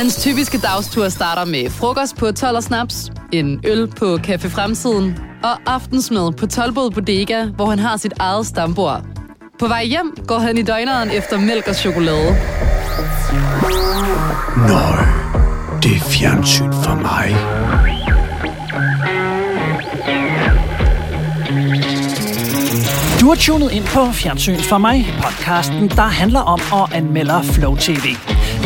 Hans typiske dagstur starter med frokost på 12 og snaps, en øl på Café Fremtiden og aftensmad på Tolbod Bodega, hvor han har sit eget stambord. På vej hjem går han i døgneren efter mælk og chokolade. Nøj, det er fjernsyn for mig. Du har tunet ind på Fjernsyn for mig, podcasten, der handler om at anmelde Flow TV.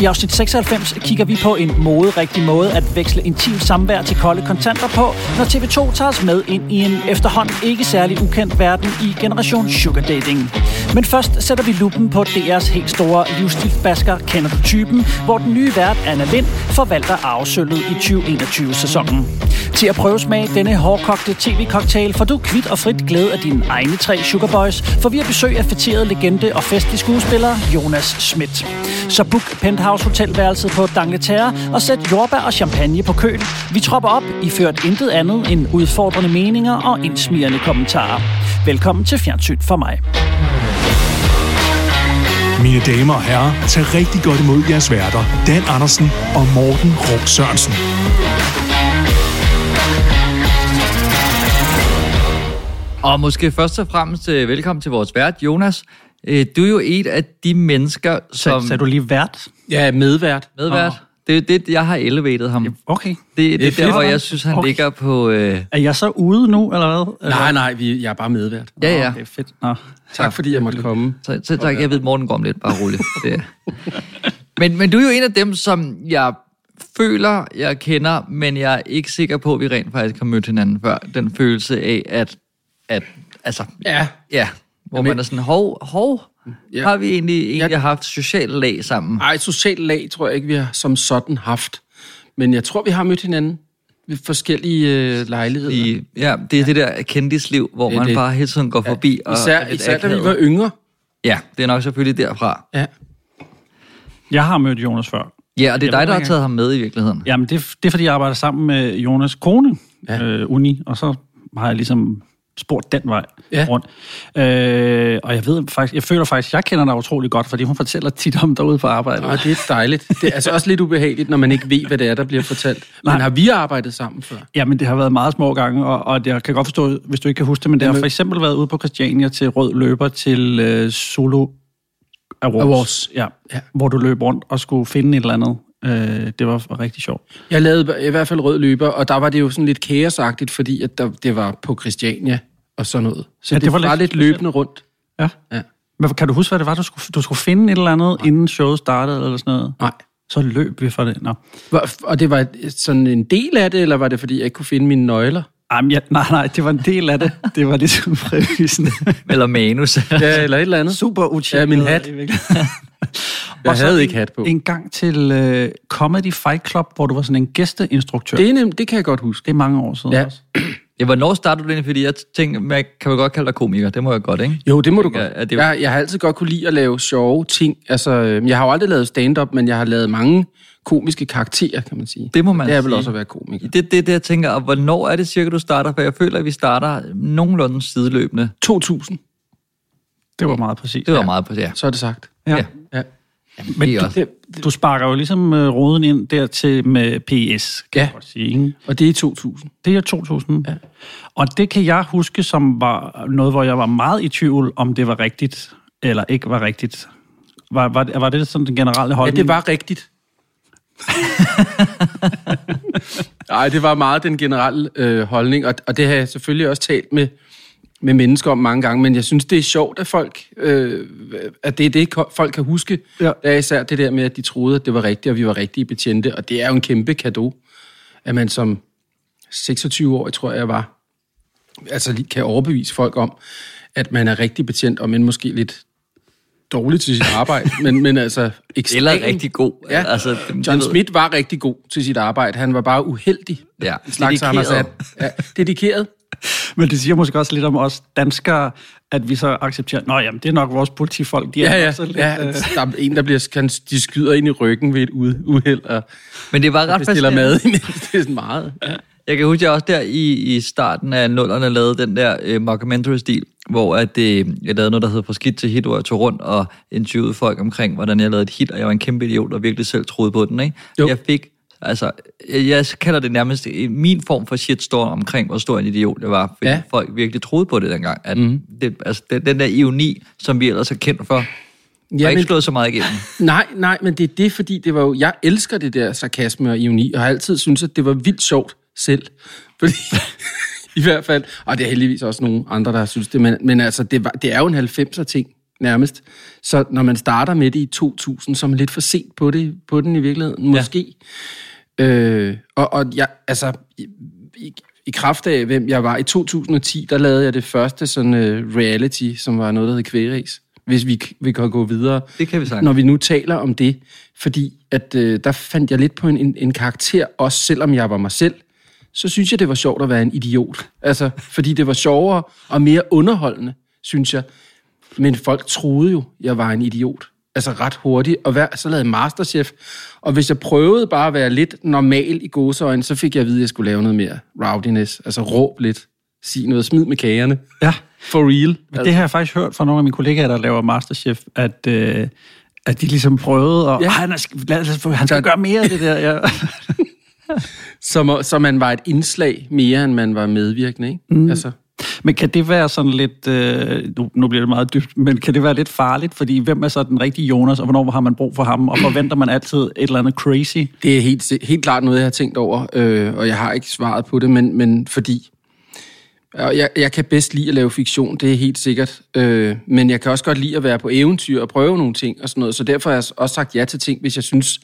I afsnit 96 kigger vi på en moderigtig måde at veksle intim samvær til kolde kontanter på, når TV2 tager os med ind i en efterhånden ikke særlig ukendt verden i generation sugar dating. Men først sætter vi lupen på DR's helt store livsstilsbasker Kender du typen, hvor den nye vært Anna Lind forvalter arvesølvet i 2021-sæsonen. Til at prøve smag denne hårdkogte tv-cocktail får du kvidt og frit glæde af dine egne tre Sugar Boys, for vi har besøg af fætteret legende og festlig skuespiller Jonas Schmidt. Så book Penthouse Hotelværelset på Dangleterre og sæt jordbær og champagne på køl. Vi tropper op, iført intet andet end udfordrende meninger og indsmirrende kommentarer. Velkommen til Fjernsyn for mig. Mine damer og herrer, tag rigtig godt imod jeres værter, Dan Andersen og Morten Rum Sørensen. Og måske først og fremmest øh, velkommen til vores vært, Jonas. Øh, Du er jo et af de mennesker, Så, som... så er du lige vært? Ja, medvært. Medvært. Det er det, jeg har elevatet ham. Okay. Det, det, det er fedt, der, hvor jeg synes, han Okay. ligger på... Øh, Er jeg så ude nu, eller hvad? Nej, nej, vi, jeg er bare medvært. ja, ja. Det er fedt. Nå. Tak fordi jeg måtte komme. Så, så tak, jeg ved, Morten går om lidt. Bare roligt. Det. Men, men du er jo en af dem, som jeg føler, jeg kender, men jeg er ikke sikker på, at vi rent faktisk har mødt hinanden før. Den følelse af, at... at altså, Ja, ja, hvor Jamen- man er sådan, hov, hov, Ja. har vi egentlig, egentlig Jeg- haft socialt lag sammen? ej, social lag tror jeg ikke, vi har som sådan haft. Men jeg tror, vi har mødt hinanden ved forskellige øh, lejligheder. I, ja, det er det der kendisliv, hvor Det man det. bare hele tiden går forbi. og Især, især da vi var yngre. Ja, det er nok selvfølgelig derfra. Ja. Jeg har mødt Jonas før. Ja, og det er Jeg dig, der har taget ham med i virkeligheden. Jamen, det, er- det er, fordi jeg arbejder sammen med Jonas kone, ja. Ja. øh, Uni, og så har jeg ligesom spurgt den vej Ja. rundt. Øh, og jeg ved faktisk, jeg føler faktisk, jeg kender dig utrolig godt, fordi hun fortæller tit om derude på arbejde. Og det er dejligt. Det er altså også lidt ubehageligt, når man ikke ved, hvad det er, der bliver fortalt. Men Nej. har vi arbejdet sammen før? Jamen, det har været meget små gange, og, og jeg kan godt forstå, hvis du ikke kan huske det, men det har for eksempel været ude på Christiania til Rød Løber til øh, Solo Awards, Awards. Ja, Ja. hvor du løb rundt og skulle finde et eller andet. Øh, det var rigtig sjovt. Jeg lavede i hvert fald rød løber, og der var det jo sådan lidt kaosagtigt, fordi at der, det var på Christiania og sådan noget. Så Ja, det det, var var, lidt lidt løbende rundt. Ja. Ja. Men kan du huske, hvad det var, du skulle, du skulle finde et eller andet, inden showet startede, eller sådan noget? Nej. Så løb vi for det. Nå. Og det var sådan en del af det, eller var det, fordi jeg ikke kunne finde mine nøgler? Jamen, ja, nej, nej, det var en del af det. Det var ligesom præmissen. Eller manus. Ja, eller et eller andet. Super utjekket. Ja, min hat. Jeg Og så havde ikke hat på. En gang til uh, Comedy Fight Club, hvor du var sådan en gæsteinstruktør. Det, Det, er nem, det kan jeg godt huske. det er mange år siden Ja. også. Ja, hvornår startede du det? Fordi jeg tænkte, man kan vel godt kalde dig komiker. Det må jeg godt, ikke? Jo, det må du tænker, godt. det Jeg, jeg har altid godt kunne lide at lave sjove ting. Altså, øh, jeg har jo aldrig lavet stand-up, men jeg har lavet mange komiske karakterer, kan man sige. Det må man Det er vel sige. også at være komiker. Det er det, det, jeg tænker. Og hvornår er det cirka, du starter? For jeg føler, at vi starter nogenlunde sideløbende. 2000, Det var meget præcis. Det var ja. meget på det. Ja. så er det sagt. Ja. Ja. Ja. Men Det er du, også. du sparker jo ligesom uh, roden ind dertil med PS, kan Ja. jeg godt sige. Ikke? Og det er i 2000. Det er 2000. Ja. Og det kan jeg huske som var noget, hvor jeg var meget i tvivl, om det var rigtigt eller ikke var rigtigt. Var, var, var det sådan den generelle Ja, holdning? det var rigtigt. Nej, det var meget den generelle øh, holdning, og, og det har jeg selvfølgelig også talt med, med mennesker om mange gange, men jeg synes, det er sjovt, at folk, øh, at det er det, folk kan huske. Ja. Det er især det der med, at de troede, at det var rigtigt, og vi var rigtige betjente, og det er jo en kæmpe gave, at man som 26-årig, tror jeg, jeg var, altså kan overbevise folk om, at man er rigtig betjent, og men måske lidt dårlig til sit arbejde, men, men altså ekstremt. Eller rigtig god. Ja, Altså, John Smith var rigtig god til sit arbejde. Han var bare uheldig. Ja, slags dedikeret. And. Ja, dedikeret. Men det siger måske også lidt om os danskere, at vi så accepterer, nå jamen, det er nok vores politifolk, de er Ja, ja. også lidt, ja øh, der er en, der bliver, kan, de skyder ind i ryggen ved et uheld, og Men det var ret bestiller mad. det er sådan meget. Ja. Jeg kan huske, at jeg også der i, i starten af nullerne lavede den der øh, mockumentary-stil, hvor at, øh, jeg lavede noget, der hedder Fra skidt til hit, hvor jeg tog rundt og interviewede folk omkring, hvordan jeg lavede et hit, og jeg var en kæmpe idiot og virkelig selv troede på den. Ikke? Jo. Jeg fik, altså, jeg, kalder det nærmest min form for shitstorm omkring, hvor stor en idiot jeg var, fordi Ja. folk virkelig troede på det dengang. At mm. det, altså, den, den der ironi, som vi ellers er kendt for, ja, har ikke slået så meget igennem. Nej, nej, men det er det, fordi det var jo, jeg elsker det der sarkasme og ironi, og har altid syntes, at det var vildt sjovt selv. Fordi, i hvert fald, og det er heldigvis også nogle andre, der synes det, men, men altså, det, var, det er jo en 90'er ting, nærmest. Så når man starter med det i 2000, så er man lidt for sent på, det, på den i virkeligheden, måske. Ja. Øh, og, og jeg, altså, i, i, i kraft af, hvem jeg var, i 2010, der lavede jeg det første sådan uh, reality, som var noget, der hed Kvægeris. Hvis vi, vi kan gå videre. Det kan vi sagtens. Når vi nu taler om det, fordi at øh, der fandt jeg lidt på en, en, en karakter, også selvom jeg var mig selv, så synes jeg, det var sjovt at være en idiot. Altså, fordi det var sjovere og mere underholdende, synes jeg. Men folk troede jo, jeg var en idiot. Altså ret hurtigt. Og hver, så lavede Masterchef. Og hvis jeg prøvede bare at være lidt normal i gåseøjne, så fik jeg at vide, at jeg skulle lave noget mere rowdiness. Altså råb lidt. Sig noget. Smid med kagerne. Ja, For real. men det har jeg faktisk hørt fra nogle af mine kollegaer, der laver Masterchef, at, øh, at de ligesom prøvede, og Ja. han, er, lad, få- han skal gøre mere af det der. Ja. Så, så man var et indslag mere, end man var medvirkende, ikke? Mm. Altså, men kan det være sådan lidt, øh, nu, nu bliver det meget dybt, men kan det være lidt farligt, fordi hvem er så den rigtige Jonas, og hvornår har man brug for ham, og forventer man altid et eller andet crazy? Det er helt, helt klart noget, jeg har tænkt over, øh, og jeg har ikke svaret på det, men, men fordi... Og jeg, jeg kan bedst lide at lave fiktion, det er helt sikkert. Øh, men jeg kan også godt lide at være på eventyr og prøve nogle ting og sådan noget. Så derfor har jeg også sagt ja til ting, hvis jeg synes,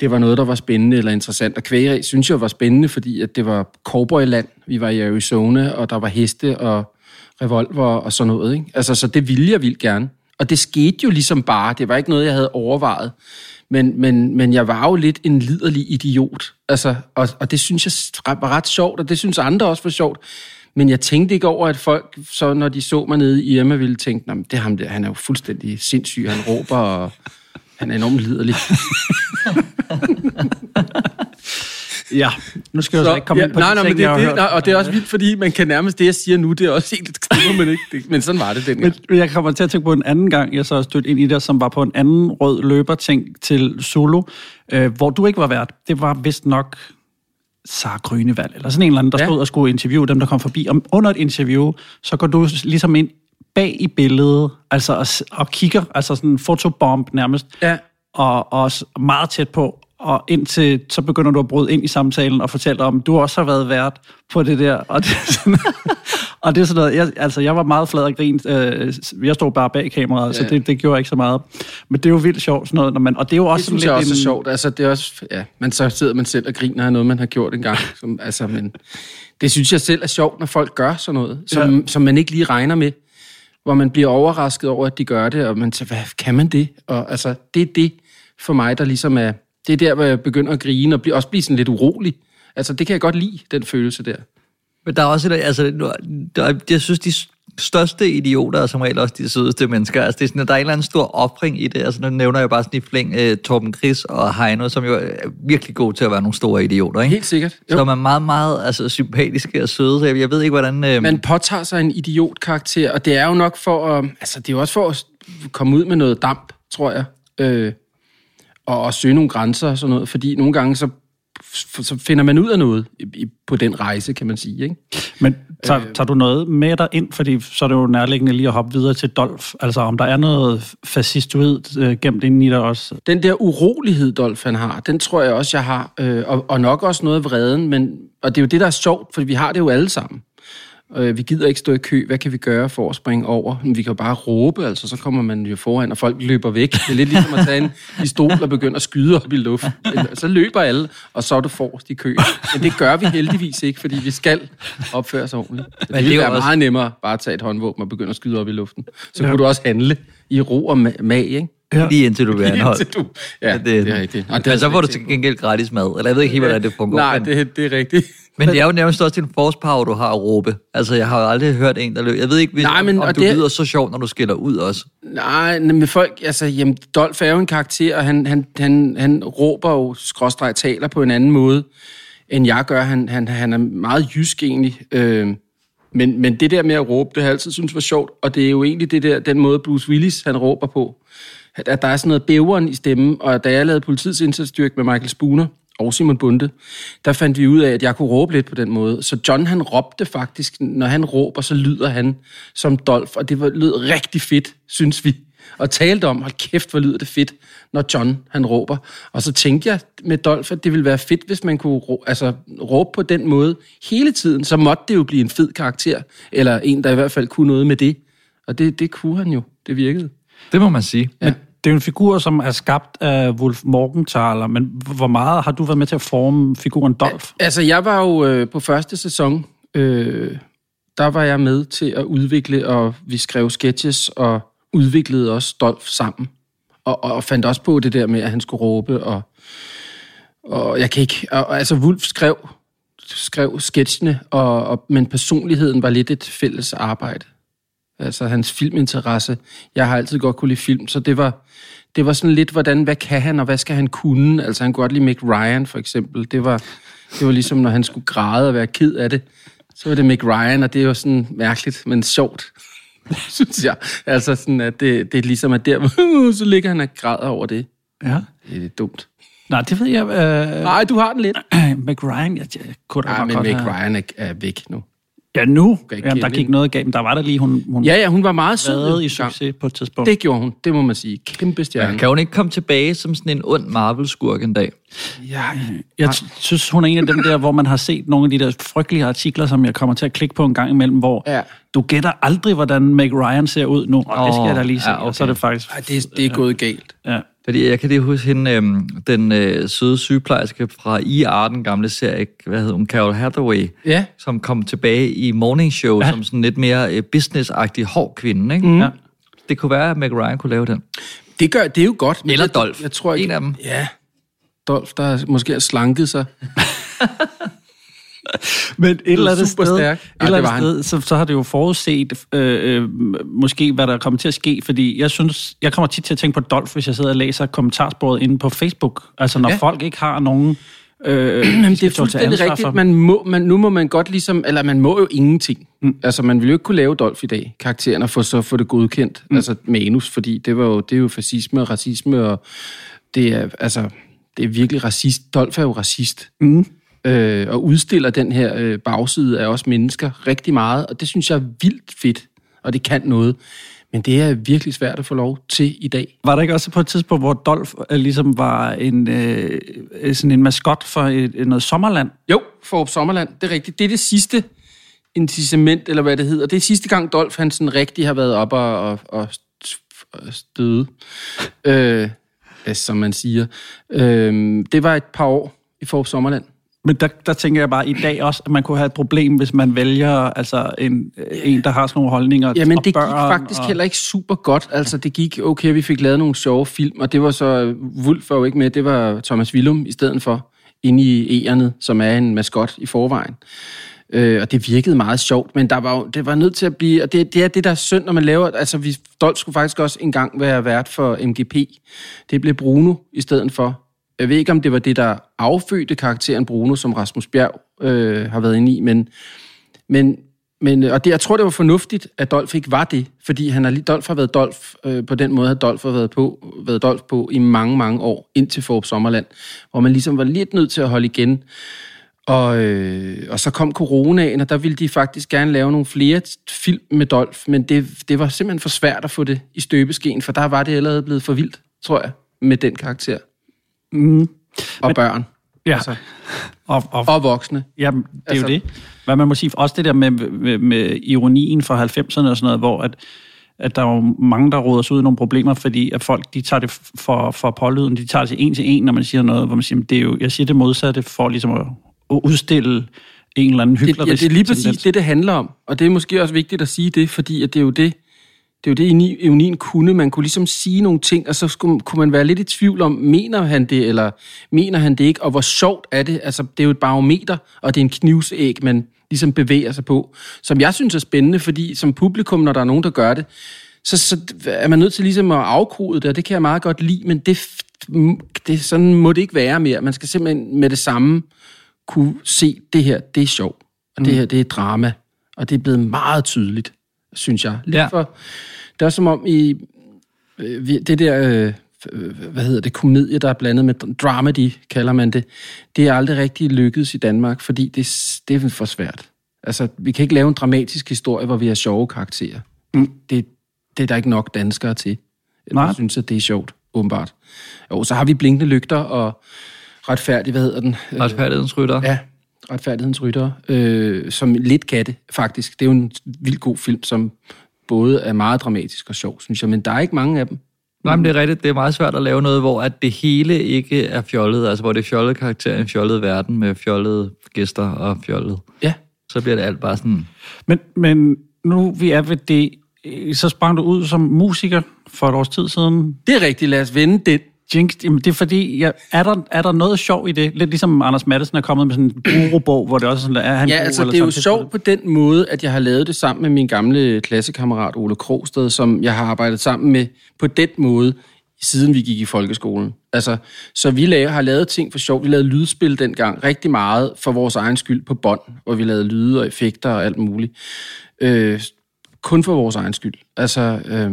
det var noget, der var spændende eller interessant. Og kvægeræg synes jeg var spændende, fordi at det var cowboyland. Vi var i Arizona, og der var heste og revolver og sådan noget. Ikke? Altså, så det ville jeg vildt gerne. Og det skete jo ligesom bare. Det var ikke noget, jeg havde overvejet. Men, men, men jeg var jo lidt en liderlig idiot. Altså, og, og det synes jeg var ret sjovt, og det synes andre også var sjovt. Men jeg tænkte ikke over, at folk, så når de så mig nede i Irma, ville tænke, at det er ham der, han er jo fuldstændig sindssyg, han råber, og han er enormt liderlig. Ja, nu skal jeg så, ikke komme ja, ind på nej, de nej, men ting, det, har det, hørt. nej, og det er også vildt, fordi man kan nærmest det, jeg siger nu, det er også helt det skriver man ikke. Det, men sådan var det dengang. Men jeg kommer til at tænke på en anden gang, jeg så stødt ind i det, som var på en anden rød løberting til Solo, øh, hvor du ikke var vært. Det var vist nok Sara Grønevald, eller sådan en eller anden, der Ja. stod og skulle interviewe dem, der kom forbi. Og under et interview, så går du ligesom ind bag i billedet, altså og, og kigger, altså sådan en fotobomb nærmest, Ja. og, og s- meget tæt på, og indtil så begynder du at bryde ind i samtalen og fortælle om, du også har været vært på det der, og det, er sådan, og det er sådan noget, jeg, altså jeg var meget flad og grint, øh, jeg stod bare bag kameraet, ja. så det, det gjorde ikke så meget, men det er jo vildt sjovt sådan noget, når man, og det er jo også Det synes sådan jeg lidt også er en- sjovt. Altså, det er også, ja, men så sidder man selv og griner af noget, man har gjort engang. Som, altså, men det synes jeg selv er sjovt, når folk gør sådan noget, som, ja. som man ikke lige regner med. Hvor man bliver overrasket over, at de gør det, og man siger, hvad kan man det? Og altså, det er det for mig, der ligesom er, det er der, hvor jeg begynder at grine, og blive, også blive sådan lidt urolig. Altså, det kan jeg godt lide, den følelse der. Men der er også, et- altså, der, er- jeg synes, de største idioter er som regel også de sødeste mennesker. Altså, det er sådan, der er en eller anden stor opring i det. Altså, nu nævner jeg bare sådan i flæng uh, Torben Chris og Heino, som jo er virkelig gode til at være nogle store idioter, ikke? Helt sikkert. Jo. Som er meget, meget altså, sympatiske og søde. Så jeg, jeg ved ikke, hvordan... Øh, Man påtager sig en idiotkarakter, og det er jo nok for at, altså det er jo også for at komme ud med noget damp, tror jeg, øh, og at søge nogle grænser og sådan noget, fordi nogle gange så, så finder man ud af noget på den rejse, kan man sige, ikke? Men tager, tager du noget med dig ind, fordi så er det jo nærliggende lige at hoppe videre til Dolf, altså om der er noget fascistoid øh, gemt inde i dig også. Den der urolighed, Dolf han har, den tror jeg også, jeg har, øh, og, og nok også noget af vreden, men, og det er jo det, der er sjovt, for vi har det jo alle sammen. Øh, vi gider ikke stå i kø. Hvad kan vi gøre for at springe over? Men vi kan jo bare råbe, altså, så kommer man jo foran, og folk løber væk. Det er lidt ligesom at tage en pistol og begynde at skyde op i luften. Så løber alle, og så er du forrest i køen. Men det gør vi heldigvis ikke, fordi vi skal opføre os ordentligt. Det det er ville jo være også- meget nemmere bare at tage et håndvåben og begynde at skyde op i luften. Så kunne du også handle i ro og ma- mag, ikke? Ja. Lige indtil du bliver anholdt. Indtil du- Ja, det, er rigtigt. Og det Men så får du til gengæld gratis mad. Eller jeg ved ikke helt, hvordan det fungerer. Nej, men, det, det er rigtigt. men det er jo nærmest også en force power, du har at råbe. Altså, jeg har jo aldrig hørt en, der løber. Jeg ved ikke, hvis, Nej, men- om du det- lyder så sjovt, når du skiller ud også. Nej, men folk, altså, jamen, Dolf er jo en karakter, og han, han, han, han råber jo, skråstreg taler på en anden måde, end jeg gør. Han, han, han er meget jysk egentlig. Øh, men, men det der med at råbe, det har jeg altid synes var sjovt. Og det er jo egentlig det der, den måde, Bruce Willis han råber på. At der er sådan noget bæveren i stemmen. Og da jeg lavede politiets indsatsstyrke med Michael Spooner og Simon Bunde, der fandt vi ud af, at jeg kunne råbe lidt på den måde. Så John han råbte faktisk, når han råber, så lyder han som Dolph. Og det var, lød rigtig fedt, synes vi og talte om, hold kæft, hvor lyder det fedt, når John han råber. Og så tænkte jeg med Dolph, at det ville være fedt, hvis man kunne rå, altså, råbe på den måde hele tiden. Så måtte det jo blive en fed karakter, eller en, der i hvert fald kunne noget med det. Og det, det kunne han jo. Det virkede. Det må man sige. Ja. Men det er jo en figur, som er skabt af Wolf Morgenthaler, men hvor meget har du været med til at forme figuren Dolph? Altså, jeg var jo øh, på første sæson, øh, der var jeg med til at udvikle, og vi skrev sketches, og udviklede også Dolph sammen. Og, og fandt også på det der med, at han skulle råbe, og, og jeg kan ikke... Og, og, altså, Wolf skrev, skrev sketchene, og, og, men personligheden var lidt et fælles arbejde. Altså hans filminteresse. Jeg har altid godt kunne lide film, så det var, det var sådan lidt, hvordan, hvad kan han, og hvad skal han kunne? Altså han kunne godt lide Mick Ryan, for eksempel. Det var, det var ligesom, når han skulle græde og være ked af det. Så var det Mick Ryan, og det var sådan mærkeligt, men sjovt. synes jeg. Altså sådan, at det, det er ligesom, at der, så ligger han og græder over det. Ja. Det er dumt. Nej, det ved jeg. Øh, Nej, du har den lidt. McRyan, jeg, jeg kunne da godt men godt Mick have- Ryan er, er væk nu. Ja, nu. Jamen, der gik noget galt, men der var der lige, hun, hun Ja, ja, hun var meget sød. i succes på et tidspunkt. Det gjorde hun, det må man sige. Kæmpe stjerne. Kan hun ikke komme tilbage som sådan en ond Marvel-skurk en dag? Ja, Jeg t- synes, hun er en af dem der, hvor man har set nogle af de der frygtelige artikler, som jeg kommer til at klikke på en gang imellem, hvor Ja. du gætter aldrig, hvordan Meg Ryan ser ud nu, og det skal jeg da lige se. ja, okay. Og så er det faktisk... Ej, det, er- det er gået galt. Ja. Fordi jeg kan lige huske hende, øhm, den øh, søde sygeplejerske fra IR, den gamle serie, hvad hedder hun, Carol Hathaway, Ja. som kom tilbage i Morning Show Ja. som sådan lidt mere øh, business-agtig hård kvinde, ikke? Mm. Ja. Det kunne være, at Meg Ryan kunne lave den. Det gør det er jo godt. men Eller jeg, Dolph. Jeg tror ikke, En af dem. Ja. Dolph, der måske har slanket sig. Men et eller andet super sted, stærk. et Ja, eller det andet sted så, så har det jo forudset øh, øh, måske, hvad der kommer til at ske, fordi jeg synes, jeg kommer tit til at tænke på Dolph, hvis jeg sidder og læser kommentarsporet inde på Facebook. Altså når Ja. folk ikke har nogen... Øh, Jamen, det er fuldstændig rigtigt. Man må, man, nu må man godt ligesom, eller man må jo ingenting. Mm. Altså, man vil jo ikke kunne lave Dolph i dag, karakteren, og få, så få det godkendt. Mm. Altså, manus, fordi det, var jo, det er jo fascisme og racisme, og det er, altså, det er virkelig racist. Dolph er jo racist. Mm. Øh, og udstiller den her øh, bagside af os mennesker rigtig meget, og det synes jeg er vildt fedt, og det kan noget. Men det er virkelig svært at få lov til i dag. Var der ikke også på et tidspunkt, hvor Dolph øh, ligesom var en, øh, sådan en maskot for et, et noget sommerland? Jo, for Sommerland, det er rigtigt. Det er det sidste incitament, eller hvad det hedder. Det er sidste gang, Dolph han sådan rigtig har været op og, og, og st- støde, øh, som man siger. Øh, det var et par år i Forop Sommerland. Men der, der tænker jeg bare i dag også, at man kunne have et problem, hvis man vælger altså en, en der har sådan nogle holdninger Jamen, og det gik faktisk og... heller ikke super godt. Altså, det gik okay, vi fik lavet nogle sjove film, og det var så, Wulf var jo ikke med, det var Thomas Willum i stedet for, inde i Egernet, som er en maskot i forvejen. Øh, og det virkede meget sjovt, men der var jo, det var nødt til at blive, og det, det er det, der er synd, når man laver, altså vi, Dolph skulle faktisk også engang være vært for MGP. Det blev Bruno i stedet for. Jeg ved ikke, om det var det, der affødte karakteren Bruno, som Rasmus Bjerg øh, har været inde i, men, men, men og det, jeg tror, det var fornuftigt, at Dolf ikke var det, fordi han har, Dolph har været Dolf øh, på den måde, at Dolf har været, på, været Dolf på i mange, mange år, indtil Forop Sommerland, hvor man ligesom var lidt nødt til at holde igen. Og, øh, og så kom coronaen, og der ville de faktisk gerne lave nogle flere film med Dolf, men det, det var simpelthen for svært at få det i støbeskeen, for der var det allerede blevet for vildt, tror jeg, med den karakter. Mm. Og børn. Ja, Altså, og, og, og voksne. Jamen, det er Altså- jo det. Hvad man må sige, også det der med, med, med ironien fra 90'erne og sådan noget, hvor at, at der er jo mange, der råder sig ud i nogle problemer, fordi at folk, de tager det for, for pålyden, de tager det til en til en, når man siger noget, hvor man siger, det er jo, jeg siger det modsatte, for ligesom at at udstille en eller anden Det, hyggelig ja, det er lige præcis det, det handler om. Og det er måske også vigtigt at sige det, fordi at det er jo det, det er jo det, Ionien kunne. Man kunne ligesom sige nogle ting, og så skulle, kunne man være lidt i tvivl om, mener han det, eller mener han det ikke, og hvor sjovt er det? Altså, det er jo et barometer, og det er en knivsæg, man ligesom bevæger sig på, som jeg synes er spændende, fordi som publikum, når der er nogen, der gør det, så, så er man nødt til ligesom at afkode det, og det kan jeg meget godt lide, men det, det, sådan må det ikke være mere. Man skal simpelthen med det samme kunne se, det her, det er sjov, og mm. det her, det er drama, og det er blevet meget tydeligt, synes jeg. Lidt Ja. for, det er som om i øh, det der, øh, hvad hedder det, komedie, der er blandet med dr- dramedy, kalder man det, det er aldrig rigtig lykkedes i Danmark, fordi det, det er for svært. Altså, vi kan ikke lave en dramatisk historie, hvor vi har sjove karakterer. Mm. Det, det er der ikke nok danskere til. Nej. Jeg synes, at det er sjovt, åbenbart. Jo, så har vi blinkende lygter og retfærdig, hvad hedder den? Øh, Retfærdighedens rytter. Ja, retfærdighedens rytter, øh, som lidt kan det, faktisk. Det er jo en vildt god film, som både er meget dramatisk og sjov, synes jeg, men der er ikke mange af dem. Nej, men det er rigtigt. Det er meget svært at lave noget, hvor at det hele ikke er fjollet. Altså, hvor det er fjollet karakter i en fjollet verden med fjollede gæster og fjollet. Ja, Så bliver det alt bare sådan... Men, men nu vi er ved det, øh, så sprang du ud som musiker for et års tid siden. det er rigtigt. Lad os vende den. Jinx, jamen det er fordi, jeg, er, der, er der noget sjov i det? Lidt ligesom Anders Madsen er kommet med sådan en gurubog, hvor det også er sådan, er han Ja, altså det er jo sjovt på den måde, at jeg har lavet det sammen med min gamle klassekammerat Ole Krogsted, som jeg har arbejdet sammen med på den måde, siden vi gik i folkeskolen. Altså, så vi lavede, har lavet ting for sjov. Vi lavede lydspil dengang rigtig meget for vores egen skyld på bånd, hvor vi lavede lyde og effekter og alt muligt. Øh, kun for vores egen skyld. Altså, øh,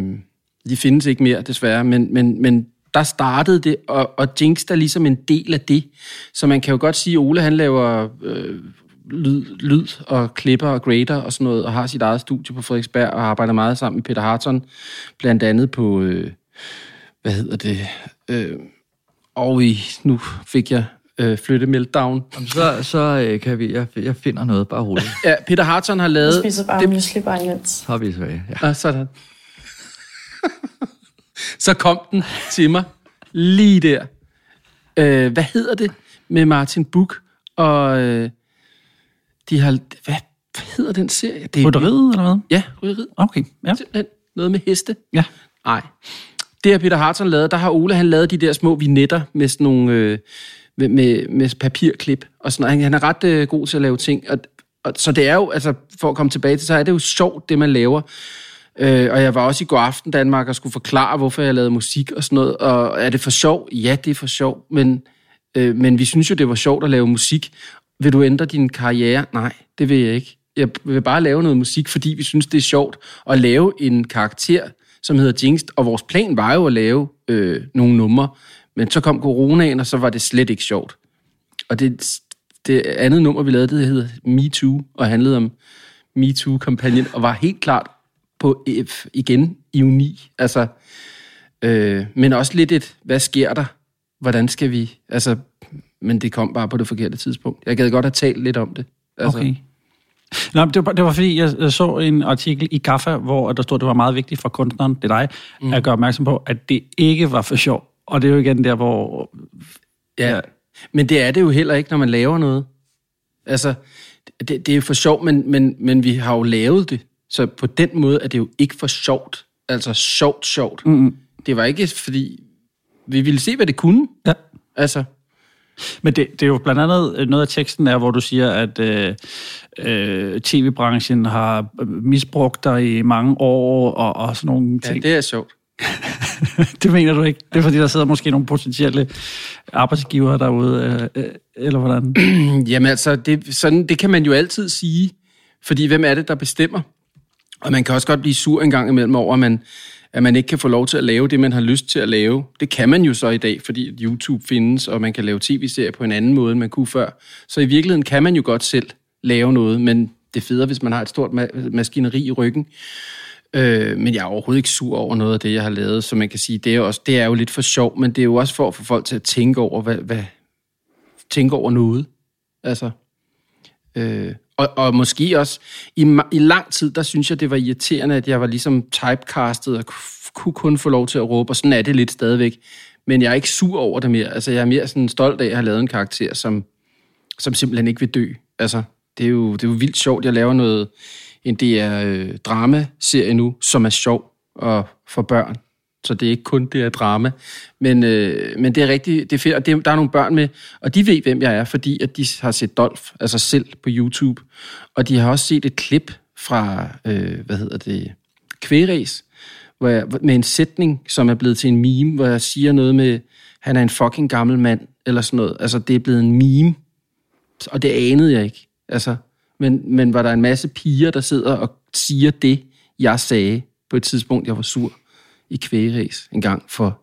de findes ikke mere, desværre, men, men, men der startede det, og, og Jinx er ligesom en del af det. Så man kan jo godt sige, at Ole han laver øh, lyd, lyd og klipper og grader og sådan noget, og har sit eget studie på Frederiksberg, og arbejder meget sammen med Peter Harton, blandt andet på, øh, hvad hedder det, øh, og i, nu fik jeg øh, flytte meltdown. Jamen, så, så øh, kan vi... Jeg, jeg finder noget, bare roligt. Ja, Peter Harton har Jeg lavet... spiser bare mysli bare imens. Så har vi tilbage. Ja. Ah, sådan. Så kom den til mig lige der. Øh, hvad hedder det med Martin Buch og øh, de har... Hvad, hvad hedder den serie? Det er, Rytteriet, eller hvad? Ja, rytteriet. Okay, ja. Simpelthen noget med heste. ja. Nej. Det har Peter Harton lavet. Der har Ole han lavet de der små vignetter med sådan nogle... Øh, med, med, med papirklip og sådan noget. Han, han er ret øh, god til at lave ting. Og, og, så det er jo, altså for at komme tilbage til, så er det jo sjovt, det man laver. Øh, og jeg var også i går aften Danmark og skulle forklare, hvorfor jeg lavede musik og sådan noget. Og er det for sjov? Ja, det er for sjov. Men, øh, men vi synes jo, det var sjovt at lave musik. Vil du ændre din karriere? Nej, det vil jeg ikke. Jeg vil bare lave noget musik, fordi vi synes, det er sjovt at lave en karakter, som hedder Jinx. Og vores plan var jo at lave øh, nogle numre. Men så kom coronaen, og så var det slet ikke sjovt. Og det, det andet nummer, vi lavede, det hedder Me Too, og handlede om MeToo-kampagnen, og var helt klart på F igen i uni. Altså, øh, men også lidt et, hvad sker der? Hvordan skal vi? Altså, men det kom bare på det forkerte tidspunkt. Jeg gad godt have talt lidt om det. Altså, Okay. Nå, det, var, det var fordi, jeg, så en artikel i Gaffa, hvor der stod, at det var meget vigtigt for kunstneren, det er dig, mm. at gøre opmærksom på, at det ikke var for sjov. Og det er jo igen der, hvor... Ja. Men det er det jo heller ikke, når man laver noget. Altså, det, det er jo for sjovt, men, men, men vi har jo lavet det. Så på den måde er det jo ikke for sjovt. Altså sjovt, sjovt. Mm. Det var ikke fordi, vi ville se, hvad det kunne. Ja. Altså, Men det, det er jo blandt andet øh, noget af teksten er, hvor du siger, at øh, øh, tv-branchen har misbrugt dig i mange år og, og sådan nogle ja, ting. det er sjovt. det mener du ikke? Det er fordi, der sidder måske nogle potentielle arbejdsgivere derude, øh, øh, eller hvordan? Jamen altså, det, sådan, det kan man jo altid sige, fordi hvem er det, der bestemmer? Og man kan også godt blive sur en gang imellem over, at man, at man ikke kan få lov til at lave det, man har lyst til at lave. Det kan man jo så i dag, fordi YouTube findes, og man kan lave tv-serier på en anden måde, end man kunne før. Så i virkeligheden kan man jo godt selv lave noget, men det er federe, hvis man har et stort ma- maskineri i ryggen. Øh, men jeg er overhovedet ikke sur over noget af det, jeg har lavet, så man kan sige, det er, også, det er jo lidt for sjov, men det er jo også for at få folk til at tænke over, hvad, hvad, tænke over noget. Altså, øh, og, og måske også, i, i lang tid, der synes jeg, det var irriterende, at jeg var ligesom typecastet og kunne kun få lov til at råbe, og sådan er det lidt stadigvæk. Men jeg er ikke sur over det mere. Altså, jeg er mere sådan stolt af at have lavet en karakter, som, som simpelthen ikke vil dø. Altså, det er jo, det er jo vildt sjovt. Jeg laver noget, en DR-dramaserie øh, drama-serie nu, som er sjov og for børn. Så det er ikke kun det er drama. Men, øh, men det er rigtigt, det er fedt, og det, der er nogle børn med, og de ved, hvem jeg er, fordi at de har set Dolph, altså selv på YouTube. Og de har også set et klip fra, øh, hvad hedder det, Kværæs, hvor jeg, med en sætning, som er blevet til en meme, hvor jeg siger noget med, han er en fucking gammel mand, eller sådan noget. Altså, det er blevet en meme. og det anede jeg ikke. Altså, men, men var der en masse piger, der sidder og siger det, jeg sagde på et tidspunkt, jeg var sur i kvægeræs en gang for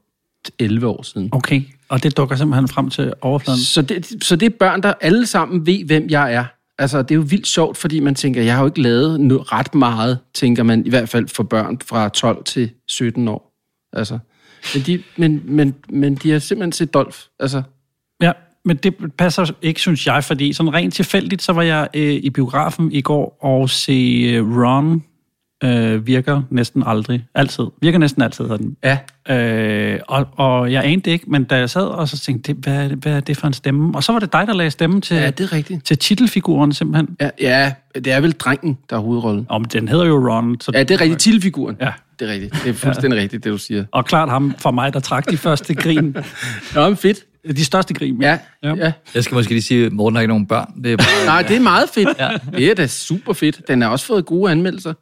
11 år siden. Okay, og det dukker simpelthen frem til overfladen. Så det, så det er børn, der alle sammen ved, hvem jeg er. Altså, det er jo vildt sjovt, fordi man tænker, jeg har jo ikke lavet ret meget, tænker man, i hvert fald for børn fra 12 til 17 år. Altså, men de, men, men, men de har simpelthen set Dolph. Altså, Ja, men det passer ikke, synes jeg, fordi sådan rent tilfældigt, så var jeg øh, i biografen i går og se øh, Ron øh, virker næsten aldrig. Altid. Virker næsten altid, hedder den. ja, Øh, og, og jeg anede det ikke, men da jeg sad og så tænkte, det, hvad, er det- hvad er det for en stemme? Og så var det dig, der lagde stemme til, ja, det er rigtigt. til titelfiguren simpelthen. Ja, ja, det er vel drengen, der er hovedrollen. Om den hedder jo Ron. Så Ja, det er rigtigt. Titelfiguren. Ja. Det er rigtigt. Det er fuldstændig ja. rigtigt, det du siger. Og klart ham for mig, der trak de første grin. Nå, men fedt. De største grin. Ja, Ja. ja. ja. Jeg skal måske lige sige, at Morten har ikke nogen børn. Det er bare, Nej, det er meget fedt. ja. Det er da super fedt. Den har også fået gode anmeldelser.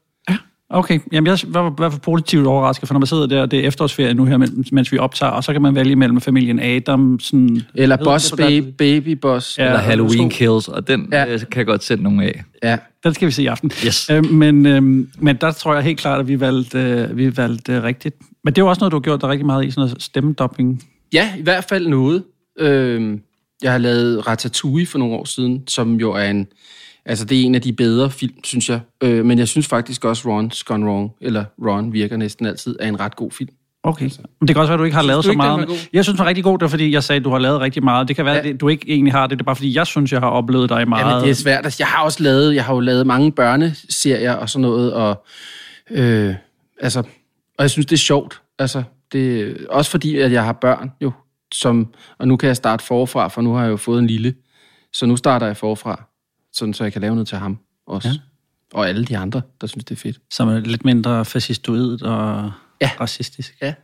Okay, Jamen, jeg var i hvert fald positivt overrasket, for når man sidder der, det er efterårsferie nu her, mens- vi optager, og så kan man vælge mellem familien Adamsen... Eller Ved Boss hvordan- Baby, Baby Boss. Ja. eller Halloween. Kills, og den Ja. ja. kan jeg godt sætte nogle af. Ja. Den skal vi se i aften. Yes. Øh, men, øh, men der tror jeg helt klart, at vi valgte, øh, vi valgte øh, rigtigt. Men det er jo også noget, du har gjort dig rigtig meget i, sådan noget stemmedopping. ja, i hvert fald noget. Øhm, jeg har lavet Ratatouille for nogle år siden, som jo er en... Altså, det er en af de bedre film, synes jeg. Øh, men jeg synes faktisk også, Ron's Gone Wrong, eller Ron virker næsten altid, er en ret god film. Okay. Men det kan også være, at du ikke har lavet du så ikke, meget. men? Jeg synes, den var rigtig god, det er, fordi jeg sagde, at du har lavet rigtig meget. Det kan være, Ja. ja. at du ikke egentlig har det. Det er bare, fordi jeg synes, jeg har oplevet dig meget. Jamen, det er svært. Altså, jeg har også lavet, jeg har jo lavet mange børneserier og sådan noget, og, øh, altså, og jeg synes, det er sjovt. Altså, det, også fordi, at jeg har børn jo, som, og nu kan jeg starte forfra, for nu har jeg jo fået en lille. Så nu starter jeg forfra, sådan, så jeg kan lave noget til ham også. Ja. Og alle de andre, der synes, det er fedt. Som er lidt mindre fascistoid og Ja. racistisk. Ja.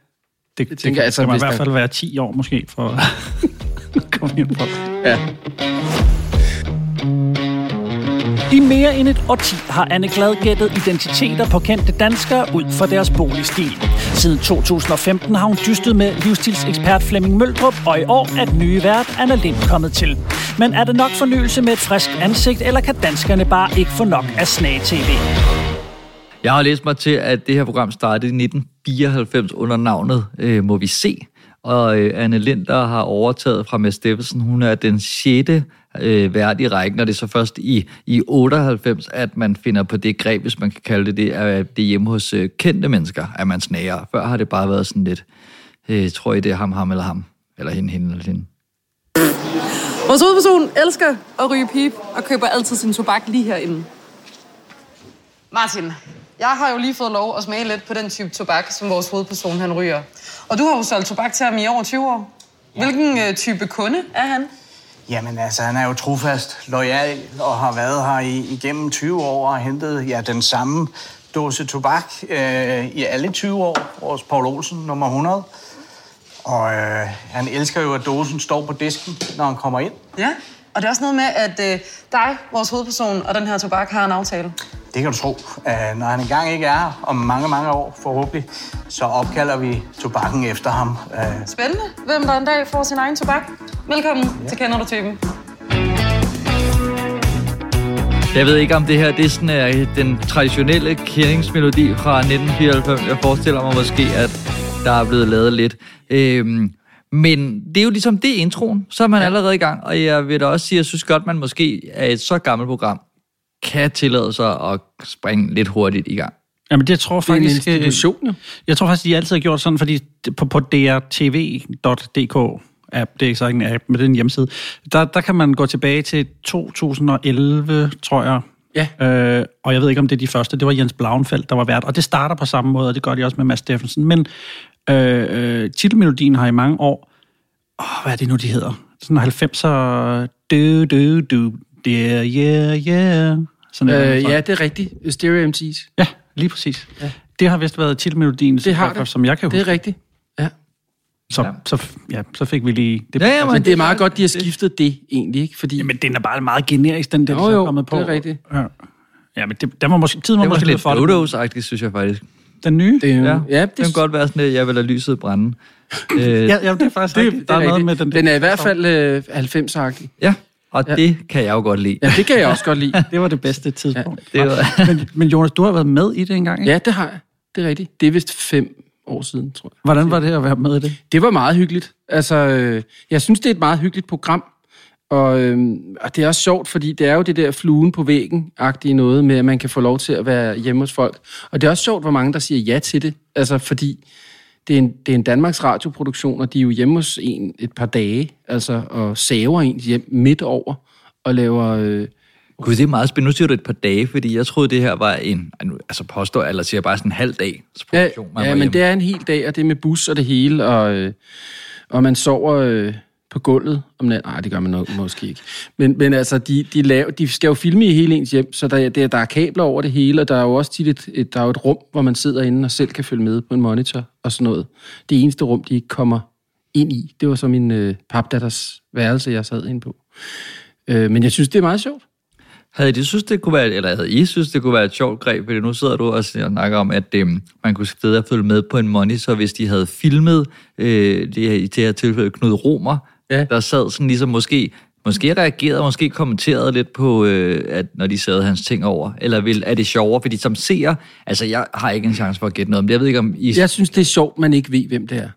Det, det, tænker det kan, altså, skal man i hvert fald være 10 år måske for at komme ind på. Ja. I mere end et årti har Anne Glad gættet identiteter på kendte danskere ud fra deres boligstil. Siden 2015 har hun dystet med livsstilsekspert Flemming Møldrup, og i år er den nye vært Anna Lind kommet til. Men er det nok fornyelse med et frisk ansigt, eller kan danskerne bare ikke få nok af snag-tv? Jeg har læst mig til, at det her program startede i 1994 under navnet øh, Må vi se. Og øh, Anne Lind, der har overtaget fra Mads Steffensen, hun er den sjette øh, vært i rækken, og det er så først i, i 98, at man finder på det greb, hvis man kan kalde det det, at det er hjemme hos øh, kendte mennesker, at man snager. Før har det bare været sådan lidt, øh, tror I det er ham, ham eller ham, eller hende, hende eller hende. Vores hovedperson elsker at ryge pip og køber altid sin tobak lige herinde. Martin, jeg har jo lige fået lov at smage lidt på den type tobak, som vores hovedperson han ryger. Og du har jo solgt tobak til ham i over 20 år. Hvilken øh, type kunde er han? Jamen altså, han er jo trofast, lojal og har været her i, igennem 20 år og hentet ja, den samme dåse tobak øh, i alle 20 år. Vores Paul Olsen, nummer 100. Og øh, han elsker jo, at dåsen står på disken, når han kommer ind. Ja, og det er også noget med, at øh, dig, vores hovedperson, og den her tobak har en aftale. Det kan du tro. Øh, når han engang ikke er her, om mange, mange år forhåbentlig, så opkalder vi tobakken efter ham. Øh, Spændende. Hvem der en dag får sin egen tobak. Velkommen ja. til Kender du typen. Jeg ved ikke, om det her det er sådan, uh, den traditionelle kendingsmelodi fra 1994. Jeg forestiller mig måske, at der er blevet lavet lidt. Øhm, men det er jo ligesom det introen, så er man ja. allerede i gang. Og jeg vil da også sige, at jeg synes godt, man måske er et så gammelt program, kan tillade sig at springe lidt hurtigt i gang. Jamen, det tror jeg Det er en faktisk... institution, jo. Jeg tror faktisk, de altid har gjort sådan, fordi på, på drtv.dk app, det er ikke så ikke en app, men det er en hjemmeside, der, der kan man gå tilbage til 2011, tror jeg. Ja. Øh, og jeg ved ikke, om det er de første. Det var Jens Blauenfeldt, der var vært. Og det starter på samme måde, og det gør de også med Mads Steffensen. Men øh, øh, titelmelodien har i mange år... Åh, hvad er det nu, de hedder? Sådan 90'er... Du, du, du, yeah, yeah, yeah. Sådan noget. Øh, ja, det er rigtigt. Stereo MC's. ja, lige præcis. Ja. Det har vist været titelmelodien, Det har det. som jeg kan Det huske. er rigtigt. Ja. Så, så, ja, så fik vi lige... Det, Ja, ja, Men det er meget godt, de har skiftet det egentlig, ikke? Fordi men den er bare meget generisk, den der, Jo, de så er jo, kommet på. det er rigtigt. Ja. Ja, men det, den var måske, tiden var Det var måske sådan lidt for det. Synes jeg faktisk. Den nye? det jo... Ja, ja det kan godt være sådan, at jeg vil lade lyset brænde. øh, Ja, ja, det er faktisk det, rigtigt. det Der er er noget med den Den er i hvert fald øh, 90-agtig. ja. Og ja. det kan jeg jo godt lide. Ja, det kan jeg også godt lide. Det var det bedste tidspunkt. Det var, Men, men Jonas, du har været med i det engang, ikke? Ja, det har jeg. Det er rigtigt. Det er vist fem år siden, tror jeg. Hvordan var det at være med i det? Det var meget hyggeligt. Altså, øh, jeg synes, det er et meget hyggeligt program. Og, øh, og det er også sjovt, fordi det er jo det der fluen på væggen-agtige noget med, at man kan få lov til at være hjemme hos folk. Og det er også sjovt, hvor mange der siger ja til det. Altså, fordi det er en, det er en Danmarks radioproduktion, og de er jo hjemme hos en et par dage, altså, og saver en hjem midt over, og laver... Øh, Gud, det er meget spændende. Nu siger du et par dage, fordi jeg troede, det her var en, altså påstår, eller siger bare sådan en halv dag Ja, ja men hjemme. det er en hel dag, og det er med bus og det hele, og, øh, og man sover øh, på gulvet om natten. Nej, det gør man nok, måske ikke. Men, men altså, de, de, laver, de skal jo filme i hele ens hjem, så der, der, der er kabler over det hele, og der er jo også tit et, et, der er et rum, hvor man sidder inde og selv kan følge med på en monitor og sådan noget. Det eneste rum, de ikke kommer ind i, det var så min øh, papdatters værelse, jeg sad inde på. Øh, men jeg synes, det er meget sjovt. Havde de synes, det kunne være, eller havde I synes, det kunne være et sjovt greb, fordi nu sidder du og snakker om, at øhm, man kunne sidde og følge med på en monitor, hvis de havde filmet, øh, det her, i det her tilfælde Knud Romer, Ja. der sad sådan ligesom måske, måske reagerede, måske kommenterede lidt på, øh, at når de sad hans ting over, eller vil, er det sjovere, fordi som seer, altså jeg har ikke en chance for at gætte noget, men jeg ved ikke om I... Jeg synes, det er sjovt, man ikke ved, hvem det er.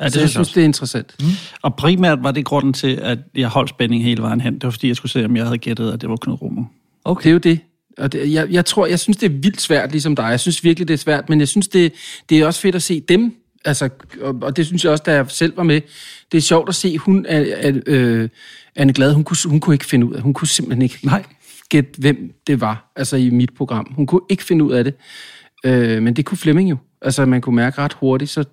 Ja, det synes jeg synes, det er interessant. Mm. Og primært var det grunden til, at jeg holdt spænding hele vejen hen. Det var fordi, jeg skulle se, om jeg havde gættet, at det var Knud Romer. Okay. Det er jo det. Og det, jeg, jeg tror, jeg synes, det er vildt svært, ligesom dig. Jeg synes virkelig, det er svært, men jeg synes, det, det er også fedt at se dem. Altså, og, og det synes jeg også, da jeg selv var med. Det er sjovt at se, hun er, er, øh, Anne Glad, hun kunne, hun kunne ikke finde ud af, hun kunne simpelthen ikke Nej. gætte, hvem det var, altså i mit program. Hun kunne ikke finde ud af det. Øh, men det kunne Flemming jo. Altså, man kunne mærke ret hurtigt, så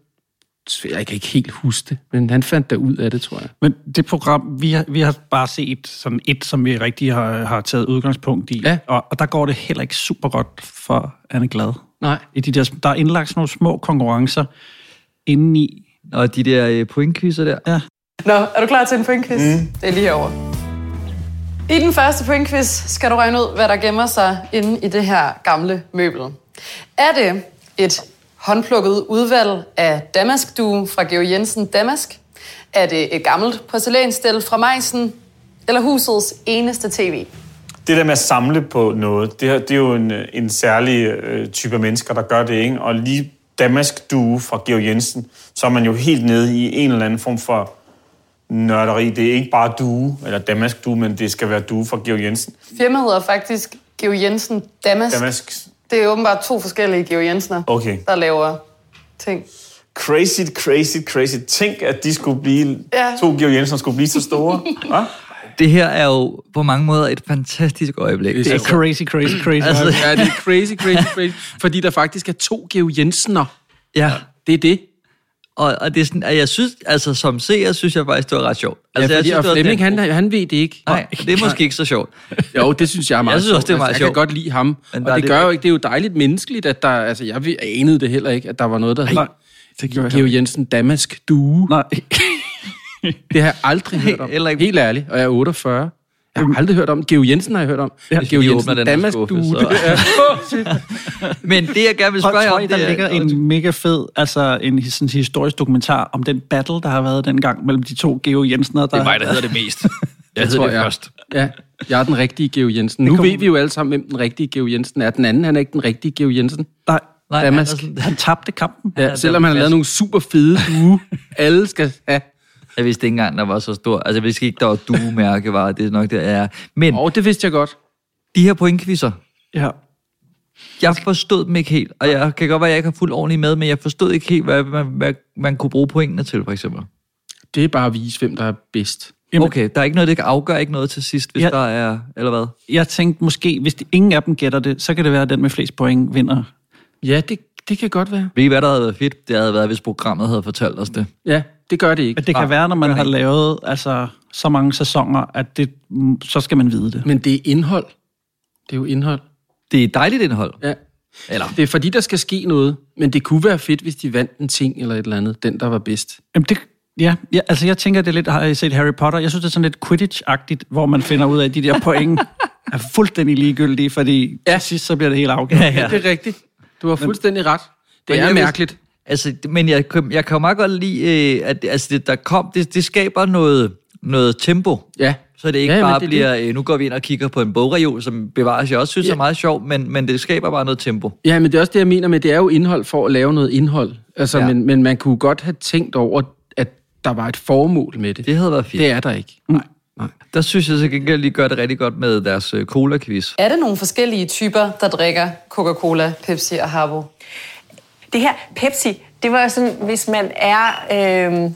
jeg kan ikke helt huske det, men han fandt der ud af det, tror jeg. Men det program, vi har, vi har bare set sådan et, som vi rigtig har, har taget udgangspunkt i. Ja. Og, og der går det heller ikke super godt for Anne Glad. Nej. I de der, der er indlagt sådan nogle små konkurrencer indeni. Og de der øh, pointkvisser der. Ja. Nå, er du klar til en pointquiz? Mm. Det er lige herovre. I den første pointquiz skal du regne ud, hvad der gemmer sig inde i det her gamle møbel. Er det et håndplukket udvalg af damaskdue fra Georg Jensen Damask? Er det et gammelt porcelænstel fra Meissen? Eller husets eneste tv? det der med at samle på noget, det, det er jo en, en særlig øh, type af mennesker, der gør det, ikke? Og lige Damask Due fra Georg Jensen, så er man jo helt nede i en eller anden form for nørderi. Det er ikke bare due, eller Damask Due, men det skal være due fra Georg Jensen. Firmaet hedder faktisk Georg Jensen Damask. Damask, Det er åbenbart to forskellige Georg Jensener, okay. der laver ting. Crazy, crazy, crazy. Tænk, at de skulle blive, Ja. to Georg Jensen skulle blive så store. Hva? Det her er jo på mange måder et fantastisk øjeblik. Det er crazy, crazy, crazy. Altså, Ja, det er crazy, crazy, crazy. Fordi der faktisk er to Georg Jensener. ja. Det er det. Og, og det er sådan, at jeg synes, altså som seer, synes jeg faktisk, det var ret sjovt. Altså, ja, fordi, jeg og det var Flemming, han, han ved det ikke. Nej, det er måske ikke så sjovt. Jo, det synes jeg er meget Jeg synes også, det er sjovt. meget altså, Jeg kan sjovt. godt lide ham. Men og det det- gør jo ikke, det er jo dejligt menneskeligt, at der, altså jeg anede det heller ikke, at der var noget, der hed heller Jensen Damask Due. Nej. Det har jeg aldrig hørt om. Helt ærligt, og jeg er 48. Jeg har aldrig hørt om. Georg Jensen har jeg hørt om. Ja, vi Jensen den Damask skuffe, så- Det er, Men det, jeg gerne vil spørge jer tror om, I, der det ligger er... en mega fed, altså en sådan historisk dokumentar om den battle, der har været dengang mellem de to Geo Jensener. Der, Det er mig, der hedder det mest. Jeg hedder tror det jeg. først. ja, jeg er den rigtige Georg Jensen. Nu ved vi jo alle sammen, hvem den rigtige Georg Jensen er. Den anden, han er ikke den rigtige Georg Jensen. Nej, Nej, Damask. han han tabte kampen. Ja, selvom han har lavet nogle super fede due. Alle skal have. Jeg vidste ikke engang, der var så stor. Altså, jeg vidste ikke, der var duemærke, var det er nok det, er. Men Og det vidste jeg godt. de her pointkvisser, Ja. jeg forstod dem ikke helt. Og jeg kan godt være, at jeg ikke har fuldt ordentligt med, men jeg forstod ikke helt, hvad man, hvad man kunne bruge pointene til, for eksempel. Det er bare at vise, hvem der er bedst. Jamen- Okay, der er ikke noget, det kan afgøre ikke noget til sidst, hvis Ja. der er... Eller hvad? Jeg tænkte måske, hvis de, ingen af dem gætter det, så kan det være, at den med flest point vinder. Ja, det, det kan godt være. Ved I, hvad der havde været fedt? Det havde været, hvis programmet havde fortalt os det. Ja, det gør det ikke. Men det kan Ah, være, når man har det lavet altså, så mange sæsoner, at det, så skal man vide det. Men det er indhold. Det er jo indhold. Det er dejligt indhold. Ja. Eller, Det er fordi, der skal ske noget. Men det kunne være fedt, hvis de vandt en ting eller et eller andet. Den, der var bedst. Jamen det, ja, ja, altså jeg tænker, det er lidt, har I set Harry Potter? Jeg synes, det er sådan lidt Quidditch-agtigt, hvor man finder ud af, at de der point er fuldstændig ligegyldige, fordi ja. til sidst så bliver det helt afgjort. Ja, det er rigtigt. Du har fuldstændig ret. Det Men er mærkeligt. Altså, men jeg, kan- jeg kan jo meget godt lide, øh, at altså, det, der kom, det, det skaber noget, noget tempo, Ja, Så det ikke Ja, bare det er bliver, øh, nu går vi ind og kigger på en bogreol, som bevares, jeg også synes Ja. er meget sjov, men, men det skaber bare noget tempo. Ja, men det er også det, jeg mener med, det er jo indhold for at lave noget indhold. Altså, ja. men, men man kunne godt have tænkt over, at der var et formål med det. Det havde været fint. det er der ikke. Nej. Nej. Der synes jeg så gengæld, de gør det rigtig godt med deres øh, cola-quiz. Er det nogle forskellige typer, der drikker Coca-Cola, Pepsi og Harbo? Det her Pepsi, det var jo sådan, hvis man er øh,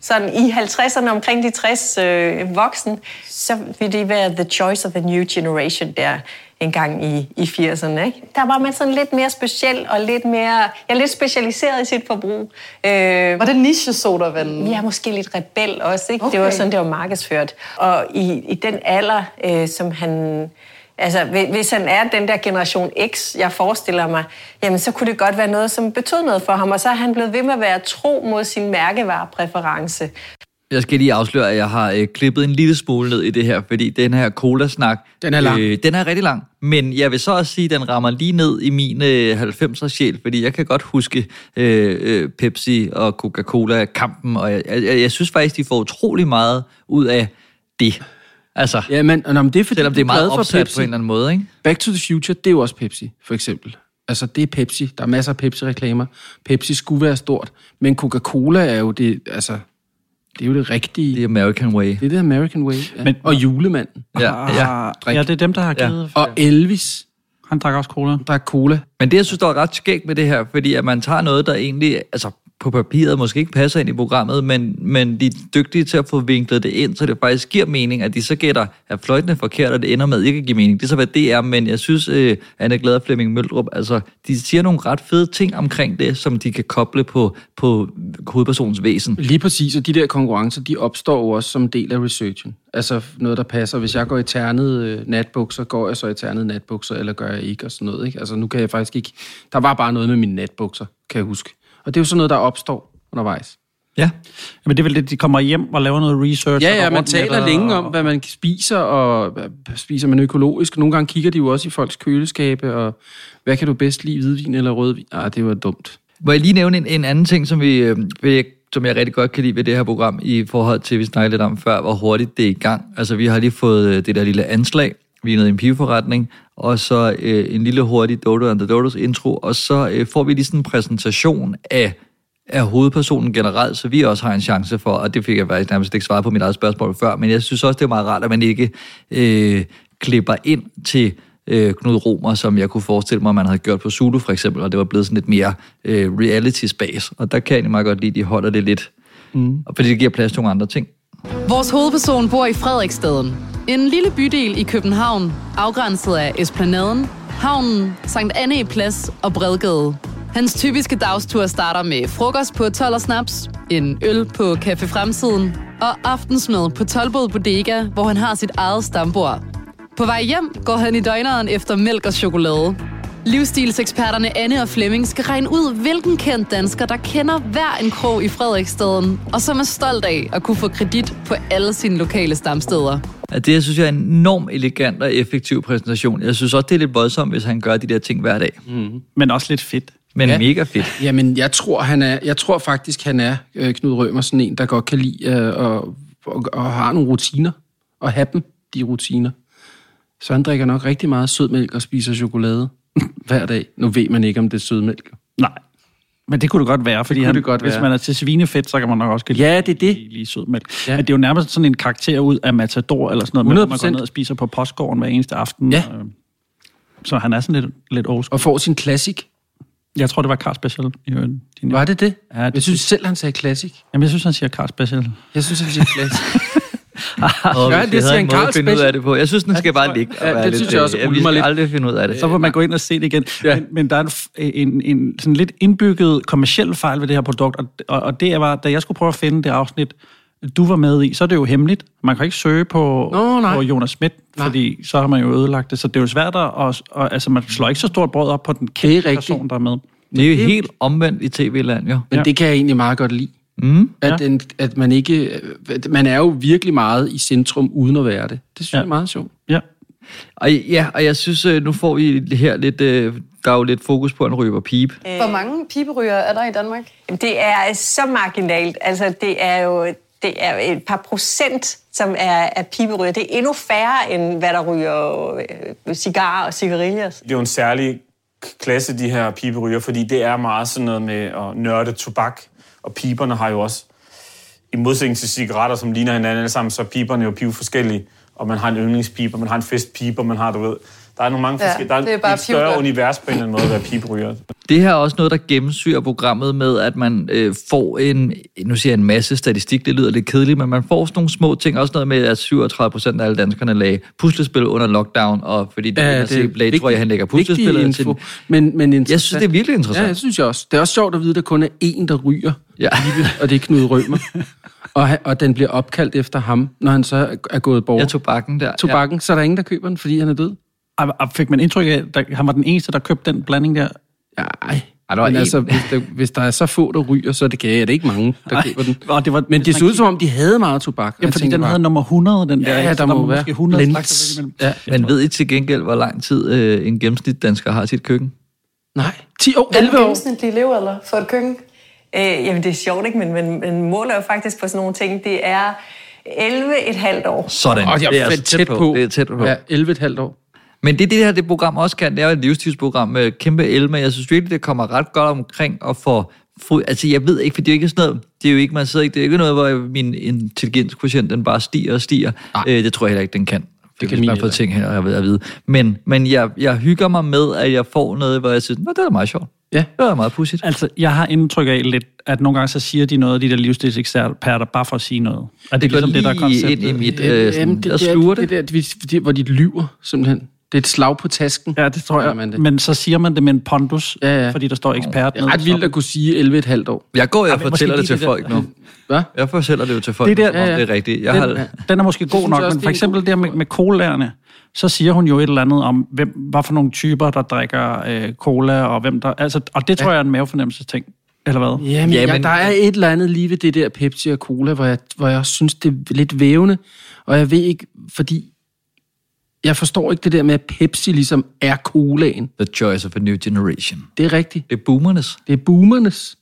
sådan i 50'erne omkring de 60 øh, voksen, så vil det være the choice of the new generation der en gang i, i 80'erne. Ikke? Der var man sådan lidt mere speciel og lidt mere, ja, lidt specialiseret i sit forbrug. Øh, Var det niche sodavand? Ja, måske lidt rebel også. Ikke? Okay. Det var sådan, det var markedsført. Og i, i den alder, øh, som han... Altså, hvis- hvis han er den der generation X, jeg forestiller mig, jamen, så kunne det godt være noget, som betød noget for ham. Og så er han blevet ved med at være tro mod sin mærkevarepræference. Jeg skal lige afsløre, at jeg har øh, klippet en lille smule ned i det her, fordi den her cola-snak... Den er lang. Øh, den er rigtig lang, men jeg vil så også sige, at den rammer lige ned i min øh, 90'er sjæl, fordi jeg kan godt huske øh, øh, Pepsi og Coca-Cola-kampen, og jeg, jeg, jeg synes faktisk, de får utrolig meget ud af det. Altså, ja, men, nå, men det er fordi, selvom det er meget opsat Pepsi. på en eller anden måde, ikke? Back to the Future, det er jo også Pepsi, for eksempel. Altså, det er Pepsi. Der er masser af Pepsi-reklamer. Pepsi skulle være stort. Men Coca-Cola er jo det, altså, det er jo det rigtige. The American Way. Det er det American Way. Ja. Men- og julemanden. Ja, ja. Ah, ja, det er dem, der har Ja. givet... Og Elvis, Han drak også cola. der er cola. Men det, jeg synes, der er ret skægt med det her, fordi at man tager noget, der egentlig, altså på papiret måske ikke passer ind i programmet, men, men de er dygtige til at få vinklet det ind, så det faktisk giver mening, at de så gætter, at fløjten er forkert, og det ender med ikke at give mening. Det er så, hvad det er, men jeg synes, øh, Anne Glad og Flemming Møldrup, altså, de siger nogle ret fede ting omkring det, som de kan koble på, på hovedpersonens væsen. Lige præcis, og de der konkurrencer, de opstår jo også som del af researchen. Altså noget, der passer. Hvis jeg går i ternet øh, natbukser, går jeg så i ternet natbukser, eller gør jeg ikke, og sådan noget. Ikke? Altså nu kan jeg faktisk ikke... Der var bare noget med mine natbukser, kan jeg huske. Og det er jo sådan noget, der opstår undervejs. Ja. Men det er vel det, de kommer hjem og laver noget research. Ja, og ja, man taler det, længe og- om, hvad man spiser, og hvad- spiser man økologisk. Nogle gange kigger de jo også i folks køleskabe, og hvad kan du bedst lide, hvidvin eller rødvin? Ah, det var dumt. Må jeg lige nævne en, en anden ting, som, vi, øh, som jeg rigtig godt kan lide ved det her program, i forhold til, vi snakkede lidt om før, hvor hurtigt det er i gang. Altså, vi har lige fået øh, det der lille anslag, vi er nede i en pigeforretning, og så øh, en lille hurtig Dodo and the Dodos intro, og så øh, får vi lige sådan en præsentation af, af hovedpersonen generelt, så vi også har en chance for, og det fik jeg faktisk nærmest ikke svaret på mit eget spørgsmål før, men jeg synes også, det er meget rart, at man ikke øh, klipper ind til øh, Knud Romer, som jeg kunne forestille mig, man havde gjort på Zulu for eksempel, og det var blevet sådan lidt mere øh, reality space. Og der kan jeg egentlig meget godt lide, at de holder det lidt, mm. og fordi det giver plads til nogle andre ting. Vores hovedperson bor i Frederiksstaden. En lille bydel i København, afgrænset af Esplanaden, havnen, Sankt Anne Plads og Bredgade. Hans typiske dagstur starter med frokost på 12 og snaps, en øl på Café Fremtiden og aftensmad på Tolbod Bodega, hvor han har sit eget stambord. På vej hjem går han i døgneren efter mælk og chokolade. Livsstilseksperterne Anne og Flemming skal regne ud, hvilken kendt dansker, der kender hver en krog i Frederiksstaden, og som er stolt af at kunne få kredit på alle sine lokale stamsteder. At det, jeg synes jeg er en enormt elegant og effektiv præsentation. Jeg synes også, det er lidt voldsomt, hvis han gør de der ting hver dag. Men også lidt fedt. Men ja. Ja. mega fedt. Jamen, jeg tror, han er, jeg tror faktisk, han er øh, Knud Rømer, sådan en, der godt kan lide øh, og, og, og har nogle rutiner, og have dem, de rutiner. Så han drikker nok rigtig meget sødmælk og spiser chokolade hver dag. Nu ved man ikke, om det er sødmælk. Nej. Men det kunne det godt være, fordi kunne han, det godt hvis være. man er til svinefedt, så kan man nok også kan Ja, det er det. lide sødmælk. Ja. Men det er jo nærmest sådan en karakter ud af Matador eller sådan noget, med, hvor man 100%. går ned og spiser på postgården hver eneste aften. Ja. Øh, Så han er sådan lidt, lidt old. Og får sin klassik. Jeg tror, det var Carl Special. Var det det? Ja, det jeg synes selv, han sagde klassik. Jamen, jeg synes, han siger Carl Special. Jeg synes, han siger klassik. Og Ja, det jeg siger en en måde Carl at finde ud af det på. Jeg synes, den skal bare jeg. ligge. og Ja, det lidt, synes jeg også øh, ulmer Vi skal lidt. aldrig finde ud af det. Så får man gå ind og se det igen. Ja. Men, men der er en, f- en, en sådan lidt indbygget kommersiel fejl ved det her produkt, og, og, og det var, da jeg skulle prøve at finde det afsnit, du var med i, så er det jo hemmeligt. Man kan ikke søge på, Nå, nej. på Jonas Schmidt, Nej. fordi så har man jo ødelagt det. Så det er jo svært at... Og, og, altså, man slår ikke så stort brød op på den rigtigt. person, der er med. Det er jo helt omvendt i tv-land, jo. Men Ja. det kan jeg egentlig meget godt lide. Mm. At, Ja. den, at man ikke... at Man er jo virkelig meget i centrum, uden at være det. Det synes Ja. jeg er meget sjovt. Ja. Og ja, og jeg synes, øh, nu får vi her lidt, øh, der er jo lidt fokus på en ryber pip. Hvor mange piberyger er der i Danmark? Det er så marginalt. Altså, det er jo det er et par procent, som er, er piberyger. Det er endnu færre, end hvad der ryger øh, cigarer og cigarillos. Det er jo en særlig klasse, de her piberyger, fordi det er meget sådan noget med at nørde tobak. Og piberne har jo også, i modsætning til cigaretter, som ligner hinanden alle sammen, så er piberne jo pive forskellige. Og man har en yndlingspiber, man har en festpiber, man har, du ved... Der er nogle mange Ja, forskellige... Der er, det er bare et større univers på en eller anden måde at være piberyger. Det her er også noget, der gennemsyrer programmet med, at man øh, får en, nu siger jeg en masse statistik, det lyder lidt kedeligt, men man får sådan nogle små ting, også noget med, at 37 procent af alle danskerne lagde puslespil under lockdown, og fordi det, ja, det er Blade, tror jeg, han lægger puslespillet til. info. Men, men Jeg synes, det er virkelig interessant. Ja, det synes jeg også. Det er også sjovt at vide, at der kun er én, der ryger, Ja. og det er Knud Rømer. og, og den bliver opkaldt efter ham, når han så er- gået bort. Ja, tobakken der. Tobakken, så er der ingen, der køber den, fordi han er død. Og, fik man indtryk af, at han var den eneste, der købte den blanding der? Ja, ej. Der var Men en. altså, hvis der, hvis der er så få, der ryger, så er det, er det ikke mange, der Ej, køber den. og det var- Men det så ud som om, de havde meget tobak. Ja, fordi tænker den bare, havde nummer 100, den der. Ja, der Så må var være måske 100 blends. slagter imellem. Ja. Man ved ikke til gengæld, hvor lang tid øh, en gennemsnitdansker har sit køkken. Nej, 10 år, Hvad er 11 den år. gennemsnitlige levealder for et køkken? Øh, jamen, det er sjovt, ikke? Men, men, men måler jo faktisk på sådan nogle ting. Det er 11,5 år. Sådan. Og jeg det er er fedt altså tæt på. Det er tæt på. Ja, 11,5 år. Men det, det her det program også kan, det er jo et livsstilsprogram med kæmpe el, men jeg synes virkelig, det kommer ret godt omkring at få... få altså, jeg ved ikke, for det er jo ikke sådan noget... Det er jo ikke, man sidder ikke... Det er jo ikke noget, hvor min intelligenskvotient, den bare stiger og stiger. Øh, det tror jeg heller ikke, den kan. Det kan man få ting her, jeg ved at vide. Men, men jeg, jeg hygger mig med, at jeg får noget, hvor jeg synes, Nå, det er meget sjovt. Ja. Det er meget pudsigt. Altså, jeg har indtryk af lidt, at nogle gange så siger de noget, de der livsstilseksperter, bare for at sige noget. Og det er Det går ligesom det, der er lige ind i mit... Øh, sådan, jamen, jeg det, det, sluger er, det. det, der, det, det, hvor de lyver, simpelthen. Det er et slag på tasken. Ja, det tror jeg. man det. Men så siger man det med en pondus, Ja, ja. fordi der står ekspert Det er ret vildt at kunne sige 11,5 år. Jeg går og men fortæller det til det folk nu. Hvad? Jeg fortæller det jo til folk, Det der- det, der, Ja, ja, ja. det er rigtigt. Jeg Den, har, den er måske god nok, jeg også, men det for eksempel der med, med colærerne, så siger hun jo et eller andet om, hvem, hvad for nogle typer, der drikker øh, cola, og hvem der... Altså, og det tror jeg er en mavefornemmelsesting. Eller hvad? Jamen, Ja, ja, men- men... der er et eller andet lige ved det der Pepsi og Cola, hvor jeg, hvor jeg synes, det er lidt vævende. Og jeg ved ikke, fordi jeg forstår ikke det der med, at Pepsi ligesom er colaen. The choice of a new generation. Det er rigtigt. Det er boomernes. Det er boomernes.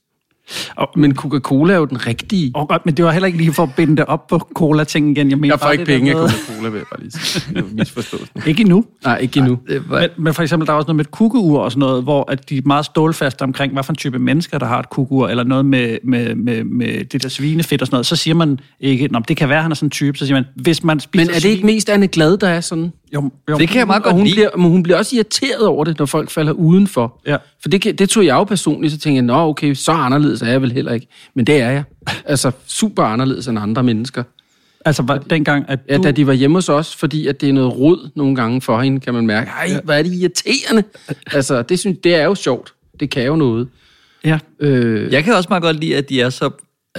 Og, Men Coca-Cola er jo den rigtige. og, men det var heller ikke lige for at binde det op på cola-ting igen. Jeg, mener Jeg får bare ikke penge af Coca-Cola, vil jeg bare lige sige. Er. Ikke endnu. Nej, ikke endnu. Det var, Men, men for eksempel, der er også noget med et kukkeur og sådan noget, hvor at de er meget stålfaste omkring, hvad for en type mennesker, der har et kukkeur, eller noget med, med, med, med det der svinefedt og sådan noget. Så siger man ikke, Nå, det kan være, at han er sådan en type. Så siger man, hvis man spiser Men er det ikke mest Anne Glad, der er sådan? Jo, jo. det kan jeg meget godt hun lide. bliver, men hun bliver også irriteret over det, når folk falder udenfor. Ja. For det, kan- det tog jeg jo personligt, så tænkte jeg, nå okay, så anderledes er jeg vel heller ikke. Men det er jeg. Altså super anderledes end andre mennesker. Altså, var, dengang, at Ja, du... da de var hjemme hos os, fordi at det er noget rod nogle gange for hende, kan man mærke. Ej, hvor er det irriterende. Altså, det, synes, det er jo sjovt. Det kan jo noget. Ja, Øh, Jeg kan også meget godt lide, at de er så,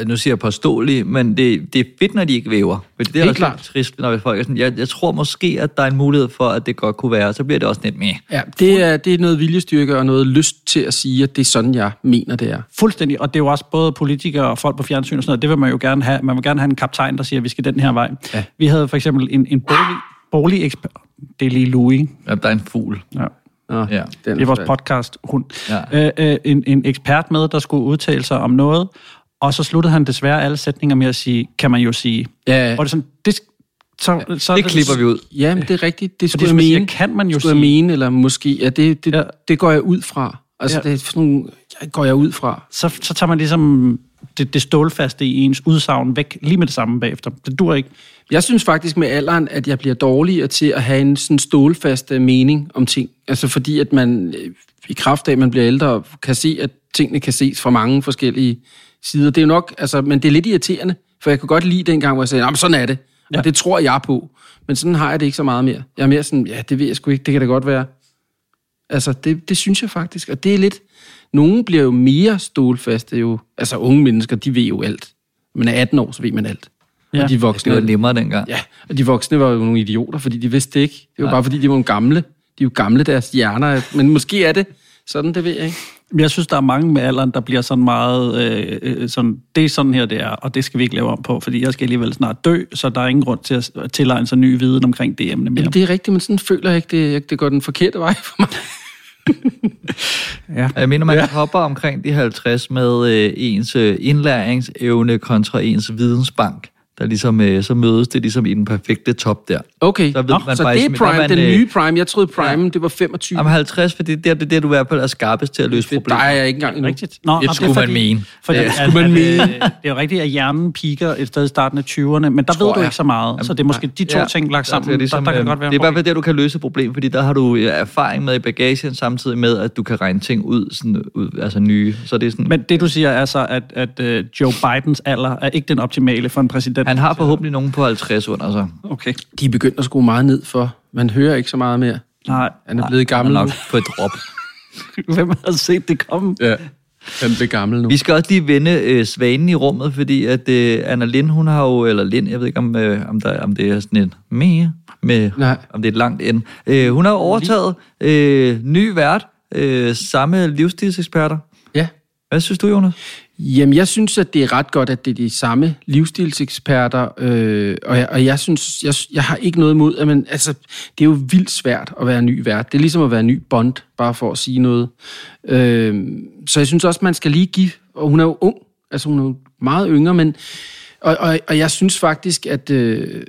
nu siger jeg påståelige, men det, det er fedt, når de ikke væver. For det er Helt også klart. trist, når folk er sådan, jeg, jeg tror måske, at der er en mulighed for, at det godt kunne være, så bliver det også lidt med. ja, det er, det er noget viljestyrke og noget lyst til at sige, at det er sådan, jeg mener, det er. fuldstændig. Og det er jo også både politikere og folk på fjernsyn og sådan noget. Det vil man jo gerne have. Man vil gerne have en kaptajn, der siger, at vi skal den her vej. Ja. Vi havde for eksempel en, en bolig, boligekspert. Det er lige Louis. Ja, der er en fugl. Ja. Nå, Ja. Det er vores podcast. Hun, Ja. øh, øh, en, en ekspert med, der skulle udtale sig om noget, og så sluttede han desværre alle sætninger med at sige, kan man jo sige. Ja, Og det er sådan, det, så, så, Det klipper vi ud. ja, men det er rigtigt. Det skulle jeg man siger, mene. kan man jo skulle jeg sige. mene, eller måske. Ja, det, det, Ja. det går jeg ud fra. Altså, Ja. det er sådan nogle, går jeg ud fra. Så, så tager man ligesom det, det stålfaste i ens udsagn væk lige med det samme bagefter. Det dur ikke. Jeg synes faktisk med alderen, at jeg bliver dårligere til at have en sådan stålfast øh, mening om ting. Altså fordi, at man øh, i kraft af, at man bliver ældre, kan se, at tingene kan ses fra mange forskellige sider. Det er jo nok, altså, men det er lidt irriterende, for jeg kunne godt lide dengang, hvor jeg sagde, "Nå, men sådan er det. Ja. Ja. Og det tror jeg på. Men sådan har jeg det ikke så meget mere. Jeg er mere sådan, ja, det ved jeg sgu ikke, det kan da godt være. Altså, det, det synes jeg faktisk. Og det er lidt... Nogle bliver jo mere stålfaste jo. Altså, unge mennesker, de ved jo alt. Man er 18 år, så ved man alt. Ja. Ja. Og de Det voksne... var nemmere dengang. Ja, og de voksne var jo nogle idioter, fordi de vidste det ikke. Det var Nej. bare fordi, de var nogle gamle. De er jo gamle, deres hjerner. er- Men måske er det sådan, det ved jeg ikke. Jeg synes, der er mange med alderen, der bliver sådan meget, øh, øh, sådan, det er sådan her, det er, og det skal vi ikke lave om på, fordi jeg skal alligevel snart dø, så der er ingen grund til at tilegne sig ny viden omkring det emne mere. Jamen, det er rigtigt, men sådan føler jeg ikke, det, det går den forkerte vej for mig. Ja. Jeg mener, man ja. hopper omkring de 50 med øh, ens øh, indlæringsevne kontra ens vidensbank. Der ligesom, øh, så mødes det ligesom i den perfekte top der. Okay, Så ved Nå, man så faktisk, det er der Prime, man, den øh, nye Prime. Jeg troede Prime, det var 25. Jamen 50, for det er der, det er der, du i hvert fald er skarpest til at løse der problemer. er jeg ikke engang endnu. Rigtigt. Nå, Det skulle man mene. Fordi, Det skulle man at, mene. øh, Det er jo rigtigt, at hjernen piker et sted i starten af 20'erne, men der ved du jeg. ikke så meget. Så det er måske de to ting lagt sammen. Det er, ligesom, der, der kan øh, godt være det er i hvert fald der, du kan løse et problem, fordi der har du øh, erfaring med i bagagen, samtidig med, at du kan regne ting ud, sådan, ud altså nye. Så det er sådan, Men det, du siger, er så, at, at Joe Bidens alder er ikke den optimale for en præsident. Han har forhåbentlig nogen på 50 under sig. Okay. De er begyndt at skrue meget ned for. Man hører ikke så meget mere. Nej, Han er blevet Han gammel er nok på et drop. hvem har set det komme? Ja, han blev gammel nu. Vi skal også lige vende øh, svanen i rummet, fordi at øh, Anna Lind, hun har jo, eller Lind, jeg ved ikke, om, øh, om, der, om det er sådan et mere, med, Nej. om det er et langt end. Øh, hun har overtaget øh, ny vært, øh, samme livsstilseksperter. Ja. Hvad synes du, Jonas? Jamen, jeg synes, at det er ret godt, at det er de samme livsstilseksperter, øh, og, jeg, og jeg synes, jeg, jeg har ikke noget imod, at man, altså, det er jo vildt svært at være ny vært. Det er ligesom at være ny Bond, bare for at sige noget. Øh, så jeg synes også, man skal lige give, og hun er jo ung, altså hun er jo meget yngre, men, og, og, og jeg synes faktisk, at, øh,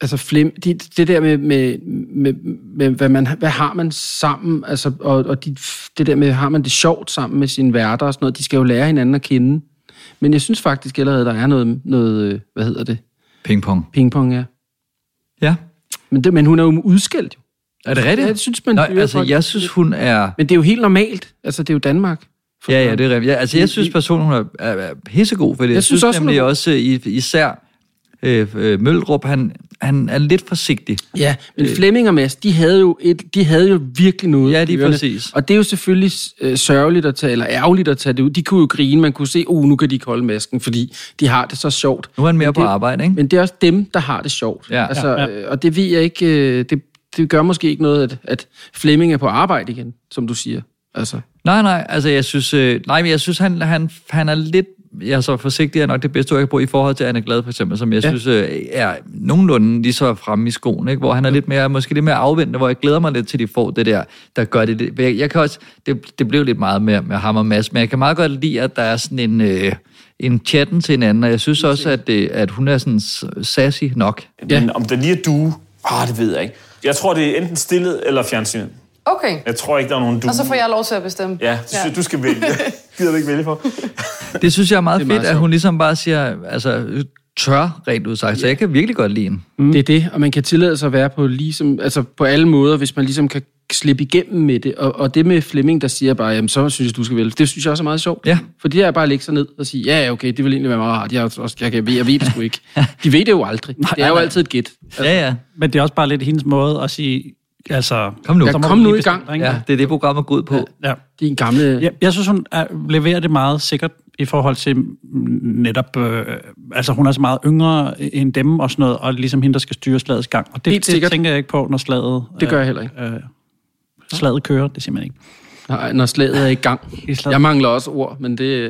altså Flem, det, det der med, med, med, med hvad, man, hvad har man sammen, altså, og, og de, det der med, har man det sjovt sammen med sine værter og sådan noget, de skal jo lære hinanden at kende. Men jeg synes faktisk allerede, der er noget, noget øh, hvad hedder det, Pingpong. pingpong, ja. Ja. Men, det, men hun er jo udskældt jo. Er det rigtigt? Ja, det synes man. Nej, altså, folk. jeg synes, hun er... Men det er jo helt normalt. Altså, det er jo Danmark. Ja, ja, det er rigtigt. Ja, altså, jeg synes personen, hun er, er, er pissegod, for det. Jeg, Jeg synes, også, hun nemlig er god. også, især øh, øh, Møldrup, han, han er lidt forsigtig. Ja, men Flemming og Mads, de havde jo, et, de havde jo virkelig noget. Ja, lige ørerne. præcis. Og det er jo selvfølgelig øh, sørgeligt at tage, eller ærgerligt at tage det ud. De kunne jo grine, man kunne se, uh, nu kan de ikke holde masken, fordi de har det så sjovt. Nu er han mere Men på det- arbejde, ikke? Men det er også dem, der har det sjovt. Ja. altså, Ja, ja. øh, Og det ved jeg ikke, øh, det, det gør måske ikke noget, at, at Flemming er på arbejde igen, som du siger. Altså, Nej, nej, altså jeg synes, øh, nej, men jeg synes, han, han, han er lidt, jeg er så forsigtig er nok det bedste jeg kan bruge i forhold til Anne Glad for eksempel, som jeg ja. Synes øh, er nogenlunde lige så fremme i skoen, ikke? hvor han er lidt mere, måske lidt mere afventende, hvor jeg glæder mig lidt til, de får det der, der gør det. det. Jeg, jeg kan også, det, det blev lidt meget med, med ham og Mads, men jeg kan meget godt lide, at der er sådan en, øh, en chatten til hinanden, og jeg synes også, at, øh, at hun er sådan sassy nok. Ja. Men om det lige er du, ah, det ved jeg ikke. Jeg tror, det er enten stillet eller fjernsynet. Okay. Jeg tror ikke, der er nogen du. Og så får jeg lov til at bestemme. Ja, ja. du skal vælge. Gider du ikke vælge for? Det synes jeg er meget Det er fedt, meget at hun sjovt. ligesom bare siger, altså tør rent udsagt, så jeg kan virkelig godt lide hende. mm. Det er det, og man kan tillade sig at være på, ligesom, altså på alle måder, hvis man ligesom kan slippe igennem med det. Og, og det med Flemming, der siger bare, jamen så synes jeg, du skal vælge. Det synes jeg også er meget sjovt. Ja. For det er bare at lægge sig ned og sige, ja, okay, det vil egentlig være meget rart. Jeg, også, jeg, kan, jeg ved det sgu ikke. De ved det jo aldrig. det er jo nej. altid et gæt. Ja, ja. Men det er også bare lidt hendes måde at sige, altså... Kom nu. Ja, kom nu i gang. ikke? Ja, det er det, programmet går ud på. Ja. Din gamle... Jeg, jeg synes, hun er, leverer det meget sikkert i forhold til netop... Øh, altså, hun er så meget yngre end dem og sådan noget, og ligesom hende, der skal styre slagets gang. Og det, det tænker jeg ikke på, når slaget... Det gør jeg heller ikke. Øh, slaget kører, det siger man ikke. Nej, når slaget er i gang. I slaget. Jeg mangler også ord, men det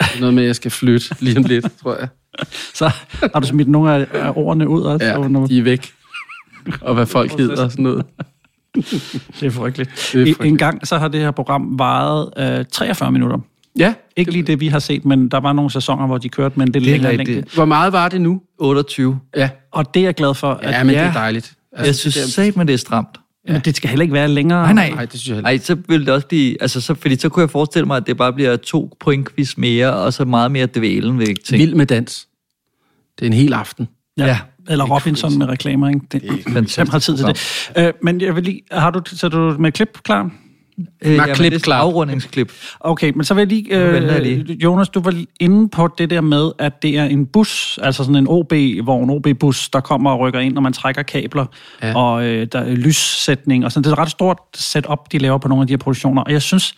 er noget med, at jeg skal flytte lige om lidt, tror jeg. Så har du smidt nogle af, ordene ud også. Ja, og nu, de er væk. Og hvad folk hedder og sådan noget. det er frygteligt. Det er frygteligt. en gang så har det her program varet øh, 43 minutter. Ja, Ikke lige det, vi har set, men der var nogle sæsoner, hvor de kørte med en lidt Det er længere længde. hvor meget var det nu? 28. Ja, Og det er jeg glad for. At, ja men ja. det er dejligt. Jeg synes sagt, men det er stramt. Men det skal heller ikke være længere. Nej, nej. Nej, det synes jeg heller Ej, så vil det også blive... Altså, så, fordi så kunne jeg forestille mig, at det bare bliver to pointquiz mere, og så meget mere dvælen ved ting. Vild med dans. Det er en hel aften. Ja. Ja. Eller Robinson med reklamer, ikke? Det, fantastisk Hvem har tid til det? Øh, men jeg vil lige, har du, så du med klip klar? Øh, jamen, Klip det er klar. afrundingsklip. Okay, men så vil jeg lige, venter jeg øh, lige. Jonas, du var inde på det der med, at det er en bus, altså sådan en OB-vogn, OB-bus, der kommer og rykker ind, når man trækker kabler, ja. Ja. og øh, der er lyssætning, og sådan. Det er et ret stort setup, de laver på nogle af de her produktioner, og jeg synes,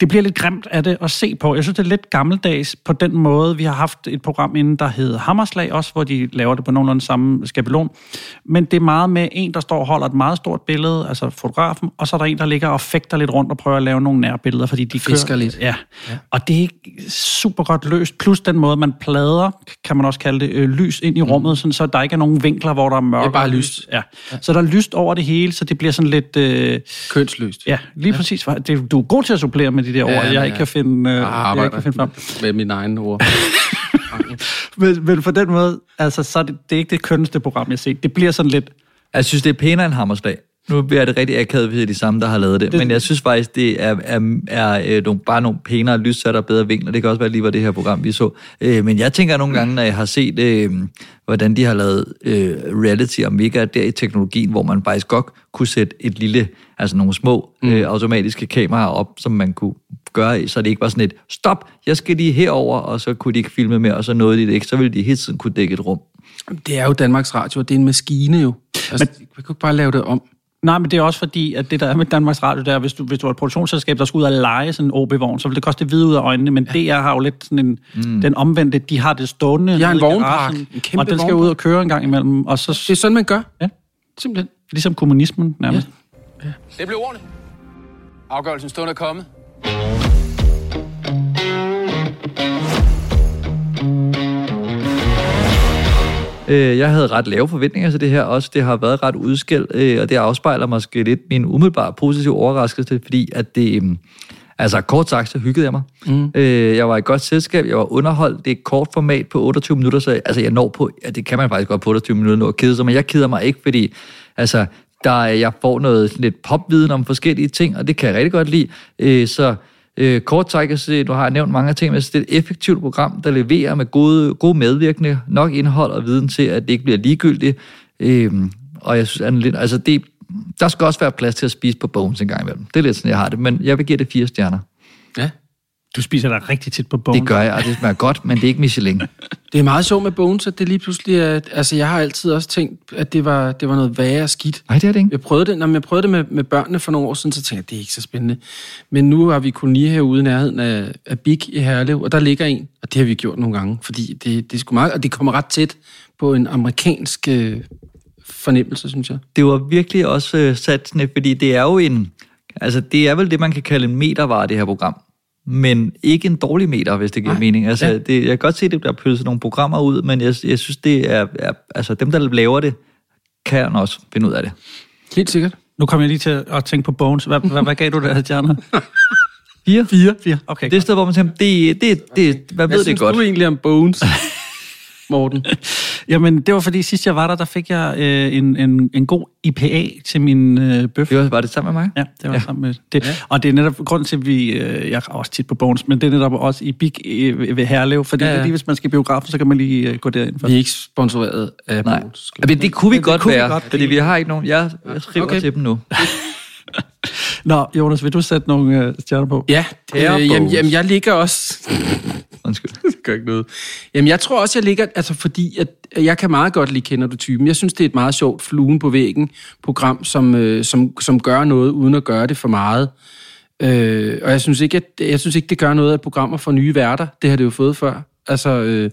det bliver lidt grimt af det at se på. Jeg synes, det er lidt gammeldags på den måde. Vi har haft et program inden, der hed Hammerslag også, hvor de laver det på nogenlunde samme skabelon. Men det er meget med en, der står og holder et meget stort billede, altså fotografen, og så er der en, der ligger og fægter lidt rundt og prøver at lave nogle nærbilleder, fordi de Fisker kører, lidt. Ja. ja. Og det er super godt løst. Plus den måde, man plader, kan man også kalde det, øh, lys ind i rummet, sådan, så der ikke er nogen vinkler, hvor der er mørkt. Det er bare lyst. Ja. Så der er lyst over det hele, så det bliver sådan lidt... Øh, Kønsløst. Ja, lige ja. præcis. Det, du er god til at supplere med de der ord, Ja, jeg ja, ikke kan finde, øh, Jeg jeg ikke kan finde frem. med mine egne ord. men, men på den måde, altså, så er det, det er ikke det kønneste program, jeg har set. Det bliver sådan lidt... Jeg synes, det er pænere end Hammerslag. Nu bliver det rigtig akavet, hvis det er de samme, der har lavet det. Det- Men jeg synes faktisk, det er, er, er øh, nogle, bare nogle pænere lyssat og bedre vinkler. Det kan også være lige var det her program, vi så. Øh, men jeg tænker nogle gange, når jeg har set, øh, hvordan de har lavet øh, reality og mega der i teknologien, hvor man faktisk godt kunne sætte et lille, altså nogle små øh, automatiske kameraer op, som man kunne gøre, så det ikke var sådan et, stop, jeg skal lige herover, og så kunne de ikke filme mere, og så nåede de det ikke. Så ville de hele tiden kunne dække et rum. Det er jo Danmarks Radio, og det er en maskine jo. Altså, Men, vi kan jo ikke bare lave det om. Nej, men det er også fordi, at det der er med Danmarks Radio, der, hvis du, hvis du er et produktionsselskab, der skal ud og lege sådan en OB-vogn, så vil det koste hvide ud af øjnene, men DR har jo lidt sådan en, mm. den omvendte, de har det stående De har en vognpark, en kæmpe og den skal vognpark. ud og køre en gang imellem, og så, Det er sådan, man gør. Ja. Simpelthen. ligesom kommunismen nærmest. Det blev ordene. Afgørelsen stund er kommet. Øh, jeg havde ret lave forventninger til det her også. Det har været ret udskældt, øh, og det afspejler måske lidt min umiddelbare positive overraskelse, fordi at det... Øh, altså kort sagt, så hyggede jeg mig. Mm. Øh, jeg var i godt selskab, jeg var underholdt. Det er et kort format på 28 minutter, så altså, jeg når på... Ja, det kan man faktisk godt på 28 minutter nå at kede sig, men jeg keder mig ikke, fordi altså, der, jeg får noget lidt popviden om forskellige ting, og det kan jeg rigtig godt lide. Øh, så øh, kort sagt, så du har nævnt mange ting, men det er et effektivt program, der leverer med gode, gode medvirkende, nok indhold og viden til, at det ikke bliver ligegyldigt. Øh, og jeg synes, at lidt, altså det, der skal også være plads til at spise på bones en gang imellem. Det er lidt sådan, jeg har det, men jeg vil give det fire stjerner. Ja. Du spiser dig rigtig tit på bogen. Det gør jeg, og det smager godt, men det er ikke Michelin. Det er meget sjovt med Bones, at det lige pludselig er... Altså, jeg har altid også tænkt, at det var, det var noget værre skidt. Nej, det er det ikke. Jeg prøvede det, når jeg prøvede det med, med børnene for nogle år siden, så tænkte jeg, det er ikke så spændende. Men nu har vi koloni herude i nærheden af, af Big i Herlev, og der ligger en, og det har vi gjort nogle gange, fordi det, det er sgu meget, og det kommer ret tæt på en amerikansk øh, fornemmelse, synes jeg. Det var virkelig også øh, satsende, fordi det er jo en... Altså, det er vel det, man kan kalde en metervare, det her program. Men ikke en dårlig meter, hvis det giver Nej. mening. Altså, Ja. det, jeg kan godt se, at der er pølset nogle programmer ud, men jeg, jeg synes, det er, er... Altså, dem, der laver det, kan også finde ud af det. Helt sikkert. Nu kommer jeg lige til at tænke på Bones. Hvad, hvad, hvad gav du der, stjerner? Fire? Fire? Fire. Okay, Det er et sted, hvor man tænker, det, det, det, hvad Hvad ved det synes godt? du egentlig om Bones, Morten? Jamen, det var fordi sidst jeg var der, der fik jeg øh, en, en, en god IPA til min øh, bøf. Det var, var det sammen med mig? Ja, det var ja. Ja. sammen med det. Ja. Og det er netop grund til, at vi... Øh, jeg er også tit på Bones, men det er netop også i Big øh, ved Herlev, fordi Ja, ja, ja. ja. lige hvis man skal i biografen, så kan man lige øh, gå derind. Vi er ikke sponsoreret af Nej. Bones. Men det kunne vi det godt kunne vi være, godt, fordi vi har ikke nogen... Jeg, jeg skriver Okay. til dem nu. Nå, Jonas, vil du sætte nogle øh, stjerner på? Ja, øh, jamen, jamen, jeg ligger også... Undskyld. det gør ikke noget. Jamen, jeg tror også, jeg ligger... Altså, fordi at jeg kan meget godt lide Kender du typen. Jeg synes, det er et meget sjovt fluen på væggen program, som, øh, som, som gør noget, uden at gøre det for meget. Øh, og jeg synes, ikke, at, jeg synes ikke, det gør noget, at programmer får nye værter. Det har det jo fået før. Altså, øh,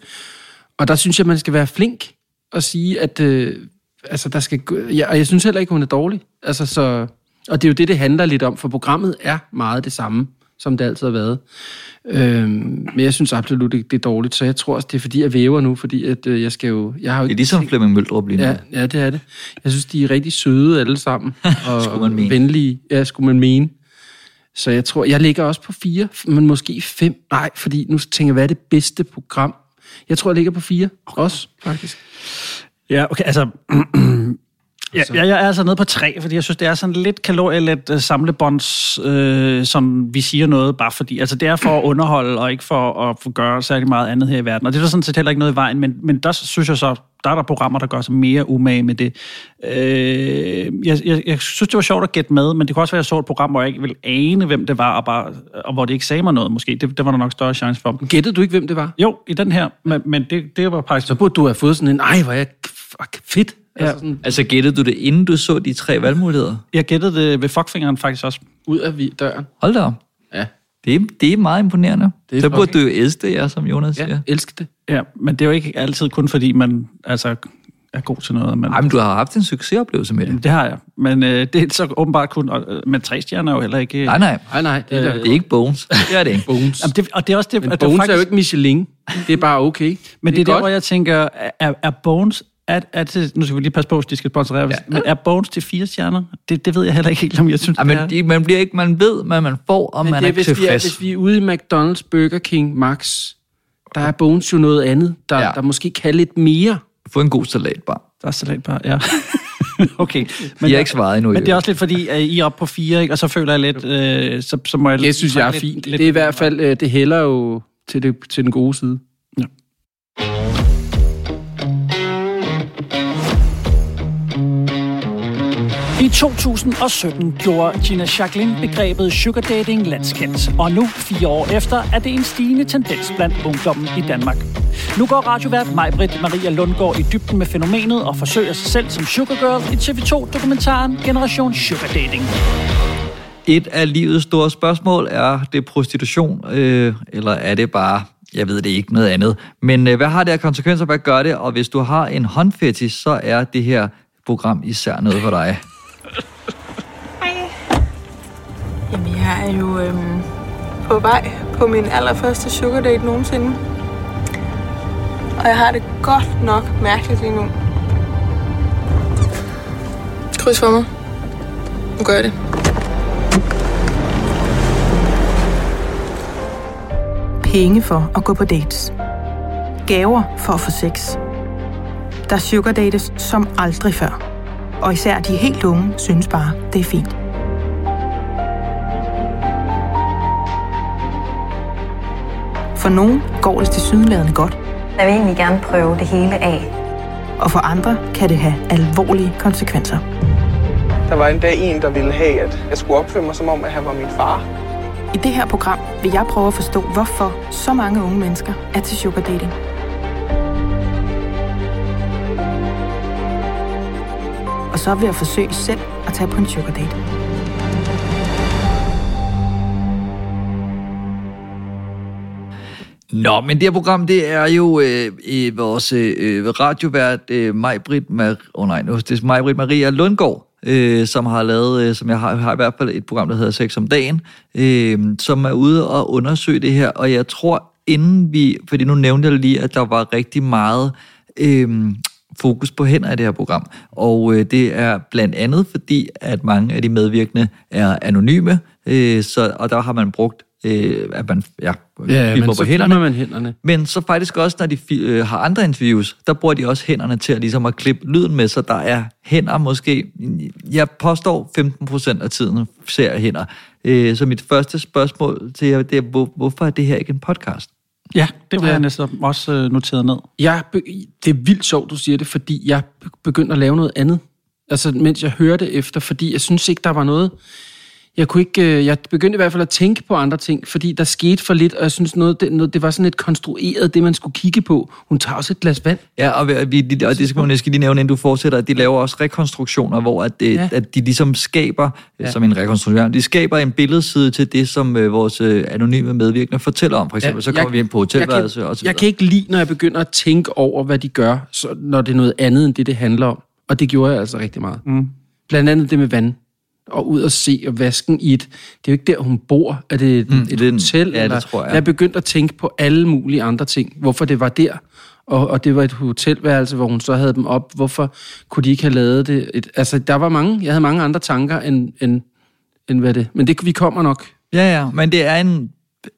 og der synes jeg, man skal være flink og sige, at... Øh, altså, der skal... Ja, og jeg synes heller ikke, hun er dårlig. Altså, så... Og det er jo det, det handler lidt om, for programmet er meget det samme, som det altid har været. Øhm, men jeg synes absolut ikke, det er dårligt, så jeg tror også, det er fordi, jeg væver nu, fordi at, øh, jeg skal jo... Jeg har jo Det er ligesom Flemming Møldrup lige nu. Ja, ja, det er det. Jeg synes, de er rigtig søde alle sammen. Og, Skulle man mene. venlige. Ja, skulle man mene. Så jeg tror, jeg ligger også på fire, men måske fem. Nej, fordi nu tænker jeg, hvad er det bedste program? Jeg tror, jeg ligger på fire. Okay. Også, faktisk. Ja, okay, altså... Ja, jeg, jeg er altså nede på tre, fordi jeg synes, det er sådan lidt kalorielet uh, samlebånds, øh, som vi siger noget, bare fordi, altså det er for at underholde, og ikke for at gøre særlig meget andet her i verden. Og det er der sådan set heller ikke noget i vejen, men, men der synes jeg så, der er der programmer, der gør sig mere umage med det. Øh, jeg, jeg, jeg synes, det var sjovt at gætte med, men det kunne også være, at jeg så et program, hvor jeg ikke ville ane, hvem det var, og, bare, og hvor det ikke sagde mig noget måske. Det, det var der nok større chance for. Gættede du ikke, hvem det var? Jo, i den her, men, men det, det var faktisk... Så burde du have fået sådan en, ej, hvor er jeg fuck, fedt. Ja. Altså sådan, Altså gættede du det, inden du så de tre valgmuligheder? Jeg gættede det ved fuckfingeren faktisk også. ud af vi- døren. Hold da op. Ja, Det er, det er meget imponerende. Det Det er så burde du jo elske det, ja, som Jonas ja siger. elsker det. Ja, men det er jo ikke altid kun fordi, man altså, er god til noget. Men, Ej, men du har haft en succesoplevelse med det. det har jeg. Men øh, det er så åbenbart kun... Øh, men tre stjerner er jo heller ikke... Nej, nej. Nej, nej, det er, Det er ikke Bones. Det er det ikke. Bones. Jamen, det, og det er også det... Men det Bones faktisk, er jo ikke Michelin. Det er bare okay. Men det er, der, godt. hvor jeg tænker, er, er Bones... Er, er til, nu skal vi lige passe på, hvis de skal sponsorere, ja. men er Bones til fire stjerner? Det, det ved jeg heller ikke helt, om jeg synes, det men er. de, man, bliver ikke, man ved, hvad man får, og Men man det er er, ikke hvis vi, er, tilfreds. hvis vi er ude i McDonald's, Burger King, Max, der er Bones jo noget andet, der, Ja. ja. der måske kan lidt mere. Få en god salat bare. Der er salatbar, ja. okay. Men I har ikke svaret endnu. Men det er også lidt fordi, at I er oppe på fire, ikke? og så føler jeg lidt, øh, så, så må jeg... Det synes jeg er lidt- fint. lidt- Det er i hvert fald, øh, det hælder jo til, det, til den gode side. I 2017 gjorde Gina Jacqueline begrebet sugar dating landskendt, og nu, fire år efter, er det en stigende tendens blandt ungdommen i Danmark. Nu går radiovært Majbrit Maria Lundgaard i dybden med fænomenet og forsøger sig selv som sugar girl i TV2-dokumentaren Generation Sugar Dating. Et af livets store spørgsmål er det prostitution, øh, eller er det bare, jeg ved det ikke, noget andet. Men øh, hvad har det af konsekvenser, hvad gør det? Og hvis du har en håndfetis, så er det her program især noget for dig. Jamen, jeg er jo øhm, på vej på min allerførste sugar date nogensinde. Og jeg har det godt nok mærkeligt lige nu. Kryds for mig. Nu gør jeg det. Penge for at gå på dates. Gaver for at få sex. Der sugar dates som aldrig før. Og især de helt unge synes bare, det er fint. For nogen går det til sydenladende godt, Jeg vil egentlig gerne prøve det hele af. og for andre kan det have alvorlige konsekvenser. Der var en dag en, der ville have, at jeg skulle opføre mig som om, at han var min far. I det her program vil jeg prøve at forstå, hvorfor så mange unge mennesker er til sugar dating. Så vil jeg forsøge selv at tage på en sugar date. Nå, men det her program, det er jo øh, øh, vores øh, radiovært øh, Majbrit, Mar- oh, nej, nu, det er Majbrit Maria Lundgaard, øh, som har lavet, øh, som jeg har, har i hvert fald et program, der hedder Sex om dagen, øh, som er ude og undersøge det her, og jeg tror, inden vi, fordi nu nævnte jeg lige, at der var rigtig meget øh, fokus på hænder i det her program, og øh, det er blandt andet fordi, at mange af de medvirkende er anonyme, øh, så, og der har man brugt øh, at man ja, Ja, filmer men så filmer man hænderne. men så faktisk også, når de øh, har andre interviews, der bruger de også hænderne til at, ligesom at klippe lyden med, så der er hænder måske, jeg påstår 15% af tiden ser jeg hænder. Øh, så mit første spørgsmål til jer, det er, hvor, hvorfor er det her ikke en podcast? Ja, det Ja. jeg næsten også øh, noteret ned. Jeg, det er vildt sjovt, du siger det, fordi jeg be- begyndte at lave noget andet. Altså, mens jeg hørte efter, fordi jeg synes ikke, der var noget... Jeg kunne ikke... øh, Jeg begyndte i hvert fald at tænke på andre ting, fordi der skete for lidt, og jeg synes, noget, det, noget, det var sådan et konstrueret, det man skulle kigge på. Hun tager også et glas vand. Ja, og, vi, og det skal man jeg skal lige nævne, inden du fortsætter, at de laver også rekonstruktioner, hvor at, ja. Ja. at de ligesom skaber, ja. Ja. som en rekonstruktion, de skaber en billedside til det, som øh, vores øh, anonyme medvirkende fortæller om. For eksempel, ja, så kommer vi ind på hotelværelse jeg og kan, så jeg kan ikke lide, når jeg begynder at tænke over, hvad de gør, så, når det er noget andet end det, det handler om. Og det gjorde jeg altså rigtig meget. Mm. Blandt andet det med vand. Og ud og se og vasken i et... Det er jo ikke der, hun bor. Er det et, Mm, et det hotel? ja, det tror jeg. Jeg begyndte at tænke på alle mulige andre ting. Hvorfor det var der. Og, og det var et hotelværelse, hvor hun så havde dem op. Hvorfor kunne de ikke have lavet det? Et, altså, der var mange... Jeg havde mange andre tanker, end, end, end hvad det... Men det, vi kommer nok. Ja, ja, men det er en,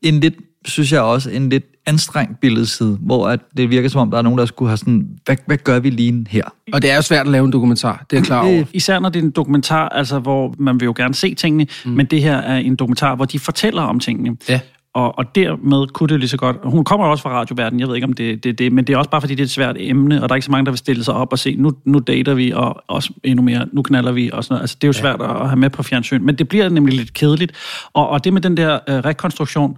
en lidt, synes jeg også, en lidt anstrengt billedside, hvor at det virker som om, der er nogen, der skulle have sådan, hvad, hvad gør vi lige her? Og det er jo svært at lave en dokumentar. Det er jeg klar over. Især når det er en dokumentar, altså hvor man vil jo gerne se tingene, mm. men det her er en dokumentar, hvor de fortæller om tingene. Ja. Og, og dermed kunne det lige så godt... Hun kommer jo også fra radioverdenen, jeg ved ikke, om det er det, det, men det er også bare, fordi det er et svært emne, og der er ikke så mange, der vil stille sig op og se, nu, nu dater vi, og også endnu mere, nu knaller vi, og sådan noget. Altså, det er jo svært at have med på fjernsyn, men det bliver nemlig lidt kedeligt. Og, og det med den der øh, rekonstruktion, øh,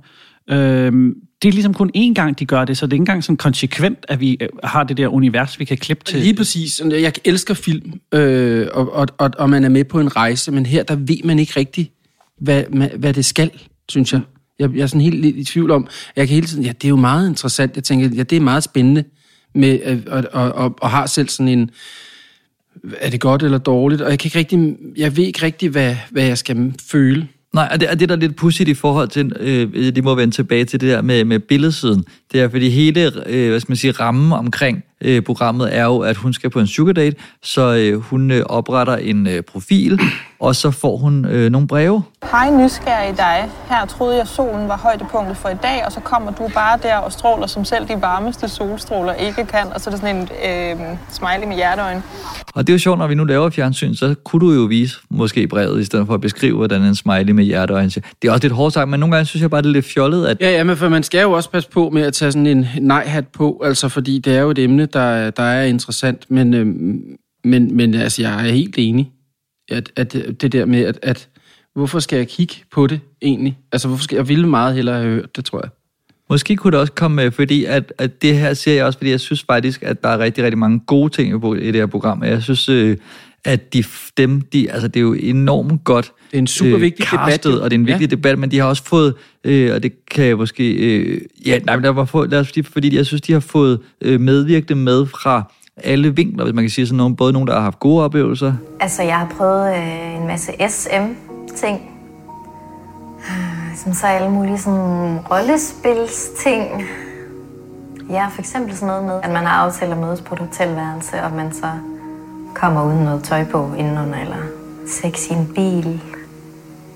Øhm, det er ligesom kun én gang, de gør det, så det er ikke engang sådan konsekvent, at vi øh, har det der univers, vi kan klippe til. Lige præcis. Jeg elsker film, øh, og, og, og, og man er med på en rejse, men her der ved man ikke rigtigt, hvad, hvad det skal, synes jeg. jeg. Jeg er sådan helt lidt i tvivl om, jeg kan hele tiden, ja, det er jo meget interessant. Jeg tænker, ja, det er meget spændende, med, øh, og, og, og, og har selv sådan en, er det godt eller dårligt, og jeg, kan ikke rigtig, jeg ved ikke rigtig, hvad, hvad jeg skal føle. Nej, og det, og det der er lidt pudsigt i forhold til, øh, det må vende tilbage til det der med, med billedsiden, det er fordi hele, øh, hvad skal man sige, rammen omkring øh, programmet er jo, at hun skal på en sugar date, så øh, hun øh, opretter en øh, profil, og så får hun øh, nogle breve. Hej, nysgerrig dig. Her troede jeg, solen var højdepunktet for i dag, og så kommer du bare der og stråler, som selv de varmeste solstråler ikke kan. Og så er der sådan en øh, smiley med hjerteøjne. Og det er jo sjovt, når vi nu laver fjernsyn, så kunne du jo vise måske brevet, i stedet for at beskrive, hvordan en smiley med hjerteøjne ser. Det er også lidt hårdt sagt, men nogle gange synes jeg bare, det er lidt fjollet, at Ja, ja, men for man skal jo også passe på med at tage sådan en nej-hat på, altså fordi det er jo et emne, der, der er interessant, men, øhm, men, men altså, jeg er helt enig, at, at det der med, at, at hvorfor skal jeg kigge på det egentlig? Altså, hvorfor skal jeg ville meget hellere have hørt det, tror jeg. Måske kunne det også komme med, fordi at, at det her ser jeg også, fordi jeg synes faktisk, at der er rigtig, rigtig mange gode ting i det her program. Og Jeg synes, øh, at de, dem, de, altså det er jo enormt godt Det er en super vigtig debat, castet, jo. og det er en vigtig Ja. debat, men de har også fået, øh, og det kan jeg måske, øh, ja, nej, men der var få, lad os, fordi jeg synes, de har fået øh, medvirkende med fra alle vinkler, hvis man kan sige sådan nogle, både nogen, der har haft gode oplevelser, Altså, jeg har prøvet øh, en masse SM-ting. Øh, Som så alle mulige sådan rollespilsting. Ja, for eksempel sådan noget med, at man har aftalt at mødes på et hotelværelse, og man så kommer uden noget tøj på indenunder, eller sex i en bil.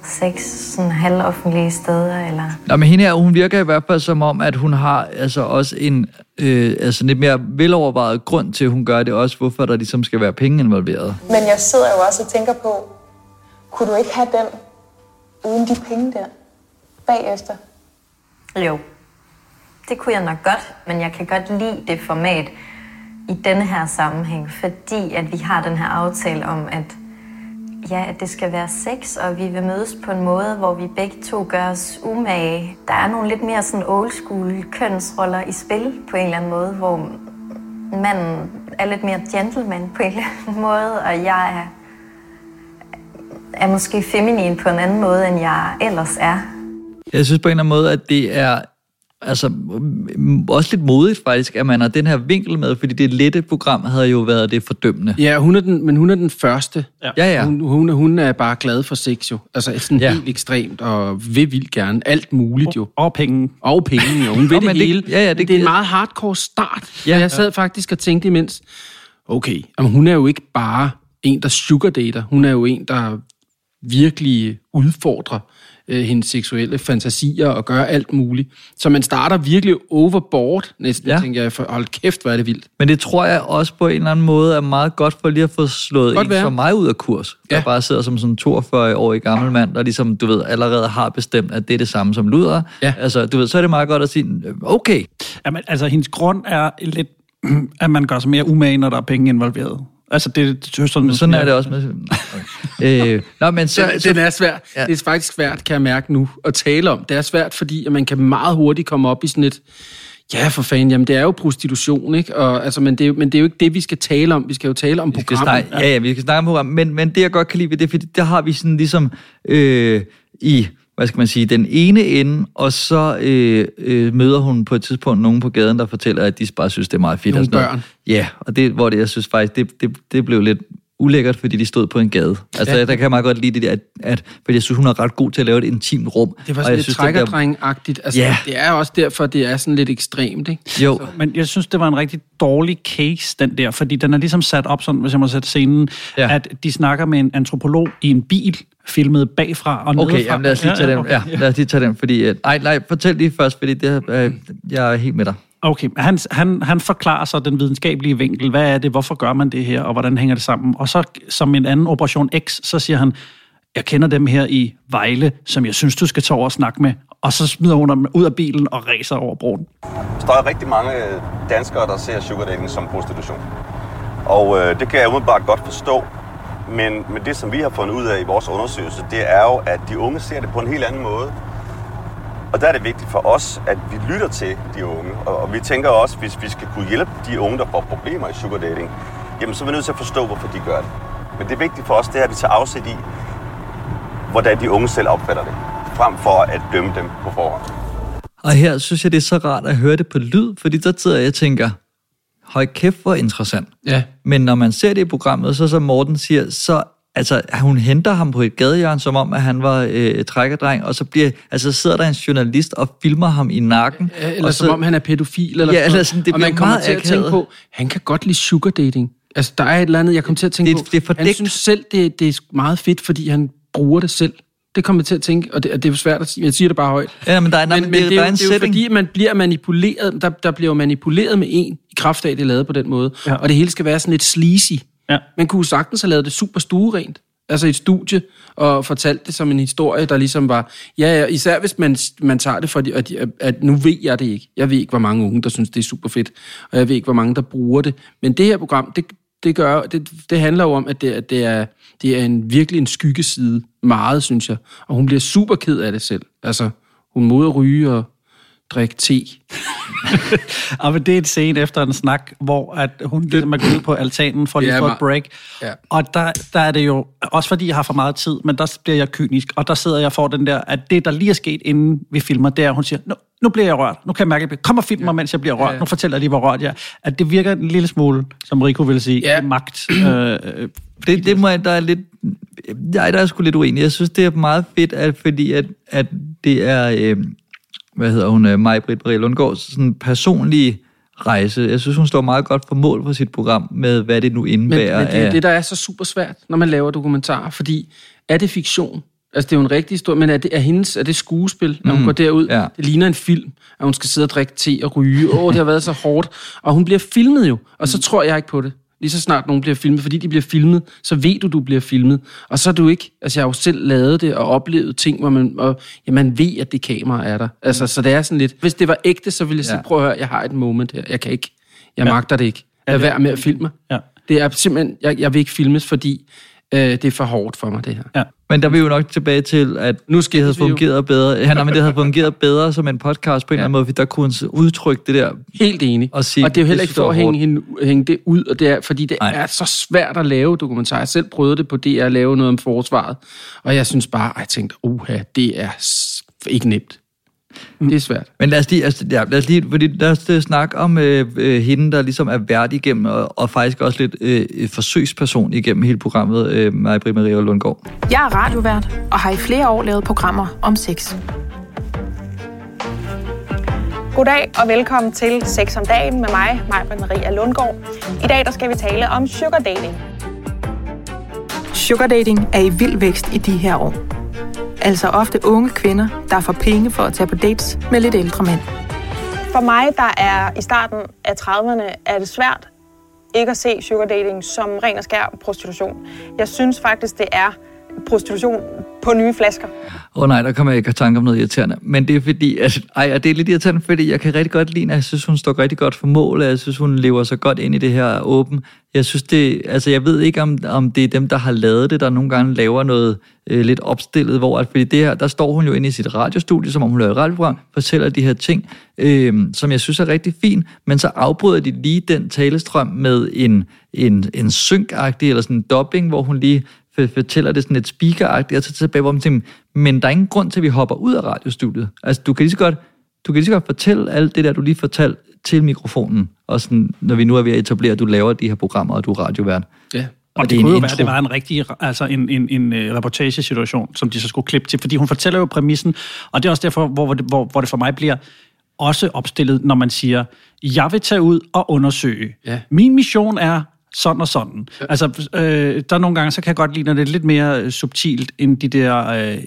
Sex sådan halvoffentlige steder, eller... Nå, men hende her, hun virker i hvert fald som om, at hun har altså også en øh, altså lidt mere velovervejet grund til, at hun gør det også, hvorfor der ligesom skal være penge involveret. Men jeg sidder jo også og tænker på, kunne du ikke have den uden de penge der bagefter? Jo, det kunne jeg nok godt, men jeg kan godt lide det format i denne her sammenhæng, fordi at vi har den her aftale om, at ja, at det skal være sex, og vi vil mødes på en måde, hvor vi begge to gør os umage. Der er nogle lidt mere sådan old school kønsroller i spil på en eller anden måde, hvor manden er lidt mere gentleman på en eller anden måde, og jeg er, er måske feminin på en anden måde, end jeg ellers er. Jeg synes på en eller anden måde, at det er altså, mm, også lidt modigt faktisk, at man har den her vinkel med, fordi det lette program havde jo været det fordømmende. Ja, hun er den, men hun er den første. Ja, ja. Hun, hun, er- hun er bare glad for sex jo. Altså sådan ja. helt ekstremt, og vil vildt gerne. Alt muligt jo. Og penge. Og penge, jo. Hun vil det men det- hele. ja, ja, det- det er en meget hardcore start. Ja. Ja, jeg sad faktisk og tænkte imens, okay, jamen, hun er jo ikke bare en, der sugardater. Hun er jo en, der virkelig udfordrer øh, hendes seksuelle fantasier og gør alt muligt. Så man starter virkelig overboard, næsten, Ja. tænker jeg, for hold kæft, hvor er det vildt. Men det tror jeg også på en eller anden måde er meget godt for lige at få slået Godt en være. som mig ud af kurs. Ja. Der bare sidder som sådan en 42-årig gammel mand, der ligesom, du ved, allerede har bestemt, at det er det samme som luder. Ja. Altså, du ved, så er det meget godt at sige, okay, Jamen, altså, hendes grund er lidt, at man gør sig mere umage, når der er penge involveret. Altså, det, det, sådan, sådan er det også med... øh, nå, men så, den, så, den er svær. Ja. Det er faktisk svært, kan jeg mærke nu, at tale om. Det er svært, fordi at man kan meget hurtigt komme op i sådan et, ja for fanden, jamen det er jo prostitution, ikke? Og, altså, men, det er, jo- men det er jo ikke det, vi skal tale om. Vi skal jo tale om programmet. snakke, ja, ja, vi skal snakke om program, men, men det, jeg godt kan lide ved det, fordi der har vi sådan ligesom øh, i, hvad skal man sige, den ene ende, og så øh, øh, møder hun på et tidspunkt nogen på gaden, der fortæller, at de bare synes, det er meget fedt. Nogle og sådan noget. børn. Ja, og det, hvor det, jeg synes faktisk, det, det, det blev lidt ulækkert, fordi de stod på en gade. Altså, Ja. ja. der kan jeg meget godt lide det der, at, at fordi jeg synes, hun er ret god til at lave et intimt rum. Det var sådan lidt trækkerdreng-agtigt. Altså, Ja. Det er også derfor, det er sådan lidt ekstremt, ikke? Jo, Men jeg synes, det var en rigtig dårlig case, den der, fordi den er ligesom sat op sådan, hvis jeg må sætte scenen, Ja. ja. at de snakker med en antropolog i en bil, filmet bagfra og Okay, nedefra. jamen lad os lige tage den. Ja, lad os lige tage den, fordi... øh, Nej, nej, fortæl lige først, fordi det, øh, jeg er helt med dig. Okay, han, han, han forklarer så den videnskabelige vinkel. Hvad er det? Hvorfor gør man det her? Og hvordan hænger det sammen? Og så som en anden Operation X, så siger han, jeg kender dem her i Vejle, som jeg synes, du skal tage over og snakke med. Og så smider hun dem ud af bilen og racer over broen. Der er rigtig mange øh, danskere, der ser sugar dating som prostitution. Og øh, det kan jeg umiddelbart godt forstå. Men, men det, som vi har fundet ud af i vores undersøgelse, det er jo, at de unge ser det på en helt anden måde. Og der er det vigtigt for os, at vi lytter til de unge. Og, og vi tænker også, hvis vi skal kunne hjælpe de unge, der får problemer i sugar dating, jamen så er vi nødt til at forstå, hvorfor de gør det. Men det er vigtigt for os, det er, at vi tager afsæt i, hvordan de unge selv opfatter det, frem for at dømme dem på forhånd. Og her synes jeg, det er så rart at høre det på lyd, fordi der sidder jeg og tænker, høj kæft, hvor interessant. Ja. Men når man ser det i programmet, så som Morten siger, så altså, hun henter ham på et gadehjørne, som om, at han var øh, trækkerdreng, og så bliver, altså, sidder der en journalist og filmer ham i nakken. Eller og som om han er pædofil. Eller Ja, sådan eller noget. sådan, det og man kommer meget til at tænke på, han kan godt lide sugar dating. Altså, der er et eller andet, jeg kom til at tænke Det- på. det er fordækt. Han synes selv, det, det er meget fedt, fordi han bruger det selv. Det kommer jeg til at tænke, og det, og det er svært at sige. Jeg siger det bare højt. Ja, men der er, Men, men, det, det, der er en det er jo setting. fordi, man bliver manipuleret. Der, der bliver jo manipuleret med en i kraft af, det er lavet på den måde. Ja. Og det hele skal være sådan lidt sleazy. Ja. Man kunne sagtens have lavet det super stuerent. Altså et studie, og fortalt det som en historie, der ligesom var... Ja, ja især hvis man, man tager det for, de- at, at, at nu ved jeg det ikke. Jeg ved ikke, hvor mange unge, der synes, det er super fedt. Og jeg ved ikke, hvor mange, der bruger det. Men det her program, det, det, gør, det, det handler jo om, at det, at det, er, det er en, virkelig en skyggeside. Meget, synes jeg. Og hun bliver super ked af det selv. Altså, hun moder ryge og drikke te. Og men det er en scene efter en snak, hvor at hun ligesom er gået ud på altanen for lige Ja, et break. Ja. Og der, der er det jo, også fordi jeg har for meget tid, men der bliver jeg kynisk, og der sidder jeg for den der, at det, der lige er sket, inden vi filmer, det er, at hun siger, nu, nu bliver jeg rørt. Nu kan jeg mærke, at jeg kom og film mig, mens jeg bliver rørt. Ja, ja. Nu fortæller de, hvor rørt jeg er. At det virker en lille smule, som Rico vil sige, Ja. magt. Øh, øh, Det, det må jeg, der er lidt... Jeg der er sgu lidt uenig. Jeg synes, det er meget fedt, at, fordi at, at det er... Øh, hvad hedder hun? Øh, Maj-Britt Marie Lundgaards sådan personlige rejse. Jeg synes, hun står meget godt for mål for sit program med, hvad det nu Men, indebærer. men det er af- det, der er så super svært, når man laver dokumentarer, fordi er det fiktion? Altså, det er jo en rigtig historie, men er det, er hendes, er det skuespil, når hun Mm, går derud? ja. Det ligner en film, at hun skal sidde og drikke te og ryge. Åh, det har været så hårdt. Og hun bliver filmet jo, og så tror jeg ikke på det. Lige så snart nogen bliver filmet, fordi de bliver filmet, så ved du, du bliver filmet. Og så er du ikke, altså jeg har jo selv lavet det og oplevet ting, hvor man, og, ja, man ved, at det kamera er der. Altså, så det er sådan lidt, hvis det var ægte, så ville jeg sige, Ja. prøv at høre, jeg har et moment her, jeg kan ikke, jeg Ja. magter det ikke. Lad det- være med at filme ja. Det er simpelthen, jeg, jeg vil ikke filmes, fordi øh, det er for hårdt for mig, det her. Ja. Men der vil jo nok tilbage til, at Nu det havde vi jo. fungeret bedre. Ja, nej, men det havde fungeret bedre som en podcast på en eller anden måde, fordi der kunne hun udtrykke det der. Helt enig. Og sige, og det er jo heller ikke for at hænge, hende, hænge det ud, og det er, fordi det Nej. er så svært at lave dokumentar. Jeg selv prøvede det på DR at lave noget om forsvaret, og jeg synes bare, at jeg tænkte, uha, det er ikke nemt. Det er svært. Men lad os lige, altså, ja, lad os lige fordi lad os øh, snakke om øh, øh, hende, der ligesom er vært igennem, og, og faktisk også lidt øh, forsøgsperson igennem hele programmet, øh, Maja Maria Lundgaard. Jeg er radiovært og har i flere år lavet programmer om sex. Goddag og velkommen til Sex om dagen med mig, Majbrit Maria Lundgaard. I dag der skal vi tale om sugar dating. Sugar dating er i vild vækst i de her år. Altså ofte unge kvinder, der får penge for at tage på dates med lidt ældre mænd. For mig, der er i starten af 30'erne, er det svært ikke at se sugar dating som ren og skær prostitution. Jeg synes faktisk, det er prostitution på nye flasker. Åh oh, nej, der kommer jeg ikke i tanke om noget irriterende. Men det er fordi, at, ej, og det er lidt irriterende, fordi jeg kan rigtig godt lide, at jeg synes, hun står rigtig godt for mål, og jeg synes, hun lever så godt ind i det her åben. Jeg synes det, altså jeg ved ikke, om, om det er dem, der har lavet det, der nogle gange laver noget øh, lidt opstillet, hvor at, fordi det her, der står hun jo inde i sit radiostudie, som om hun laver et radioprogram, fortæller de her ting, øh, som jeg synes er rigtig fint, men så afbryder de lige den talestrøm med en, en, en synkagtig, eller sådan en dobbling, hvor hun lige fortæller det sådan lidt speakeragtigt, og så tilbage, hvor man tænker, men der er ingen grund til, at vi hopper ud af radiostudiet. Altså, du kan lige så godt, du kan lige så godt fortælle alt det der, du lige fortalte til mikrofonen, og sådan, når vi nu er ved at etablere, at du laver de her programmer, og du er radiovært. Ja. Og, Og det, det kunne jo være, intro. at det var en rigtig altså en, en, en øh, reportagesituation, som de så skulle klippe til, fordi hun fortæller jo præmissen, og det er også derfor, hvor, hvor, det, hvor, hvor det for mig bliver også opstillet, når man siger, jeg vil tage ud og undersøge. Ja. Min mission er sådan og sådan. Altså, øh, der er nogle gange, så kan jeg godt lide, når det er lidt mere øh, subtilt, end de der... Øh, øh,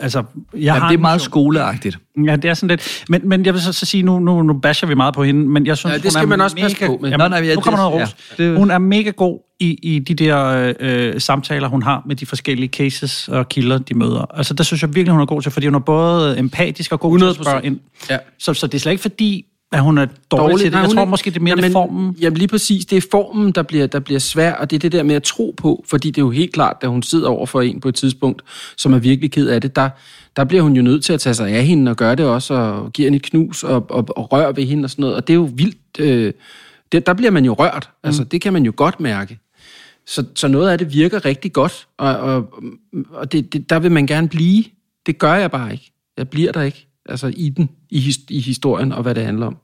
altså, jeg Ja, har det er meget skoleagtigt. Ja, det er sådan lidt. Men, men jeg vil så, så sige, nu, nu, nu basher vi meget på hende, men jeg synes, Ja, det hun skal er man også passe mega, på med. Jamen, Nå, nej, ja, nu kommer noget ros. ja, det- Hun er mega god i, i de der øh, samtaler, hun har med de forskellige cases og kilder, de møder. Altså, der synes jeg virkelig, hun er god til, fordi hun er både empatisk og god til at 100%. spørge ind. Ja. Så, så det er slet ikke fordi, at hun er dårlig, til det. Nej, Jeg tror er- måske, det er mere jamen, det formen. Jamen lige præcis, det er formen, der bliver, der bliver svær, og det er det der med at tro på, fordi det er jo helt klart, da hun sidder over for en på et tidspunkt, som er virkelig ked af det, der, der bliver hun jo nødt til at tage sig af hende og gøre det også, og give hende et knus og, og, og røre ved hende og sådan noget, og det er jo vildt. Øh, det, der bliver man jo rørt, altså det kan man jo godt mærke. Så, så noget af det virker rigtig godt, og, og, og det, det, der vil man gerne blive. Det gør jeg bare ikke. Jeg bliver der ikke, altså i den, i, his, i historien og hvad det handler om.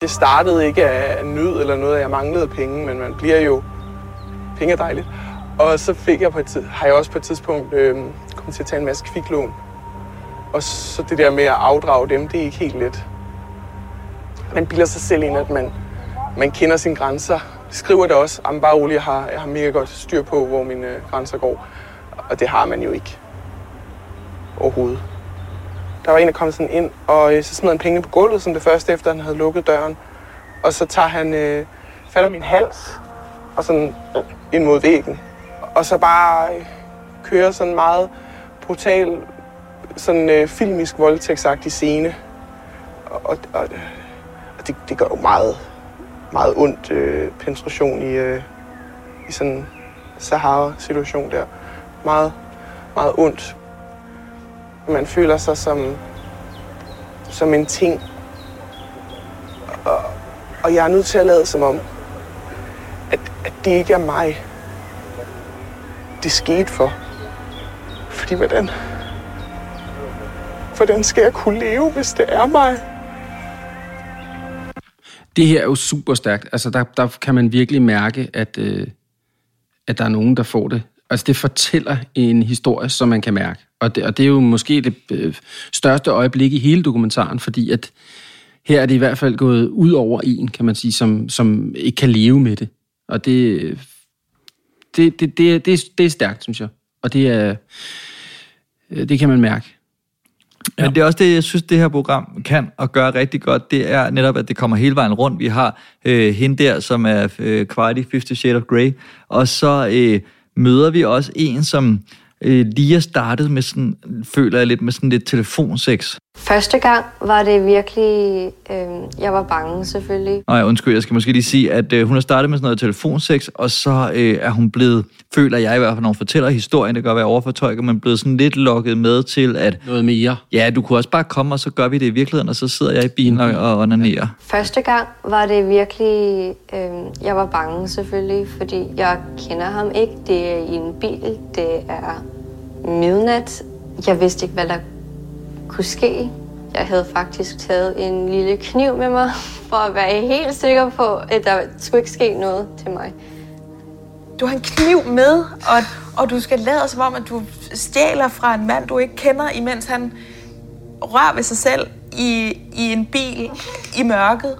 Det startede ikke af nød eller noget, jeg manglede penge, men man bliver jo... Penge er dejligt. Og så fik jeg på et tid, har jeg også på et tidspunkt øh, kommet til at tage en masse kviklån. Og så det der med at afdrage dem, det er ikke helt let. Man bilder sig selv ind, at man, man kender sine grænser, skriver det også. Jamen, bare rolig, jeg har, jeg har mega godt styr på, hvor mine øh, grænser går. Og det har man jo ikke overhovedet. Der var en, der kom sådan ind, og øh, så smed han pengene på gulvet, som det første, efter han havde lukket døren. Og så tager han øh, fat om min hals, og sådan øh, ind mod væggen. Og så bare øh, kører sådan meget brutal, sådan øh, filmisk voldtægtsagtig scene. Og, og, og, og det, det gør jo meget, meget ondt øh, penetration i, øh, i sådan en Sahara-situation der. Meget, meget ondt. Man føler sig som, som en ting. Og, og jeg er nødt til at lade som om, at, at det ikke er mig, det skete for. Fordi hvordan, hvordan skal jeg kunne leve, hvis det er mig? Det her er jo super stærkt. Altså, der, der kan man virkelig mærke, at, øh, at der er nogen, der får det. Altså, det fortæller en historie, som man kan mærke. Og det, og det er jo måske det øh, største øjeblik i hele dokumentaren, fordi at her er det i hvert fald gået ud over en, kan man sige, som, som ikke kan leve med det. Og det, det, det, det, det, det er stærkt, synes jeg. Og det er, øh, det kan man mærke. Ja. Men det er også det, jeg synes, det her program kan og gør rigtig godt. Det er netop, at det kommer hele vejen rundt. Vi har øh, hende der, som er øh, kvart i 50 Shades of Grey. Og så øh, møder vi også en, som øh, lige er startet med sådan, føler jeg lidt, med sådan lidt telefonsex. Første gang var det virkelig... Øh, jeg var bange, selvfølgelig. Nå ja, undskyld, jeg skal måske lige sige, at øh, hun har startet med sådan noget telefonsex, og så øh, er hun blevet, føler jeg i hvert fald, når hun fortæller historien, det kan godt være overfortolket, men blevet sådan lidt lokket med til, at... Noget mere. Ja, du kunne også bare komme, og så gør vi det i virkeligheden, og så sidder jeg i bilen og, og onanerer. Første gang var det virkelig... Øh, jeg var bange, selvfølgelig, fordi jeg kender ham ikke. Det er i en bil. Det er midnat. Jeg vidste ikke, hvad der kunne ske. Jeg havde faktisk taget en lille kniv med mig, for at være helt sikker på, at der skulle ikke ske noget til mig. Du har en kniv med, og, og du skal lade som om, at du stjæler fra en mand, du ikke kender, imens han rører ved sig selv i, i en bil i mørket.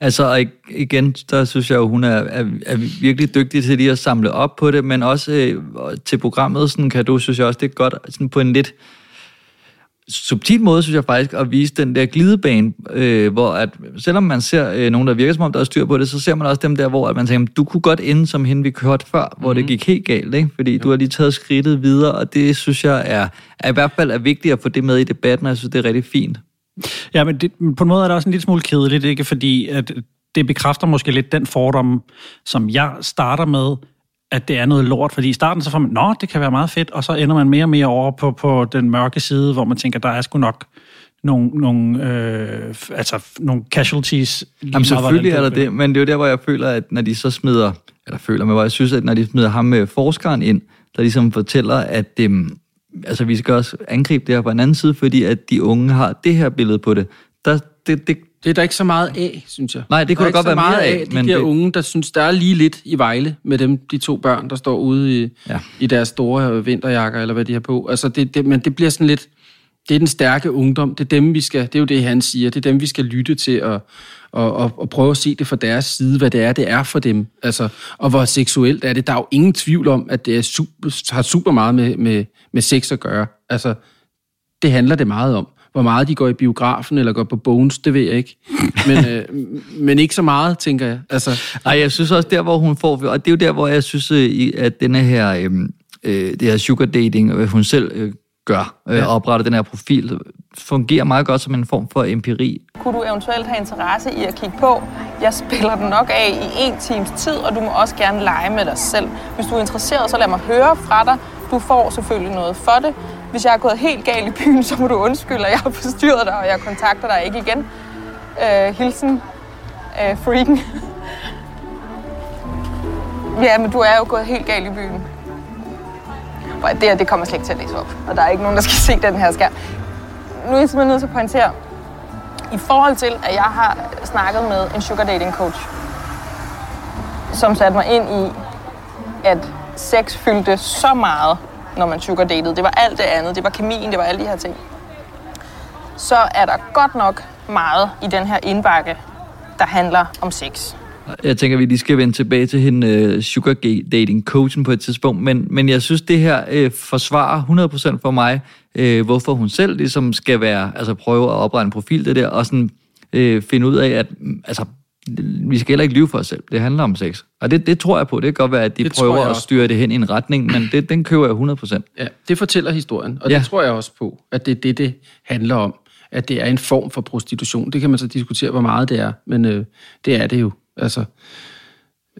Altså, igen, der synes jeg jo, hun er, er, er virkelig dygtig til lige at samle op på det, men også øh, til programmet, sådan kan du, synes jeg også, det er godt sådan på en lidt subtil måde, synes jeg faktisk, at vise den der glidebane, øh, hvor at, selvom man ser øh, nogen, der virker som om, der er styr på det, så ser man også dem der, hvor at man tænker, du kunne godt ende som hende, vi kørte før, hvor mm-hmm. det gik helt galt, ikke? fordi ja. du har lige taget skridtet videre, og det synes jeg er, er i hvert fald er vigtigt at få det med i debatten, og jeg synes, det er rigtig fint. Ja, men det, på en måde er det også en lille smule kedeligt, ikke? Fordi at det bekræfter måske lidt den fordom, som jeg starter med, at det er noget lort, fordi i starten så får man, nå, det kan være meget fedt, og så ender man mere og mere over på, på den mørke side, hvor man tænker, der er sgu nok nogle, nogle, øh, altså, nogle casualties. Jamen selvfølgelig er der det, men det er jo der, hvor jeg føler, at når de så smider, eller føler mig, hvor jeg synes, at når de smider ham med forskeren ind, der ligesom fortæller, at øh, altså, vi skal også angribe det her på en anden side, fordi at de unge har det her billede på det. Der, det, det, det er der ikke så meget af, synes jeg. Nej, det kunne der godt være meget mere af, af. De men der det- unge, der synes, der er lige lidt i Vejle med dem, de to børn, der står ude i, ja. i deres store vinterjakker, eller hvad de har på. Altså, det, det, men det bliver sådan lidt... Det er den stærke ungdom. Det er dem, vi skal... Det er jo det, han siger. Det er dem, vi skal lytte til og, og, og, og prøve at se det fra deres side, hvad det er, det er for dem. Altså, og hvor seksuelt er det. Der er jo ingen tvivl om, at det er super, har super meget med, med, med sex at gøre. Altså, det handler det meget om. Hvor meget de går i biografen eller går på Bones, det ved jeg ikke. Men, øh, men ikke så meget, tænker jeg. Altså, Ej, jeg synes også der, hvor hun får... Og det er jo der, hvor jeg synes, øh, at denne her, øh, øh, det her sugar dating, hun selv øh, gør, øh, Ja. opretter den her profil, fungerer meget godt som en form for empiri. Kunne du eventuelt have interesse i at kigge på? Jeg spiller den nok af i en times tid, og du må også gerne lege med dig selv. Hvis du er interesseret, så lad mig høre fra dig. Du får selvfølgelig noget for det. Hvis jeg er gået helt galt i byen, så må du undskylde, at jeg har forstyrret dig, og jeg kontakter dig ikke igen. Øh, hilsen, øh, freaken. ja, men du er jo gået helt galt i byen. Prøv Det her, det kommer slet ikke til at læse op. Og der er ikke nogen, der skal se den her skærm. Nu er jeg simpelthen nødt til at pointere, i forhold til, at jeg har snakket med en sugar dating coach, som satte mig ind i, at sex fyldte så meget, når man sugar datede. Det var alt det andet. Det var kemien, det var alle de her ting. Så er der godt nok meget i den her indbakke, der handler om sex. Jeg tænker, vi lige skal vende tilbage til hende uh, sugar dating coachen på et tidspunkt, men, men jeg synes, det her uh, forsvarer 100% for mig, uh, hvorfor hun selv ligesom skal være, altså prøve at oprette en profil det der, og sådan uh, finde ud af, at mm, altså, vi skal heller ikke lyve for os selv. Det handler om sex. Og det, det tror jeg på. Det kan godt være, at de Det prøver at styre det hen i en retning, men det, den køber jeg 100%. Ja, det fortæller historien, og Ja. det tror jeg også på, at det er det, det handler om. At det er en form for prostitution. Det kan man så diskutere, hvor meget det er, men øh, det er det jo. Altså,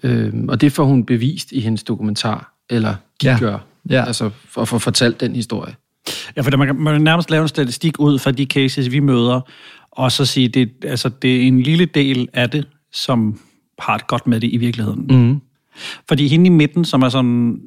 øh, og det får hun bevist i hendes dokumentar, eller de Ja. gør, Ja. altså for at få fortalt den historie. Ja, for man kan, man kan nærmest lave en statistik ud fra de cases, vi møder, og så sige, det, altså, det er en lille del af det, som har det godt med det i virkeligheden. Mm. Fordi hende i midten, som er sådan...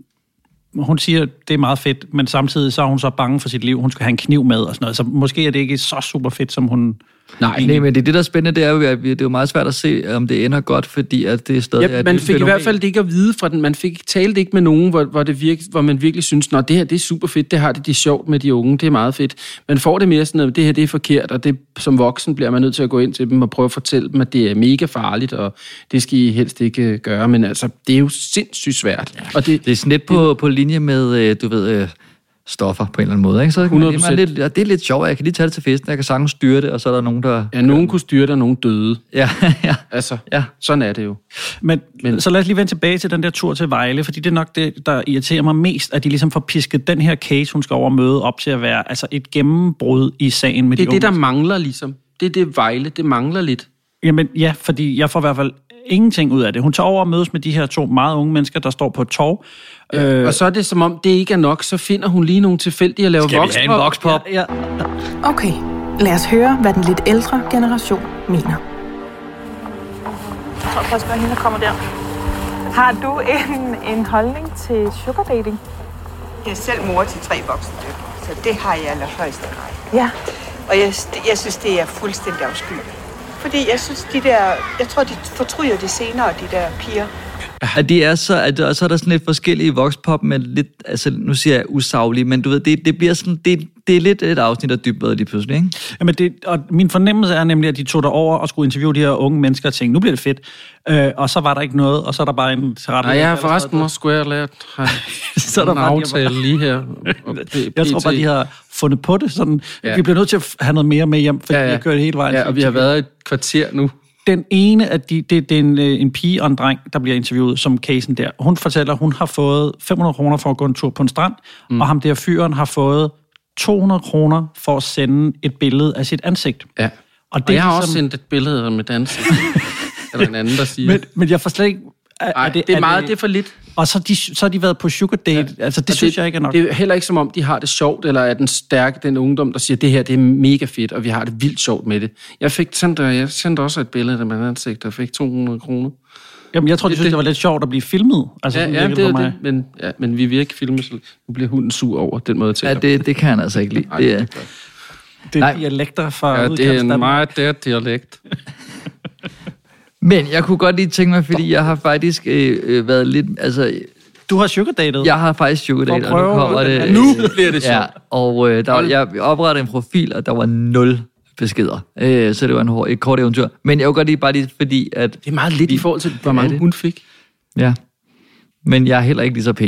Hun siger, det er meget fedt, men samtidig så er hun så bange for sit liv. Hun skal have en kniv med og sådan noget. Så måske er det ikke så super fedt, som hun... Nej, Nej, men det, det der er spændende, det er jo, at det er jo meget svært at se, om det ender godt, fordi at det er stadig er Ja, man fik i fænomen. hvert fald ikke at vide fra den. Man fik talt ikke med nogen, hvor, hvor, det virke, hvor man virkelig synes, at det her det er super fedt, det har det, det er sjovt med de unge, det er meget fedt. Man får det mere sådan, at det her det er forkert, og det, som voksen bliver man nødt til at gå ind til dem og prøve at fortælle dem, at det er mega farligt, og det skal I helst ikke øh, gøre. Men altså, det er jo sindssygt svært. Og det, det er sådan lidt på, på linje med, øh, du ved, øh, stoffer på en eller anden måde. Ikke? Så kan man, lige- 100%. man, lidt, det er lidt sjovt, jeg kan lige tage det til festen, jeg kan sagtens styre det, og så er der nogen, der... Ja, nogen kunne styre det, og nogen døde. Ja, ja. Altså, ja. sådan er det jo. Men, men så lad os lige vende tilbage til den der tur til Vejle, fordi det er nok det, der irriterer mig mest, at de ligesom får pisket den her case, hun skal over møde, op til at være altså et gennembrud i sagen med Det de er det, der unge. mangler ligesom. Det er det Vejle, det mangler lidt. Jamen ja, fordi jeg får i hvert fald ingenting ud af det. Hun tager over og mødes med de her to meget unge mennesker, der står på et torv. Ja, øh, og så er det som om, det ikke er nok, så finder hun lige nogle tilfældige at lave Skal vi vokspop. have en vokspop? Ja, Okay, lad os høre, hvad den lidt ældre generation mener. Jeg tror faktisk, at hende kommer der. Har du en, en holdning til sugar dating? Jeg er selv mor til tre voksne døtre, så det har jeg allerhøjeste grad. Ja. Og jeg, jeg synes, det er fuldstændig afskyeligt. Fordi jeg synes, de der... Jeg tror, de fortryder det senere, de der piger. At det er så, at, og så er der sådan lidt forskellige vokspop, men lidt, altså nu siger jeg usaglige, men du ved, det, det bliver sådan, det, det er lidt et afsnit af dybvad lige pludselig, ikke? Jamen det, og min fornemmelse er nemlig, at de tog derover og skulle interviewe de her unge mennesker og tænkte, nu bliver det fedt. Øh, og så var der ikke noget, og så er der bare en tilrettelægger. Nej, jeg har forresten også skulle have lært så er der en bare aftale lige her. Jeg tror bare, de har fundet på det sådan. Ja. Vi bliver nødt til at have noget mere med hjem, fordi ja, ja. jeg kører det hele vejen. Ja, og vi har været et kvarter nu. Den ene af de, det, det er en, øh, en pige og en dreng, der bliver interviewet som casen der. Hun fortæller, at hun har fået 500 kroner for at gå en tur på en strand, mm. og ham der fyren har fået 200 kroner for at sende et billede af sit ansigt. Ja. Og, Og, det jeg er har ligesom- også sendt et billede af mit ansigt. Eller en anden, der siger. Men, men jeg får slet ikke... Er, Ej, det er meget- det er for lidt. Og så, de, så har de været på sugar date. Ja. Altså, det Og synes jeg ikke er nok. Det er heller ikke som om, de har det sjovt, eller er den stærke, den ungdom, der siger, det her det er mega fedt, og vi har det vildt sjovt med det. Jeg fik sendt, jeg sendte også et billede af mit ansigt, og fik 200 kroner. Jamen, jeg tror, de Det- synes, det, det- det var lidt sjovt at blive filmet. Altså, ja, ja det er mig. det, men, ja, men vi vil ikke filme, så nu bliver hunden sur over den måde til. Ja, det, det kan han altså ikke lide. Ej, Det er, Det er dialekter fra Ja, det er en meget der dialekt. Men jeg kunne godt lige tænke mig, fordi jeg har faktisk øh, øh, været lidt... Altså, du har sugardatet? Jeg har faktisk sugardatet, og nu prøve- kommer det... Nu bliver det Ja, sjovt. og øh, der, jeg oprettede en profil, og der var nul beskeder. Øh, så det var en hård, et kort eventyr. Men jeg vil godt lige bare lige, fordi at... Det er meget lidt i forhold til, hvor mange hun fik. Ja. Men jeg er heller ikke lige så pæn.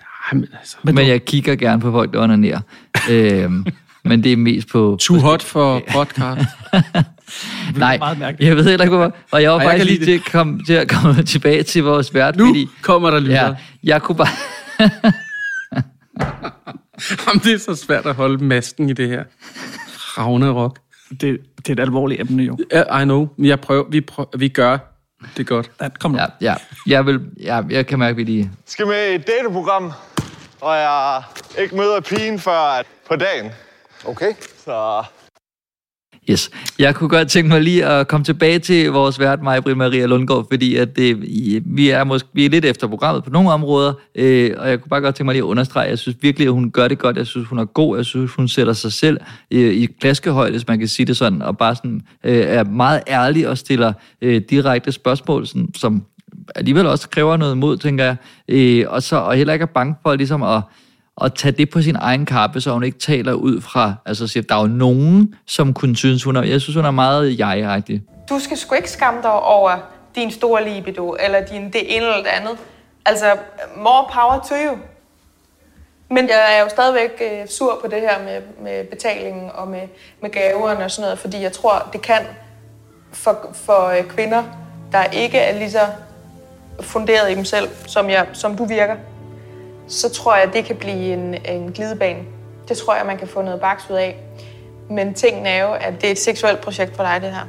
Nej, men altså... Men, men jeg kigger gerne på folk, der onanerer. øhm, men det er mest på... Too hot for podcast. Nej, jeg ved heller ikke, hvorfor. Og jeg var Ej, jeg faktisk kan lige til at komme, til at komme tilbage til vores vært, Nu fordi... kommer der lytter. Ja, jeg kunne bare... Jamen, det er så svært at holde masken i det her. Ragnarok. Det, det er et alvorligt emne, jo. I know. Jeg prøver, vi, prøver, vi gør det godt. Ja, kom nu. Ja, ja. Jeg, vil, ja, jeg kan mærke, at vi lige... skal med i et dateprogram, og jeg ikke møder pigen før at på dagen. Okay. Så Yes. Jeg kunne godt tænke mig lige at komme tilbage til vores vært, Maja Maria Lundgaard, fordi at det, i- vi, er måske, vi er lidt efter programmet på nogle områder, øh, og jeg kunne bare godt tænke mig lige at understrege, at jeg synes virkelig, at hun gør det godt. Jeg synes, hun er god. Jeg synes, hun sætter sig selv øh, i klaskehøjde, hvis man kan sige det sådan, og bare sådan, øh, er meget ærlig og stiller øh, direkte spørgsmål, sådan, som alligevel også kræver noget mod, tænker jeg. Øh, og, så, og heller ikke er bange for ligesom at at tage det på sin egen kappe, så hun ikke taler ud fra, altså siger, der er jo nogen, som kunne synes, hun er, jeg synes, hun er meget jeg-agtig. Du skal sgu ikke skamme dig over din store libido, eller din det ene eller det andet. Altså, more power to you. Men jeg er jo stadigvæk øh, sur på det her med, med betalingen og med, med gaverne og sådan noget, fordi jeg tror, det kan for, for øh, kvinder, der ikke er lige så funderet i dem selv, som, jeg, som du virker, så tror jeg, det kan blive en, en glidebane. Det tror jeg, man kan få noget baks ud af. Men tingen er jo, at det er et seksuelt projekt for dig, det her.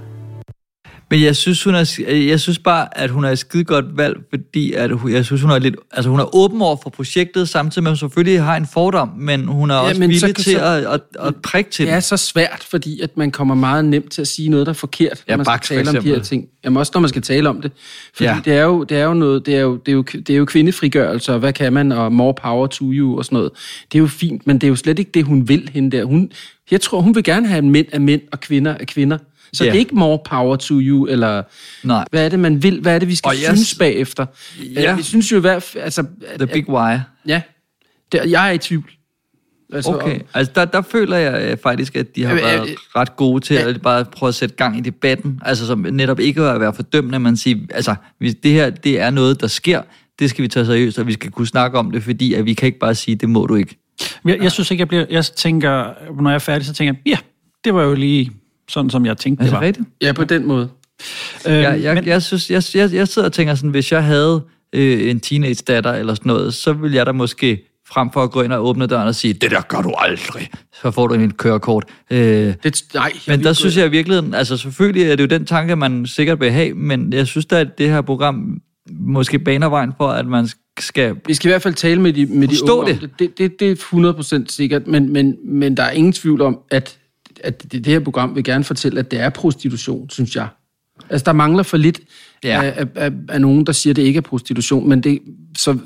Men jeg synes, hun er, jeg synes bare, at hun er et skide godt valg, fordi at hun, jeg synes, hun er lidt, altså hun er åben over for projektet, samtidig med, at hun selvfølgelig har en fordom, men hun er ja, også villig til så, at, at, at prikke til Det er så svært, fordi at man kommer meget nemt til at sige noget, der er forkert, Ja, når man Bach, skal tale om de her ting. Jamen også, når man skal tale om det. Fordi ja. det, er jo, det er jo noget, det er jo, det er jo, det er jo kvindefrigørelse, og hvad kan man, og more power to you, og sådan noget. Det er jo fint, men det er jo slet ikke det, hun vil, hende der. Hun, jeg tror, hun vil gerne have mænd af mænd, og kvinder af kvinder. Så Ja. det er ikke more power to you, eller Nej. hvad er det, man vil? Hvad er det, vi skal Og jeg synes s- bagefter? Ja. Vi synes jo i hvert fald... Altså, The big why. Ja, det, jeg er i tvivl. Altså, Okay, altså der, der føler jeg øh, faktisk, at de har Øh, øh, været ret gode til at bare prøve at sætte gang i debatten. Altså som netop ikke at være fordømmende, man siger, altså hvis det her det er noget, der sker, det skal vi tage seriøst, og vi skal kunne snakke om det, fordi at vi kan ikke bare sige, det må du ikke. Jeg, jeg synes ikke, jeg bliver... Jeg tænker, når jeg er færdig, så tænker jeg, ja, det var jo lige sådan, som jeg tænkte, Er det var. rigtigt? Ja, på den måde. Øhm, jeg, jeg, jeg, synes, jeg, jeg, jeg sidder og tænker sådan, hvis jeg havde øh, en teenage datter eller sådan noget, så ville jeg da måske frem for at gå ind og åbne døren og sige, det der gør du aldrig, så får du et kørekort. Øh, det, nej, men der synes jeg i virkeligheden, altså selvfølgelig er det jo den tanke, man sikkert vil have, men jeg synes da, at det her program måske baner vejen for, at man skal... Vi skal i hvert fald tale med de, med de unge det. om det. Det, det. Det er 100% sikkert, men, men, men der er ingen tvivl om, at, at det, det her program vil gerne fortælle, at det er prostitution, synes jeg. Altså, der mangler for lidt Ja. af, af, af nogen, der siger, at det ikke er prostitution, men det, så,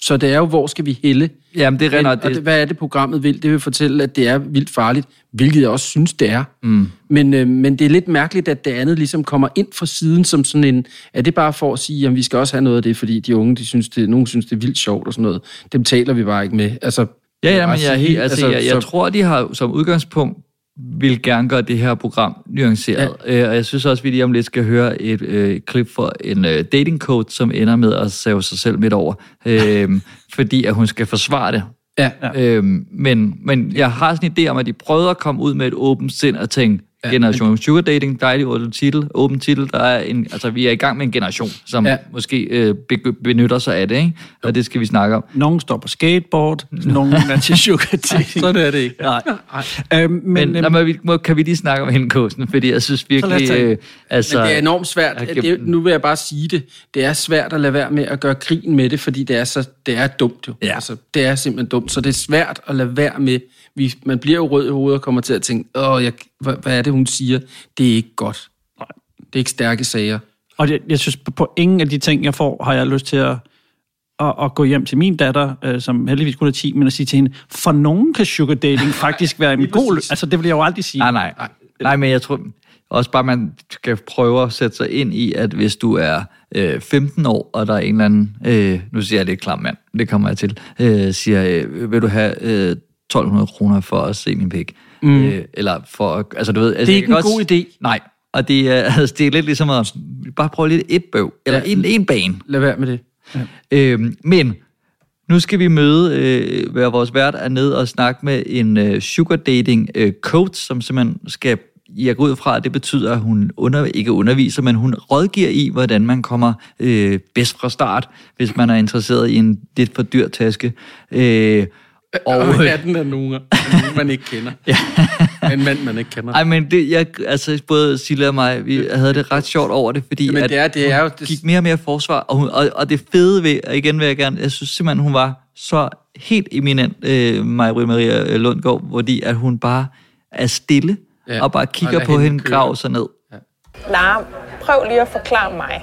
så det er jo, hvor skal vi helle? Jamen, det render... Men, og det, hvad er det, programmet vil? Det vil fortælle, at det er vildt farligt, hvilket jeg også synes, det er. Mm. Men, øh, men det er lidt mærkeligt, at det andet ligesom kommer ind fra siden som sådan en... Er det bare for at sige, at vi skal også have noget af det, fordi de unge, de synes det, nogen synes, det er vildt sjovt og sådan noget. Dem taler vi bare ikke med. Altså, Ja, ja, men jeg, er helt, altså, jeg, jeg så- tror, de har som udgangspunkt vil gerne gøre det her program nuanceret. Ja. Øh, og jeg synes også, vi lige om lidt skal høre et øh, klip fra en øh, dating coach, som ender med at save sig selv midt over, øh, fordi at hun skal forsvare det. Ja. Øhm, men, men jeg har sådan en idé om, at de prøvede at komme ud med et åbent sind og tænke, ja, generation sugar dating, dejlig åben titel, åben titel, der er en, altså vi er i gang med en generation, som ja. Måske øh, be- benytter sig af det, ikke? og det skal vi snakke om. Nogen står på skateboard, nogen er til sugar dating. Sådan er det ikke. Nej. Øhm, Men, men, men, men vi, må, kan vi lige snakke om hende, Kosen? Fordi jeg synes virkelig... Øh, altså, Men det er enormt svært. jeg Det, nu vil jeg bare sige det. Det er svært at lade være med at gøre grin med det, fordi det er, så, det er dumt jo. Ja. Altså, det er simpelthen dumt. Så det er svært at lade være med. Vi, man bliver jo rød i hovedet og kommer til at tænke, Åh, jeg, hvad, hvad er det, hun siger? Det er ikke godt. Det er ikke stærke sager. Og jeg, jeg synes, på- ingen af de ting, jeg får, har jeg lyst til at, at, at gå hjem til min datter, øh, som heldigvis kun er 10, men at sige til hende, for nogen kan sugar dating faktisk være en god... lø- Altså, det vil jeg jo aldrig sige. Nej, nej. Nej, men jeg tror også bare, man skal prøve at sætte sig ind i, at hvis du er øh, 15 år, og der er en eller anden, øh, nu siger jeg lidt klam mand, det kommer jeg til, øh, siger, øh, vil du have øh, 1200 kroner for at se min pik? Mm. Øh, eller for, at- altså du ved... Altså, Det er ikke en godt god s- Nej, og det er, altså, det er lidt ligesom at bare prøve lidt et bøv, eller Ja. en, en bane. Lad være med det. Øhm, men nu skal vi møde, øh, være vores vært er ned og snakke med en øh, sugar dating øh, coach, som simpelthen skal, jeg går ud fra, at det betyder, at hun under, ikke underviser, men hun rådgiver i, hvordan man kommer øh, bedst fra start, hvis man er interesseret i en lidt for dyr taske. Øh, Og, og, og 18 er nogen, nogen, man ikke kender. ja. En mand, man ikke kender. ej, men det, jeg, altså både Silla og mig, vi havde det ret sjovt over det, fordi Jamen, at det er- det er hun jo- det- gik mere og mere forsvar, og, hun, og, og det fede ved, og igen vil jeg gerne, jeg synes simpelthen, hun var så helt eminent, øh, Maja Maria Lundgaard, fordi at hun bare er stille, Ja, ja, og bare og kigger lad på hende hende køre. grave sig ned. Lara, prøv lige at forklare mig,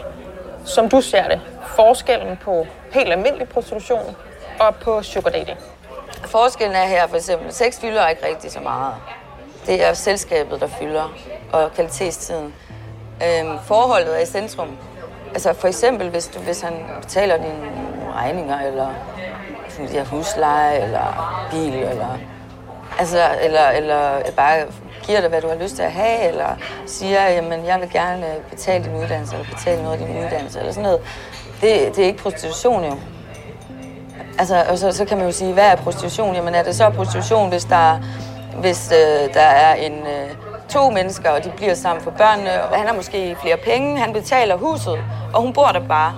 som du ser det, forskellen på helt almindelig prostitution og på sugar dating. Forskellen er her for eksempel, sex fylder ikke rigtig så meget. Det er selskabet, der fylder, og kvalitetstiden. Øhm, forholdet er i centrum. Altså for eksempel, hvis, du, hvis han betaler dine regninger, eller ja, husleje, eller bil, eller Altså, eller, eller bare giver dig, hvad du har lyst til at have, eller siger, jamen, jeg vil gerne betale din uddannelse, eller betale noget af din uddannelse, eller sådan noget. Det, det er ikke prostitution, jo. Altså, og så, så kan man jo sige, hvad er prostitution? Jamen, er det så prostitution, hvis der, hvis, øh, der er en, øh, to mennesker, og de bliver sammen for børnene, og han har måske flere penge, han betaler huset, og hun bor der bare,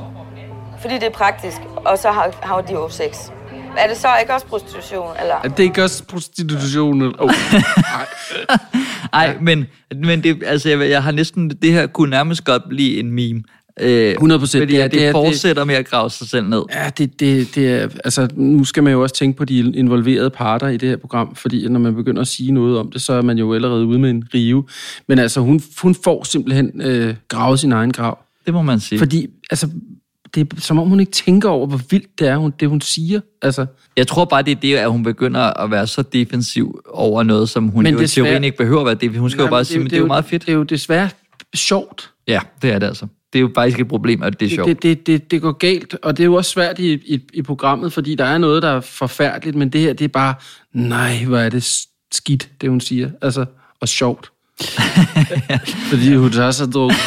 fordi det er praktisk, og så har, har de jo sex. Er det så ikke også prostitution? Eller? Er det ikke også prostitution? Oh. Ej, men, men det, altså, jeg, jeg har næsten, det her kunne nærmest godt blive en meme. Øh, 100 procent. Fordi Det er- det, det er- det fortsætter med at grave sig selv ned. Ja, det, det, det er, altså, nu skal man jo også tænke på de involverede parter i det her program, fordi når man begynder at sige noget om det, så er man jo allerede ude med en rive. Men altså, hun, hun får simpelthen øh, gravet sin egen grav. Det må man sige. Fordi, altså, det er som om hun ikke tænker over, hvor vildt det er, hun, det hun siger. Altså, Jeg tror bare, det er det, at hun begynder at være så defensiv over noget, som hun Men jo i desværre- teorien ikke behøver at være defensiv. Hun skal jo bare det sige, men det det er jo- meget fedt. Det er jo desværre sjovt. Ja, det er det altså. Det er jo faktisk et problem, at det er sjovt. Det, det, det, det går galt, og det er jo også svært i, i, i programmet, fordi der er noget, der er forfærdeligt, men det her, det er bare, nej, hvor er det skidt, det hun siger. Altså, og sjovt. fordi hun tager så drukket.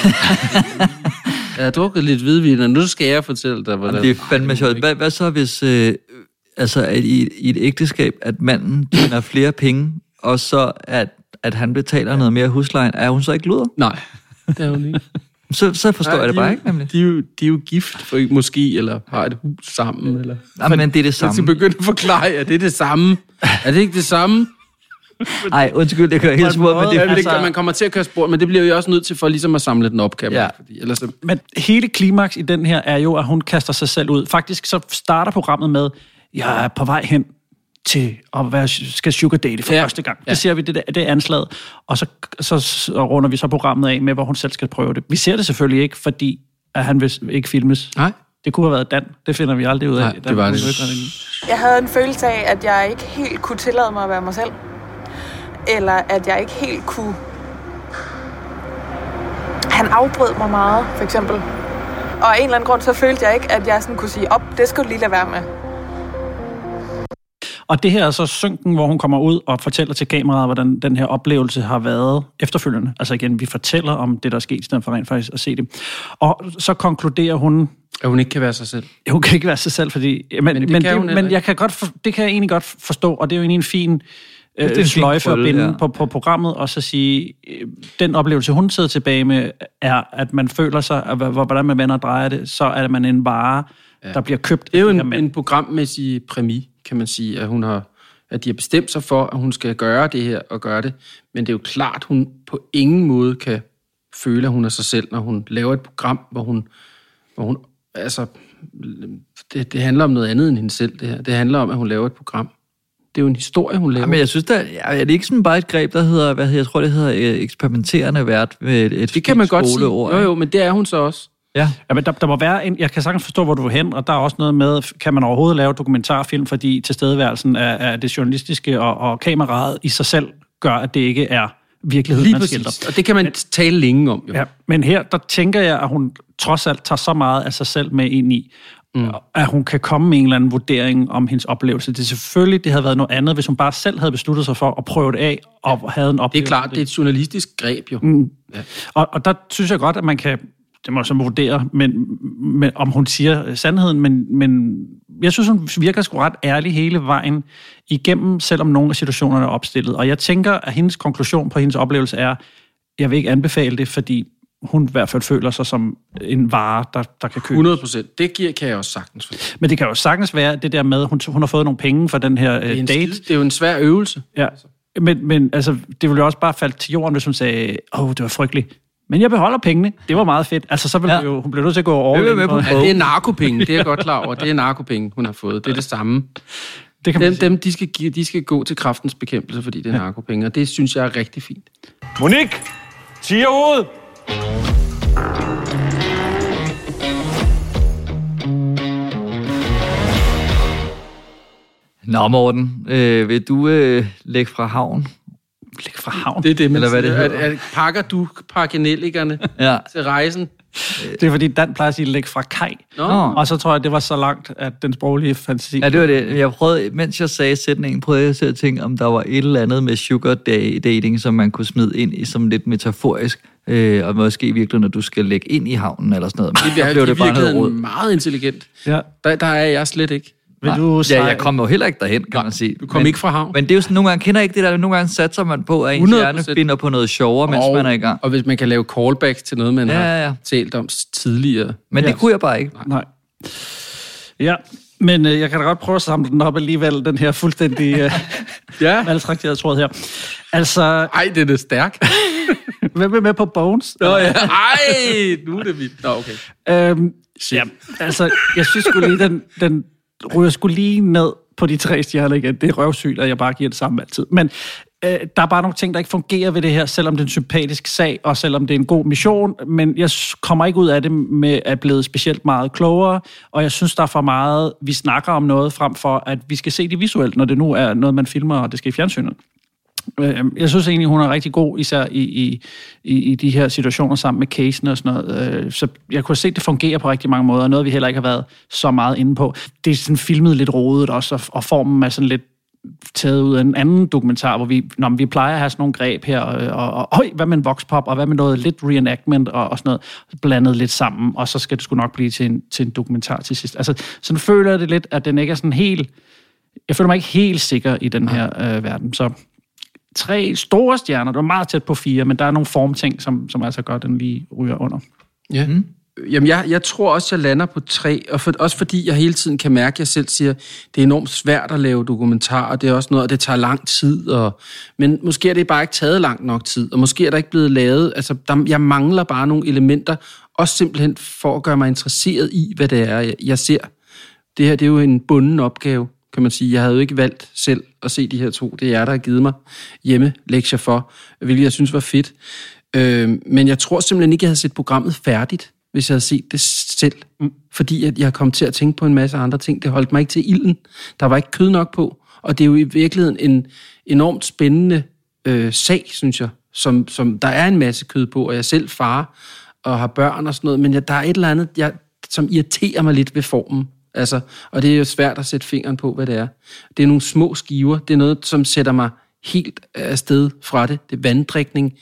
Jeg har drukket lidt hvidvin, og nu skal jeg fortælle dig, hvordan... Det er fandme sjovt. Hvad, hvad så hvis, øh, altså at i, i et ægteskab, at manden tjener flere penge, og så at, at han betaler noget mere husleje, er hun så ikke luder? Nej, det er hun ikke. Så, så forstår Nej, jeg det de bare jo- ikke, nemlig. De er, jo, de er jo gift, for, måske, eller har et hus sammen. Eller... Jamen, men det er det Jeg samme. skal begynde at forklare, at det er det samme. Er det ikke det samme? Nej, undskyld, det kører helt smurt, men det er altså- man kommer til at køre sport, men det bliver jo også nødt til for ligesom at samle den op, kan man. Ja. Fordi, ellers så... Men hele klimaks i den her er jo, at hun kaster sig selv ud. Faktisk så starter programmet med, jeg er på vej hen til at være, skal sugar date for ja. første gang. Det Ja. ser vi, det, der, det er anslaget. Og så, så, så runder vi så programmet af med, hvor hun selv skal prøve det. Vi ser det selvfølgelig ikke, fordi at han vil ikke filmes. Nej. Det kunne have været Dan. Det finder vi aldrig ud af. Nej, det var det. Jeg havde en følelse af, at jeg ikke helt kunne tillade mig at være mig selv. Eller at jeg ikke helt kunne... Han afbrød mig meget, for eksempel. Og af en eller anden grund, så følte jeg ikke, at jeg sådan kunne sige, op, det skal du lige lade være med. Og det her er så synken, hvor hun kommer ud og fortæller til kameraet, hvordan den her oplevelse har været efterfølgende. Altså igen, vi fortæller om det, der er sket, i stedet for rent faktisk at se det. Og så konkluderer hun... At hun ikke kan være sig selv. Hun kan ikke være sig selv, fordi... Men, men, det men, det, men jeg kan godt for, det kan jeg egentlig godt forstå, og det er jo egentlig en fin Ja, det er en øh, sløjfe at binde ja. på, på programmet, og så sige, øh, den oplevelse, hun sidder tilbage med, er, at man føler sig, at, hvor- hvordan man vender og drejer det, så er man en vare, ja. der bliver købt. Det er jo en, en programmæssig præmis, kan man sige, at hun har at de har bestemt sig for, at hun skal gøre det her og gøre det. Men det er jo klart, hun på ingen måde kan føle, at hun er sig selv, når hun laver et program, hvor hun, hvor hun altså, det, det handler om noget andet end hende selv, det her. Det handler om, at hun laver et program. Det er jo en historie, hun laver. Ja, men jeg synes, der, er det ikke sådan bare et greb, der hedder, hvad hedder, jeg tror, det hedder øh, eksperimenterende vært med et, et det kan man godt sige. Jo, jo, men det er hun så også. Ja. ja men der, der må være en, jeg kan sagtens forstå, hvor du vil hen, og der er også noget med, kan man overhovedet lave dokumentarfilm, fordi tilstedeværelsen af, af det journalistiske og, og kameraet i sig selv gør, at det ikke er virkelighed, Lige man præcis. skildrer. Og det kan man tale længe om. Jo. Ja, men her, der tænker jeg, at hun trods alt tager så meget af sig selv med ind i, mm. at hun kan komme med en eller anden vurdering om hendes oplevelse. Det er selvfølgelig, det havde været noget andet, hvis hun bare selv havde besluttet sig for at prøve det af, og ja. havde en Det oplevelse. er klart, det er et journalistisk greb jo. Mm. Ja. Og, og der synes jeg godt, at man kan, det må jeg så vurdere, men, men, om hun siger sandheden, men, men jeg synes, hun virker sgu ret ærlig hele vejen igennem, selvom nogle af situationerne er opstillet. Og jeg tænker, at hendes konklusion på hendes oplevelse er, jeg vil ikke anbefale det, fordi hun i hvert fald føler sig som en vare, der, der kan købes. 100 procent. Det giver, kan jeg også sagtens forstå. Men det kan jo sagtens være det der med, at hun, hun har fået nogle penge for den her Det øh, en date. det er jo en svær øvelse. Ja. Men, men altså, det ville jo også bare falde til jorden, hvis hun sagde, åh, oh, det var frygteligt. Men jeg beholder pengene. Det var meget fedt. Altså, så ville ja. jo, hun blev nødt til at gå over. Ja, det er narkopenge, det er jeg godt klar over. Det er narkopenge, hun har fået. Det er det samme. Det kan dem, dem de, skal, give- de skal gå til kraftens bekæmpelse, fordi det er narkopenge, og det synes jeg er rigtig fint. Monique! Tiger ud! Nå, Morten, øh, vil du øh, lægge fra havn? Læg fra havn. Det er det, man Eller hvad det hedder. At, at pakker du parkenellikerne Ja. til rejsen? Det er fordi, Dan plejer at sige, læg fra kaj. Nå. Og så tror jeg, det var så langt, at den sproglige fantasi... Ja, det var det. Jeg prøvede, mens jeg sagde sætningen, prøvede jeg selv at tænke, om der var et eller andet med sugar da- dating, som man kunne smide ind i som lidt metaforisk. Øh, og måske virkelig, når du skal lægge ind i havnen eller sådan noget. Men Det der er blev i det bare noget råd. meget intelligent. Ja. Der, der er jeg slet ikke. Vil du ja, jeg kom jo heller ikke derhen, kan man sige. Du kom men, ikke fra havn. Men det er jo sådan, nogle gange kender jeg ikke det der, nogle gange satser man på, at ens 100%. hjerne finder på noget sjovere, mens og, man er i gang. Og hvis man kan lave callback til noget, man Ja, har ja, ja. talt om tidligere. Men det kunne jeg bare ikke. Nej. Ja, men øh, jeg kan da godt prøve at samle den op alligevel, den her fuldstændig øh, ja. maltrakterede tråd her. Altså... Ej, det er det stærk. Hvem er med på Bones? Nå ja, ej, nu er det vildt. Nå, okay. Øhm, ja, altså, jeg synes sgu lige, den, den ryger sgu lige ned på de tre stjerner igen. Det er røvsygt, at jeg bare giver det samme altid. Men øh, der er bare nogle ting, der ikke fungerer ved det her, selvom det er en sympatisk sag, og selvom det er en god mission. Men jeg kommer ikke ud af det med at blive specielt meget klogere, og jeg synes, der er for meget, vi snakker om noget, frem for at vi skal se det visuelt, når det nu er noget, man filmer, og det skal i fjernsynet. Øh, Jeg synes egentlig, hun er rigtig god, især i, i, i, de her situationer sammen med casen og sådan noget. Øh, Så jeg kunne se, at det fungerer på rigtig mange måder, noget vi heller ikke har været så meget inde på. Det er sådan filmet lidt rodet også, og, og formen er sådan lidt taget ud af en anden dokumentar, hvor vi, når vi plejer at have sådan nogle greb her, og, og, og høj, hvad med en voxpop, og hvad med noget lidt reenactment og, og sådan noget, blandet lidt sammen, og så skal det sgu nok blive til en, til en dokumentar til sidst. Altså, sådan føler jeg det lidt, at den ikke er sådan helt, jeg føler mig ikke helt sikker i den her øh, verden, så tre store stjerner. Det var meget tæt på fire, men der er nogle formting, som, som altså gør, at den lige ryger under. Ja. Mm. Jamen, jeg, jeg tror også, jeg lander på tre, og for, også fordi jeg hele tiden kan mærke, at jeg selv siger, det er enormt svært at lave dokumentarer, det er også noget, og det tager lang tid, og, men måske er det bare ikke taget lang nok tid, og måske er der ikke blevet lavet, altså, der, jeg mangler bare nogle elementer, også simpelthen for at gøre mig interesseret i, hvad det er, jeg, jeg ser. Det her, det er jo en bunden opgave, kan man sige. Jeg havde jo ikke valgt selv at se de her to. Det er jer, der har givet mig hjemme lektier for, hvilket jeg synes var fedt. Øh, men jeg tror simpelthen ikke, jeg havde set programmet færdigt, hvis jeg havde set det selv. Mm. Fordi at jeg kom til at tænke på en masse andre ting. Det holdt mig ikke til ilden. Der var ikke kød nok på. Og det er jo i virkeligheden en enormt spændende øh, sag, synes jeg, som, som der er en masse kød på, og jeg er selv far og har børn og sådan noget, men jeg, der er et eller andet, jeg, som irriterer mig lidt ved formen. Altså, og det er jo svært at sætte fingeren på, hvad det er. Det er nogle små skiver. Det er noget, som sætter mig helt afsted fra det. Det er vanddrikning,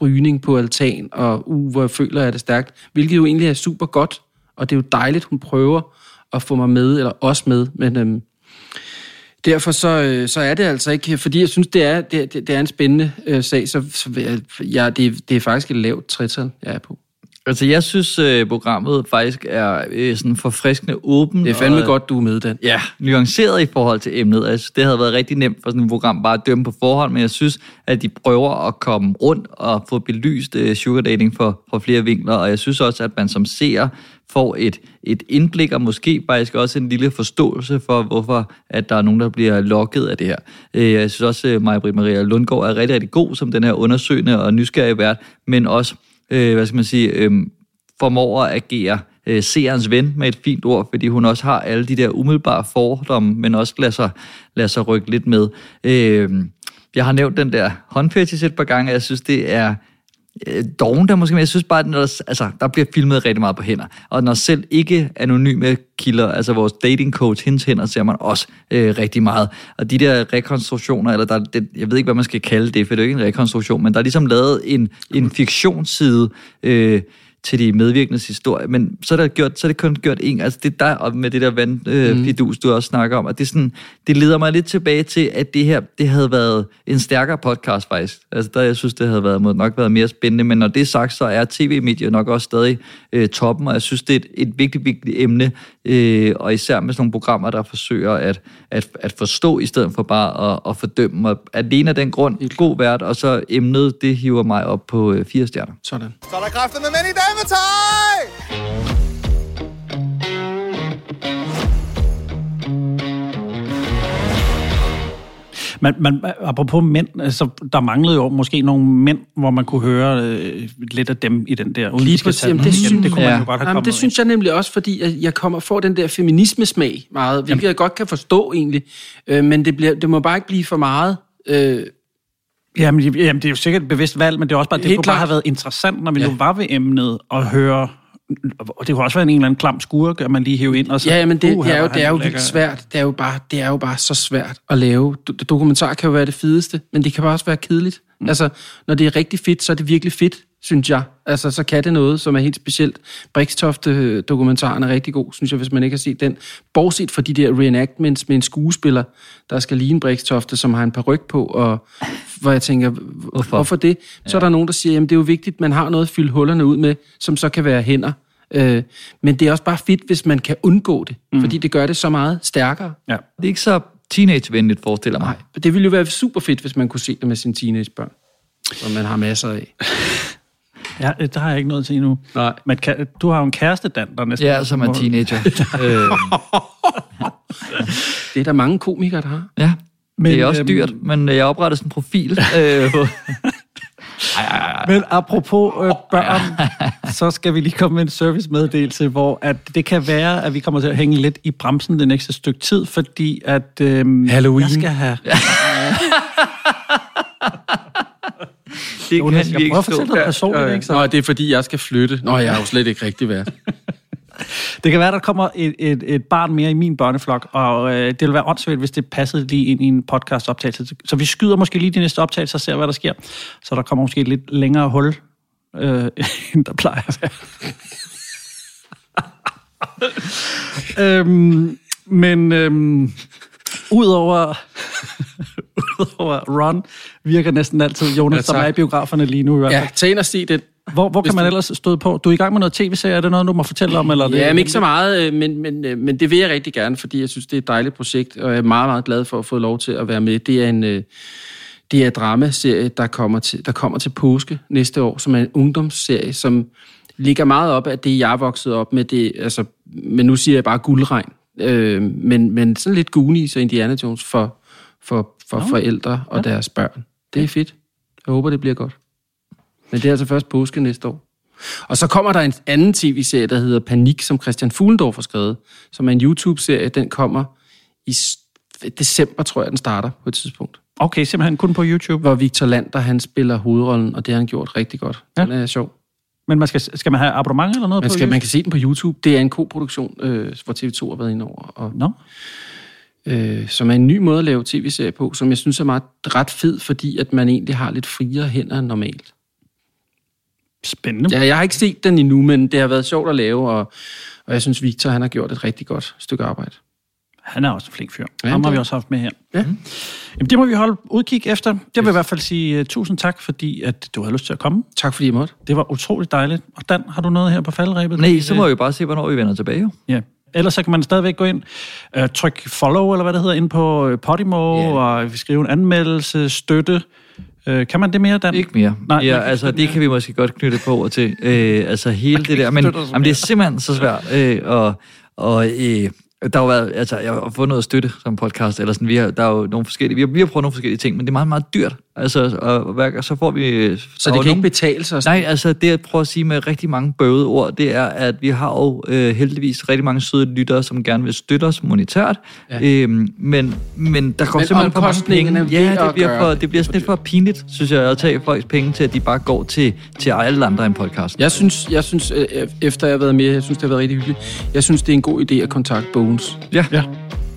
rygning på altan, og uh, hvor jeg føler jeg det stærkt. Hvilket jo egentlig er super godt, og det er jo dejligt, hun prøver at få mig med, eller os med, men øhm, derfor så, øh, så er det altså ikke, fordi jeg synes, det er, det, det, er en spændende øh, sag, så, så jeg, det, det er faktisk et lavt tretal, jeg er på. Altså, jeg synes, øh, programmet faktisk er øh, sådan forfriskende åben. Det er fandme og, godt, du er med, Dan. Ja, nuanceret i forhold til emnet. Synes, det havde været rigtig nemt for sådan et program bare at dømme på forhånd, men jeg synes, at de prøver at komme rundt og få belyst øh, sugar dating for, for flere vinkler, og jeg synes også, at man som seer får et, et indblik, og måske faktisk også en lille forståelse for, hvorfor at der er nogen, der bliver lokket af det her. Øh, Jeg synes også, at Maja-Britt Maria Lundgaard er rigtig, rigtig god som den her undersøgende og nysgerrige vært, men også, øh, hvad skal man sige, øh, formår at agere øh, seerens ven med et fint ord, fordi hun også har alle de der umiddelbare fordomme, men også lader sig, lader sig rykke lidt med. Øh, jeg har nævnt den der håndfetish et par gange, og jeg synes, det er øh, der måske, men jeg synes bare, at når der, altså, der bliver filmet rigtig meget på hænder. Og når selv ikke anonyme kilder, altså vores dating coach, hendes hænder, ser man også øh, rigtig meget. Og de der rekonstruktioner, eller der, det, jeg ved ikke, hvad man skal kalde det, for det er jo ikke en rekonstruktion, men der er ligesom lavet en, en fiktionsside, øh, til de medvirkendes historie, men så er, der gjort, så er det kun gjort en, altså det der, og med det der vand, øh, fidus, du også snakker om, at det, er sådan, det leder mig lidt tilbage til, at det her, det havde været en stærkere podcast faktisk. Altså der, jeg synes, det havde været, må nok været mere spændende, men når det er sagt, så er tv-mediet nok også stadig øh, toppen, og jeg synes, det er et, et vigtigt, vigtigt emne, øh, og især med sådan nogle programmer, der forsøger at, at, at forstå, i stedet for bare at, at fordømme, og alene af den grund, god vært, og så emnet, det hiver mig op på øh, fire stjerner. Sådan. Så er der kræfter med mænd i dametøj! Men, men apropos mænd, altså, der manglede jo måske nogle mænd, hvor man kunne høre øh, lidt af dem i den der. uden Lige præcis, jamen, det, synes, det kunne man jo godt have jamen, det synes jeg nemlig også, fordi at jeg kommer får den der feminismesmag meget, hvilket jeg godt kan forstå egentlig, øh, men det, bliver, det må bare ikke blive for meget. Øh, Jamen, jamen, det er jo sikkert et bevidst valg, men det er også bare, det Helt kunne bare klart. have været interessant, når vi Ja. nu var ved emnet, og høre... Og det kunne også være en eller anden klam skurk, at man lige hæver ind og så... Ja, men det, Uh, det er jo, det er jo vildt svært. Det er jo, bare, det er jo bare så svært at lave. Do- Dokumentar kan jo være det fedeste, men det kan bare også være kedeligt. Mm. Altså, når det er rigtig fedt, så er det virkelig fedt, synes jeg. Altså, så kan det noget, som er helt specielt. Brikstofte-dokumentaren er rigtig god, synes jeg, hvis man ikke har set den. Bortset fra de der reenactments med en skuespiller, der skal ligne Brikstofte, som har en par ryg på, og hvor jeg tænker, hvorfor, hvorfor det? Så er der nogen, der siger, jamen det er jo vigtigt, man har noget at fylde hullerne ud med, som så kan være hænder. Øh, men det er også bare fedt, hvis man kan undgå det, mm. fordi det gør det så meget stærkere. Ja. Det er ikke så teenagevenligt, forestiller mig. Nej, det ville jo være super fedt, hvis man kunne se det med sine teenagebørn, som man har masser af. Ja, det har jeg ikke noget til endnu. Nej. Men kan, du har jo en kæreste, Dan, der næsten... Ja, som er teenager. øh, Det er der mange komikere, der har. ja, men, det er også øhm, dyrt, men jeg opretter sådan en profil. øh, på, Men apropos øh, børn, så skal vi lige komme med en servicemeddelelse, hvor at det kan være, at vi kommer til at hænge lidt i bremsen det næste stykke tid, fordi at øh, Halloween. jeg skal have... det Jonas, kan jeg vi ikke prøver at fortælle noget personligt, ikke? Så Nå, det er fordi, jeg skal flytte. Nå, jeg er jo slet ikke rigtig værd. det kan være, der kommer et, et, et barn mere i min børneflok, og øh, det vil være åndssvagt, hvis det passede lige ind i en podcast-optagelse. Så vi skyder måske lige de næste optagelser og ser, hvad der sker. Så der kommer måske et lidt længere hul, øh, end der plejer at være. øhm, men øhm, udover, udover Ron, virker næsten altid Jonas, Ja, tak. er i biograferne lige nu i hvert fald. Ja, tag ind og se den. Hvor, hvor kan man ellers støde på? Du er i gang med noget tv-serie, er det noget, du må fortælle om? Eller er det, Ja, men ikke så meget, øh, men, men, øh, men det vil jeg rigtig gerne, fordi jeg synes, det er et dejligt projekt, og jeg er meget, meget glad for at få lov til at være med. Det er en, øh, det er en dramaserie, der kommer, til, der kommer til påske næste år, som er en ungdomsserie, som ligger meget op af det, jeg er vokset op med. Det, altså, men nu siger jeg bare guldregn. Øh, men, men sådan lidt Goonies og Indiana Jones for, for, for Nå. forældre og deres børn. Det er fedt. Jeg håber, det bliver godt. Men det er altså først påske næste år. Og så kommer der en anden tv-serie, der hedder Panik, som Christian Fuglendorf har skrevet, som er en YouTube-serie. Den kommer i december, tror jeg, den starter på et tidspunkt. Okay, simpelthen kun på YouTube. Hvor Victor Lander, han spiller hovedrollen, og det har han gjort rigtig godt. Ja. Den er sjov. Men man skal, skal man have abonnement eller noget Man, på skal, man YouTube? kan se den på YouTube. Det er en koproduktion, øh, hvor TV2 har været inde over. Og, Nå. Øh, som er en ny måde at lave tv-serie på, som jeg synes er meget ret fed, fordi at man egentlig har lidt friere hænder end normalt. Spændende. Ja, jeg har ikke set den endnu, men det har været sjovt at lave, og, og jeg synes, Victor han har gjort et rigtig godt stykke arbejde. Han er også en flink fyr. Ja, Ham har det vi også haft med her. Ja. Jamen, det må vi holde udkig efter. Jeg vil i hvert fald sige uh, tusind tak, fordi at du havde lyst til at komme. Tak fordi I måtte. Det var utroligt dejligt. Og Dan, har du noget her på faldrebet? nej, så må vi bare se, hvornår vi vender tilbage. Jo. Ja. Ellers så kan man stadigvæk gå ind, uh, tryk follow, eller hvad det hedder, ind på uh, Podimo, Ja. og skrive en anmeldelse, støtte. Uh, kan man det mere, Dan? Ikke mere. Nej, ja, altså, det kan vi måske godt knytte på over til. Øh, altså hele det der. Men jamen, det er simpelthen så svært. Øh, og og øh, der har jo været, altså, jeg har fået noget støtte som podcast, eller sådan, vi har, der er jo nogle forskellige, vi har, vi har prøvet nogle forskellige ting, men det er meget, meget dyrt. Altså, og, hver, så får vi... Så det kan ikke betale sig? Nej, altså det jeg prøver at sige med rigtig mange bøvede ord, det er, at vi har jo øh, heldigvis rigtig mange søde lyttere, som gerne vil støtte os monetært. Ja. Øhm, men, men der går Men simpelthen for mange penge. Ja, det bliver, for, det. bliver sådan lidt for pinligt, synes jeg, at tage folks penge til, at de bare går til, til alle andre end podcast. Jeg synes, jeg synes øh, efter jeg har været med, jeg synes, det har været rigtig hyggeligt. Jeg synes, det er en god idé at kontakte Bones. Ja. ja.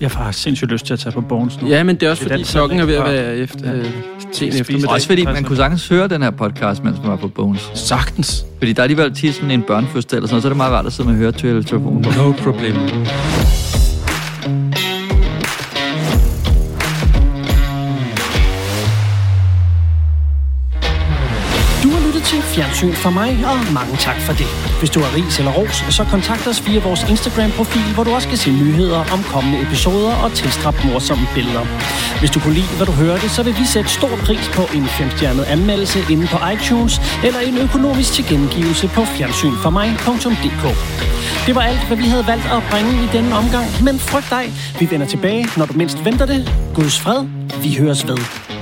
Jeg har sindssygt lyst til at tage på Bones nu. Ja, men det er også Det er fordi, klokken er ved at være efter, øh, sen Spise eftermiddag. Også fordi man kunne sagtens høre den her podcast, mens man var på Bones. Sagtens. Fordi der er alligevel tit sådan en børnefødsel eller sådan noget, så er det meget rart at sidde med høretelefonen. No problem. Fjernsyn for mig, og mange tak for det. Hvis du har ris eller ros, så kontakt os via vores Instagram-profil, hvor du også kan se nyheder om kommende episoder og tilstrap morsomme billeder. Hvis du kunne lide, hvad du hørte, så vil vi sætte stor pris på en femstjernet anmeldelse inde på iTunes, eller en økonomisk tilgengivelse på fjernsynformig.dk. Det var alt, hvad vi havde valgt at bringe i denne omgang, men frygt dig, vi vender tilbage, når du mindst venter det. Guds fred, vi høres ved.